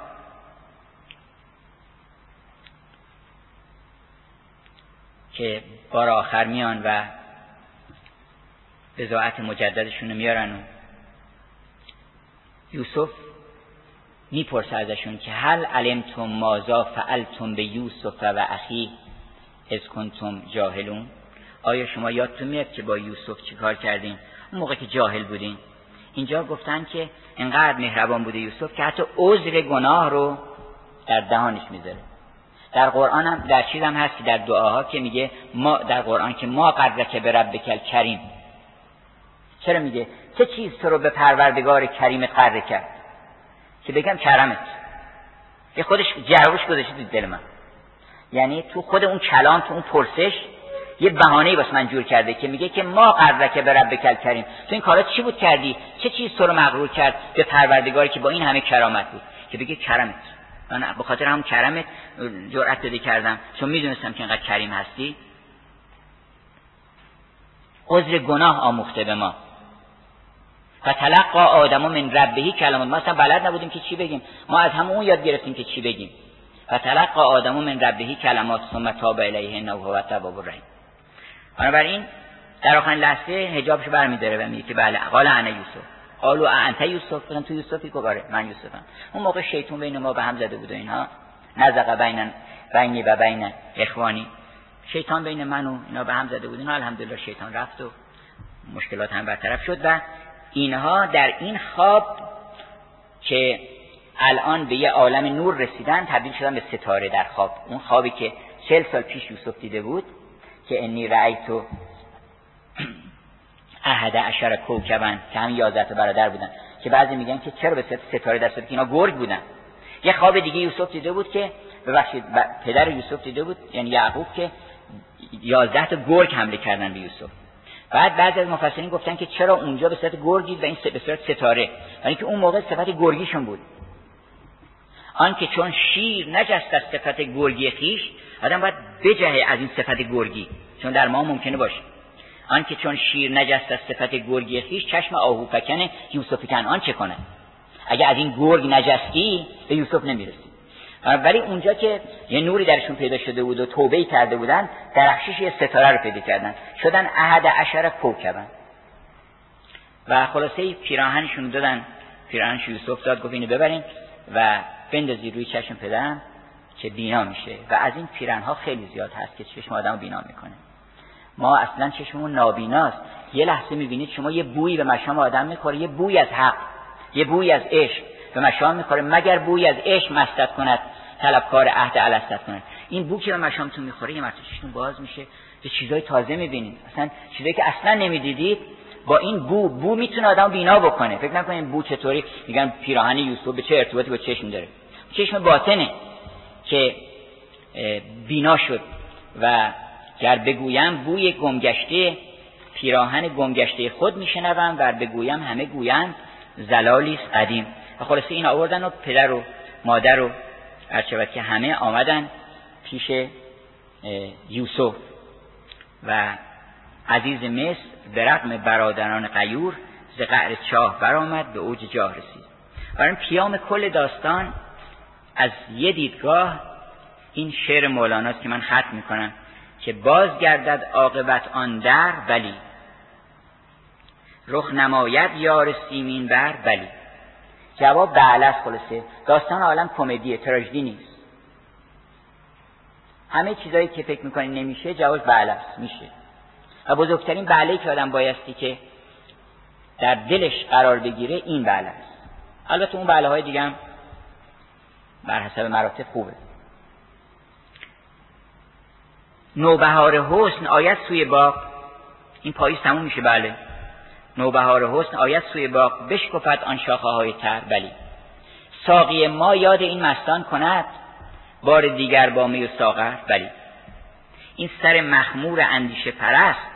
که بار آخر میان و بزاعت مجددشون رو میارن و یوسف می‌پرسه ازشون که هل علمتم مازا فعلتم به یوسف و اخی از کنتم جاهلون؟ آیا شما یادتون میاد که با یوسف چیکار کردین اون موقع که جاهل بودین اینجا گفتن که انقدر مهربان بوده یوسف که حتی عذر گناه رو در دهانش می‌ذاره. در قرآن هم در چیز هم هست که در دعاها که میگه ما در قرآن که ما قدرک به ربک کریم چرا میگه؟ چه چیز تو رو به پروردگار کریم قدر کرد؟ که بگم کرمت. یه خودش جروش گذاشته دل من. یعنی تو خود اون کلام تو اون پرسش یه بهانه واسه من جور کرده که میگه که ما قدرک به رب کریم. تو این کارا چی بود کردی؟ چه چیز تو رو مغرور کرد؟ به پروردگاری که با این همه کرامت بود. که بگه کرمت. من به خاطر همون کرمت جرأت داده کردم. چون می‌دونستم که اینقدر کریم هستی. عذر گناه آموخته به ما. و تلقا آدم من ربهی کلمات. ما اصلا بلد نبودیم که چی بگیم. ما از همون یاد گرفتیم که چی بگیم. و تلقا آدم من ربهی کلمات ثم تاب الیه انه هو التواب الرحیم. بنابراین در آخرین لحظه حجابش برمیداره و میگه که بله قال انا یوسف. قالو انت یوسف؟ بودن تو یوسفی؟ که باره من یوسفم. اون موقع شیطون بین ما به هم زده بود و اینها. نزق بین بینی و بین اخوانی. شیطان بین من و اینا به هم زده بود. اینا الحمدلله شیطان رفت و مشکلات هم برطرف شد و اینها در این خواب که الان به یه عالم نور رسیدن تبدیل شدن به ستاره در خواب. اون خوابی که چل سال پیش یوسف دیده بود که انی رأیتو [clears throat] احد عشر کوکبن که هم یازده برادر بودن که بعضی میگن که چرا به ستاره دست که اینا گرگ بودن. یه خواب دیگه یوسف دیده بود که ببخشید پدر یوسف دیده بود یعنی یعقوب که یازده تا گرگ حمله کردن به یوسف. بعد بعضی از مفسرین گفتن که چرا اونجا به صورت گرگی و این به صورت ستاره؟ یعنی که اون موقع صفت گرگیشون بود. آنکه چون شیر نجست از صفت گرگی خیش آدم باید بجهه از این صفت گرگی چون در ما ممکنه باشه. آنکه چون شیر نجست از صفت گرگی خیش چشم آهو فکن یوسف کنعان چه کنه؟ اگه از این گرگ نجستی به یوسف نمی‌رسی. ولی اونجا که یه نوری درشون پیدا شده بود و توبه کرده بودن درخشش یه ستاره رو پیدا کردن. شدن احد عشر کوکبن و خلاصه پیراهنشون دادن. پیراهنش یوسف داد گفت اینو ببرین و بندازی روی چشم پدرم که بینا میشه. و از این پیرنها خیلی زیاد هست که چشم آدم بینا می‌کنه. ما اصلا چشممون نابیناست. یه لحظه می‌بینید شما یه بویی به مشام آدم می‌خوره. یه بوی از حق یه بوی از عشق به مشام می‌خوره. مگر بوی از عشق مستت کند طلبکار عهد الستت کند. این بو که به مشامتون می‌خوره یه مرتبه چشمتون باز میشه. به چیزای تازه می‌بینید. اصلا چیزایی که اصلا نمی‌دیدید با این بو بو می‌تونه آدم بینا بکنه. فکر نکنید بو چطوری میگن پیراهن یوسف به چه ارتباطی با چشم داره. چشم باطنه که بینا شد و گر بگویم بوی گمگشته پیراهن گمگشته خود میشنوم و بگویم همه گویند زلالی قدیم. و خلاصه این آوردن و پدر و مادر و هرچه که همه آمدن پیش یوسف. و عزیز مصر به رقم برادران قیور ز قعر چاه برآمد به اوج جاه رسید. برای پیام کل داستان از یه دیدگاه این شعر مولاناست که من ختم می‌کنم که باز گردد عاقبت آن در بلی. رخ نماید یار سیمین بر بلی. جواب بله است خلاصه. داستان عالم کمدیه تراژدی نیست. همه چیزایی که فکر می‌کنی نمیشه جواب بله است. میشه. و بزرگترین بله که آدم بایستی که در دلش قرار بگیره این بله است. البته اون بله های دیگه هم بر حسب مراتب خوبه. نوبهار حسن آیت سوی باغ. این پاییز تموم میشه بله. نوبهار حسن آیت سوی باغ بشکفت آن شاخه های تر بلی ساقی ما یاد این مستان کند بار دیگر با می و ساغر بلی. این سر مخمور اندیشه پرست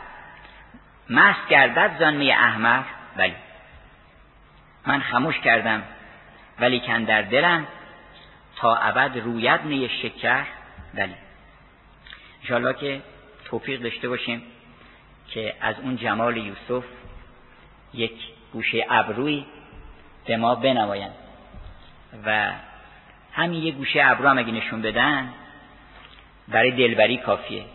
مست گردد زان می احمر. بلی من خموش کردم ولی کن در دلم تا ابد روید می شکر. بلی انشاءالله که توفیق داشته باشیم که از اون جمال یوسف یک گوشه ابروی به ما بنمایند. و همین یه گوشه ابرو هم اگه نشون بدن برای دلبری کافیه.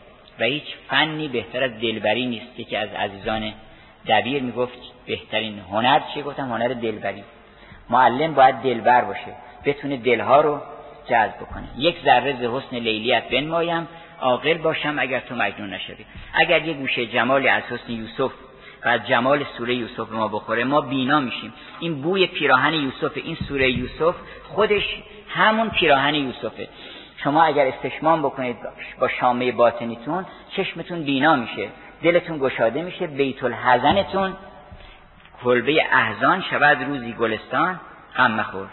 و هیچ فنی بهتر از دلبری نیست. که از عزیزان دبیر می‌گفت بهترین هنر چیه؟ گفتم هنر دلبری. معلم باید دلبر باشه بتونه دلها رو جذب کنه یک ذره ز حسن لیلیت بنمایم عاقل باشم اگر تو مجنون نشوی. اگر یه گوشه جمالی از حسن یوسف و از جمال سوره یوسف ما بخوره ما بینا میشیم. این بوی پیراهن یوسف این سوره یوسف خودش همون پیراهن یوسفه. شما اگر استشمام بکنید با شامه باطنیتون چشمتون بینا میشه دلتون گشاده میشه بیت الحزنتون کلبه احزان شود روزی گلستان غم مخور.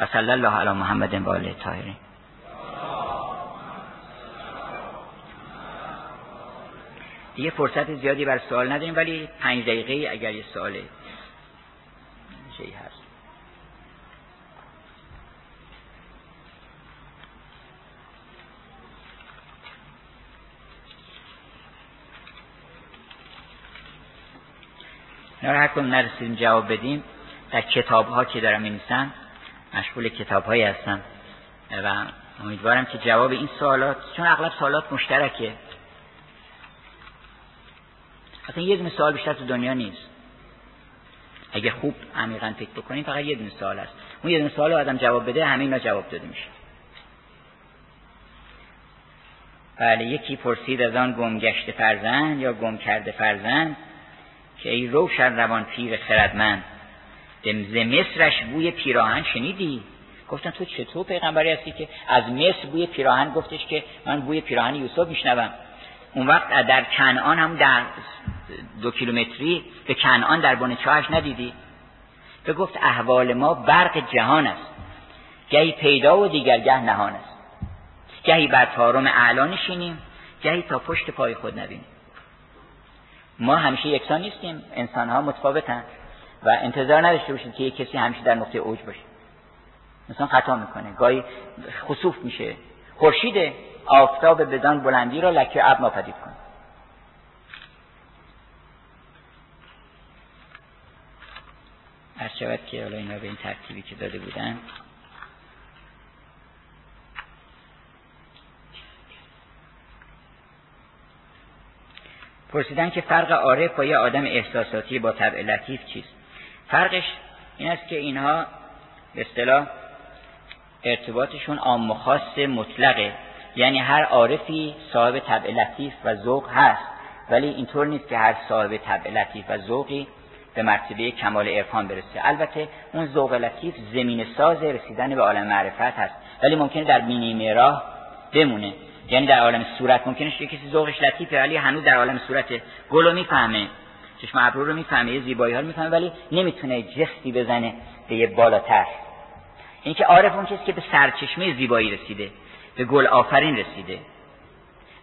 و صلی الله علی محمد و آله طاهرین. دیگه فرصت زیادی بر سوال نداریم ولی پنج دقیقه اگر یه سوال شیء هست. هر کم نرسیدیم جواب بدیم. در کتاب ها که دارم می‌نویسم مشغول کتاب هایی هستم و امیدوارم که جواب این سوالات چون اغلب سوالات مشترکه. اصلا یه دونه سوال بیشتر تو دنیا نیست. اگه خوب عمیقا فکر بکنیم فقط یه دونه سوال هست. اون یه دونه سوال رو آدم جواب بده همه اینا جواب داده میشه. بله یکی پرسید از آن گم گشته فرزند یا گم کرده فرزند؟ که ای روشن روان پیر خردمند. ز مصرش بوی پیراهن شنیدی؟ گفتن تو چطور پیغمبری هستی که از مصر بوی پیراهن؟ گفتش که من بوی پیراهن یوسف میشنوم. اون وقت در کنعان هم در دو کیلومتری به کنعان در بن چاهش ندیدی. به گفت احوال ما برق جهان است. گهی پیدا و دیگر گه نهان است. گهی بر تارم اعلا نشینیم. گهی تا پشت پای خود نبینیم. ما همیشه یکسان نیستیم. انسان ها متفاوتن و انتظار نداشته باشید که یک کسی همیشه در نقطه اوج باشه. مثلا خطا می‌کنه. گاهی خسوف میشه. خورشید آفتاب بدان بلندی را لکه اب ناپدید کنه. هر شود که حالا اینا به این ترتیبی که داده بودن پرسیدن که فرق عارف با یه آدم احساساتی با طبع لطیف چیست؟ فرقش این است که اینها به اصطلاح ارتباطشون عام و خاص مطلقه. یعنی هر عارفی صاحب طبع لطیف و ذوق هست ولی اینطور نیست که هر صاحب طبع لطیف و ذوقی به مرتبه کمال عرفان برسه. البته اون ذوق لطیف زمین ساز رسیدن به عالم معرفت هست ولی ممکنه در بینی راه بمونه. یعنی در عالم صورت ممکنه یه کسی ذوقش لطیفه ولی هنوز در عالم صورت گلو می‌فهمه. چشم ابرو رو می‌فهمه یه زیبایی ها رو می‌فهمه ولی نمی‌تونه جستی بزنه به یه بالاتر. اینکه عارف اون کسی که به سرچشمه زیبایی رسیده به گل آفرین رسیده.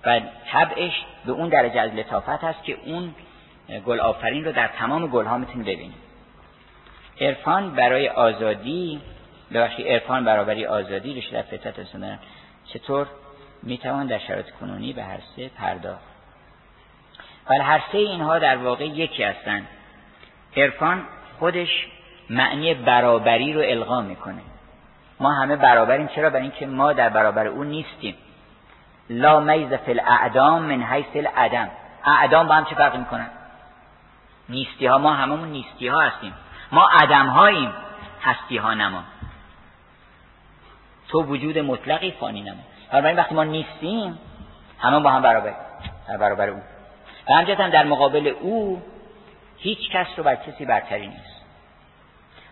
و طبعش به اون درجه از لطافت هست که اون گل آفرین رو در تمام گل ها می‌تونی ببینی. عرفان برای آزادی ببخشید عرفان برابری آزادی رشد فطرت رسوندن چطور؟ می‌توان در شرایط کنونی به هر سه پرداخت. ولی هر سه اینها در واقع یکی هستند. عرفان خودش معنی برابری رو القا می‌کنه. ما همه برابریم. چرا؟ برای اینکه ما در برابر او نیستیم. لا میز فی الاعدام من حیث العدم. اعدام با هم چه فرق می‌کنن؟ نیستی ها ما هممون نیستی ها هستیم. ما عدم هاییم هستی ها نما. تو وجود مطلقی فانی نما. این وقتی ما نیستیم همه با هم برابر در برابر او و همجت هم در مقابل او هیچ کس رو بر کسی برتری نیست.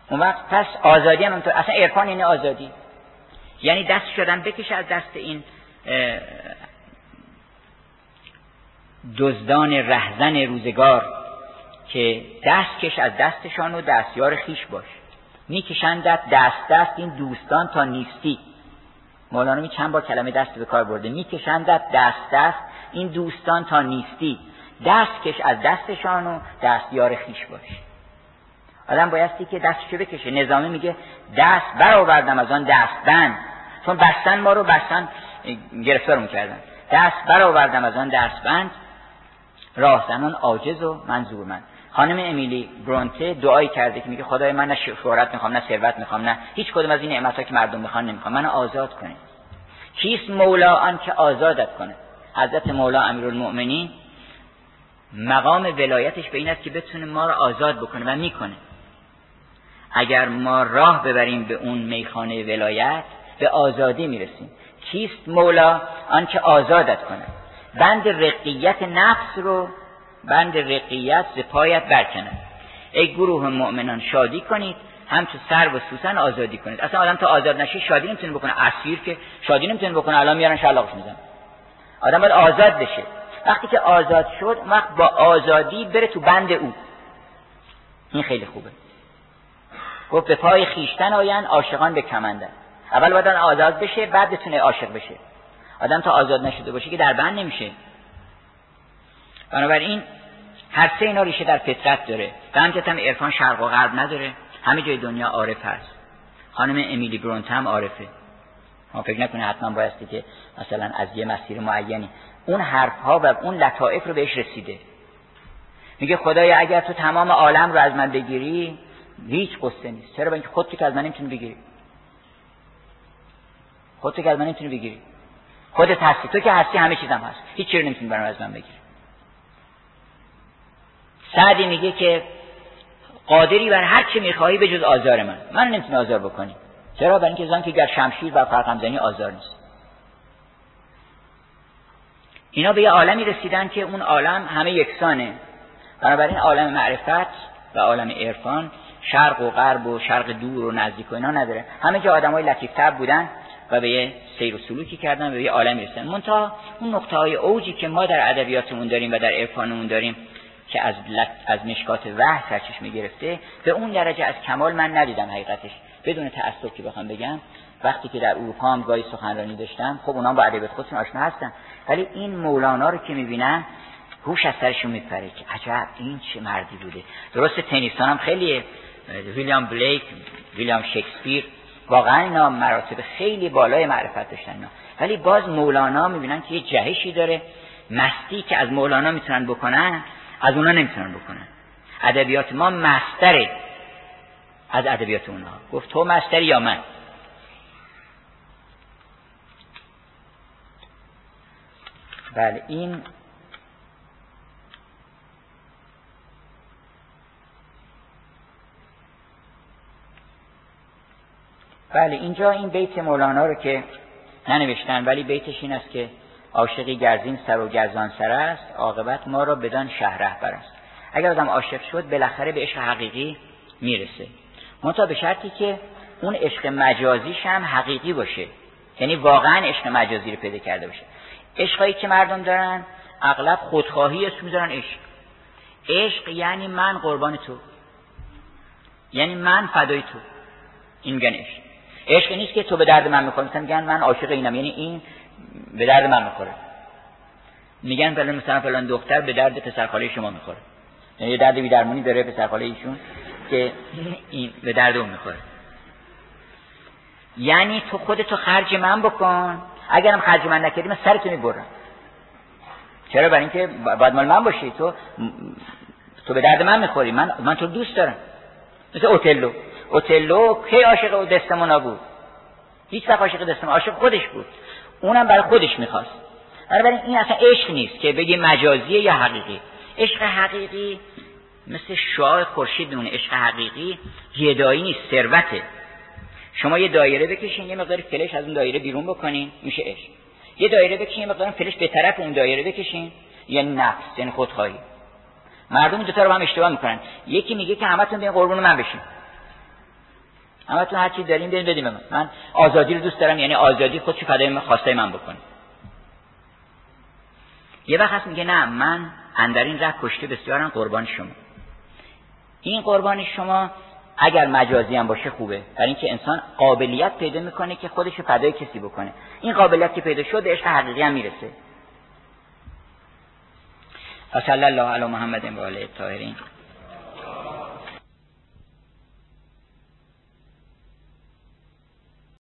اون وقت پس آزادی هم اصلا عرفان یعنی آزادی. یعنی دست شدن بکشه از دست این دزدان رهزن روزگار که دست کش از دستشان و دستیار خیش باش. میکشندت دست دست این دوستان تا نیستی. مولانا می چند بار کلمه دست به کار برده. میکشندت دست دست. این دوستان تا نیستی. دست کش از دستشان و دستیار خیش باش. آدم بایستی که دستشو بکشه. نظامی میگه دست برآوردم از آن دست بند چون بستن ما رو بستن گرفتار می‌کردن. دست برآوردم از آن دست بند راهزنان عاجز و منظور من. خانم امیلی برونته دعایی کرده که میگه خدای من نه شهرت می‌خوام نه ثروت می‌خوام نه هیچ کدوم از این نعمت که مردم می‌خوان نمی‌خوام من آزاد کنه. کیست مولا آن که آزادت کنه؟ حضرت مولا امیرالمؤمنین مقام ولایتش به این است که بتونه ما رو آزاد بکنه و می‌کنه. اگر ما راه ببریم به اون میخانه ولایت به آزادی می‌رسیم. کیست مولا آنکه آزادت کنه؟ بند رقیت نفس رو بند رقیت ز پایت برکنه. ای گروه مؤمنان شادی کنید هم تو سر و سوسن آزادی کنید. اصلا آدم تا آزاد نشه شادی نمی‌تونه بکنه. اسیر که شادی نمی‌تونه بکنه. الان میارن شلاقش میزن آدم باید آزاد بشه. وقتی که آزاد شد وقت با آزادی بره تو بند او. این خیلی خوبه. گفت به پای خیشتن آین عاشقان به کمندن. اول باید آزاد بشه بعد بتونه عاشق بشه. آدم تا آزاد نشده باشه که در بند نمیشه. بنابراین هر سه اینا ریشه در فطرت داره. و همجت هم عرفان شرق و غرب نداره. همه جای دنیا عارف هست. خانم امیلی برونت هم عارفه. ما فکر نکنه حتما بایستی که مثلا از یه مسیر معینی اون حرف ها و اون لطائف رو بهش رسیده. میگه خدایا اگر تو تمام عالم رو از من بگیری هیچ قصه نیست. چرا؟ با اینکه خودت که از من نمی‌تونی بگیری. خودت که از من نمی‌تونی بگیری. خودت هستی. تو که هستی همه چیزم هست. هیچ چیزی نمی‌تونی برام از من بگیری. سعدی میگه که قادری بر هر چی می‌خواهی به جز آزار من. من نمی‌تونی آزار بکنی چرا؟ برای اینکه زن که گر شمشیر و فرقم زنی آزار نیست. اینا به یه عالمی رسیدن که اون عالم همه یکسانه. بنابراین عالم معرفت و عالم عرفان شرق و غرب و شرق دور و نزدیک و اینا نداره. همه جا آدمای لطیفتر بودن و به یه سیر و سلوکی کردن و به یه عالمی رسیدن. منتها اون نقطه های اوجی که ما در ادبیاتمون داریم و در عرفانمون داریم که از از مشکات وحی سرچشمه گرفته به اون درجه از کمال من ندیدم حقیقتش. بدون تعصب که بخوام بگم وقتی که در اروپا هم گاهی سخنرانی داشتم خب اونا با ادبیات خودشون آشنا هستن. ولی این مولانا رو که می‌بینن هوش از سرشون میپره که عجب این چه مردی بوده. درست تنیسان هم خیلی ویلیام بلیک ویلیام شکسپیر واقعا اینا مراتب خیلی بالای معرفت داشتن اینا. ولی باز مولانا می‌بینن که یه جهشی داره. مستی که از مولانا می‌تونن بکنن از اونا نمی‌تونن بکنن. ادبیات ما مستره از ادبیات اونها گفت تو مستری یا من؟ بله این بله اینجا این بیت مولانا رو که ننوشتن ولی بیتش این است که عاشقی گرزین سر و گرزان سر است عاقبت ما را بدان شهر رهبر است. اگر آدم عاشق شد بالاخره به عشق حقیقی می‌رسه. منتها به شرطی که اون عشق مجازیش هم حقیقی باشه. یعنی واقعا عشق مجازی رو پیدا کرده باشه. عشقایی که مردم دارن اغلب خودخواهی اسم می‌ذارن عشق. عشق یعنی من قربان تو. یعنی من فدای تو. این میگن عشق. عشق نیست که تو به درد من مثلا میگن من عاشق اینم. یعنی این به درد من می‌خوره. میگن فلان مثلا فلان دختر به درد پسرخاله شما می‌خوره. یعنی یه درد بیدرمونی داره پسرخاله ایشون که این به درد اون می‌خوره. یعنی تو خودتو خرج من بکن. اگرم خرج من نکردی من سرتو می‌برم. چرا؟ برای اینکه باید مال من باشی. تو تو به درد من می‌خوری. من من تو دوست دارم. مثل اوتلو. اوتلو کی عاشق دستمونا بود. هیچ وقت عاشق دستمونا عاشق خودش بود. اونم برای خودش می‌خواست. بنابراین این اصلا عشق نیست که بگی مجازیه یا حقیقی. عشق حقیقی مثل شعاع خورشید بمونه عشق حقیقی گدایی نیست ثروته. شما یه دایره بکشین یه مقدار فلش از اون دایره بیرون بکنین میشه عشق. یه دایره بکشین یه مقدار فلش به طرف اون دایره بکشین یعنی نفس یعنی خودخواهی. مردم این دوتا رو هم اشتباه می‌کنن. یکی میگه که همتون بیاین قربون من بشین. همتون هر چی دارین بیاین بدیم من من آزادی رو دوست دارم یعنی آزادی خودش فدای خواسته من بکنه یه وقت هست میگه نه من اندرین ره کشته بسیارم قربان شما. این قربانی شما اگر مجازی هم باشه خوبه. برای اینکه انسان قابلیت پیدا می‌کنه که خودش فدای کسی بکنه. این قابلیت که پیدا شد عشق حقیقی هم می‌رسه. صلی الله علی محمد و آله الطاهرین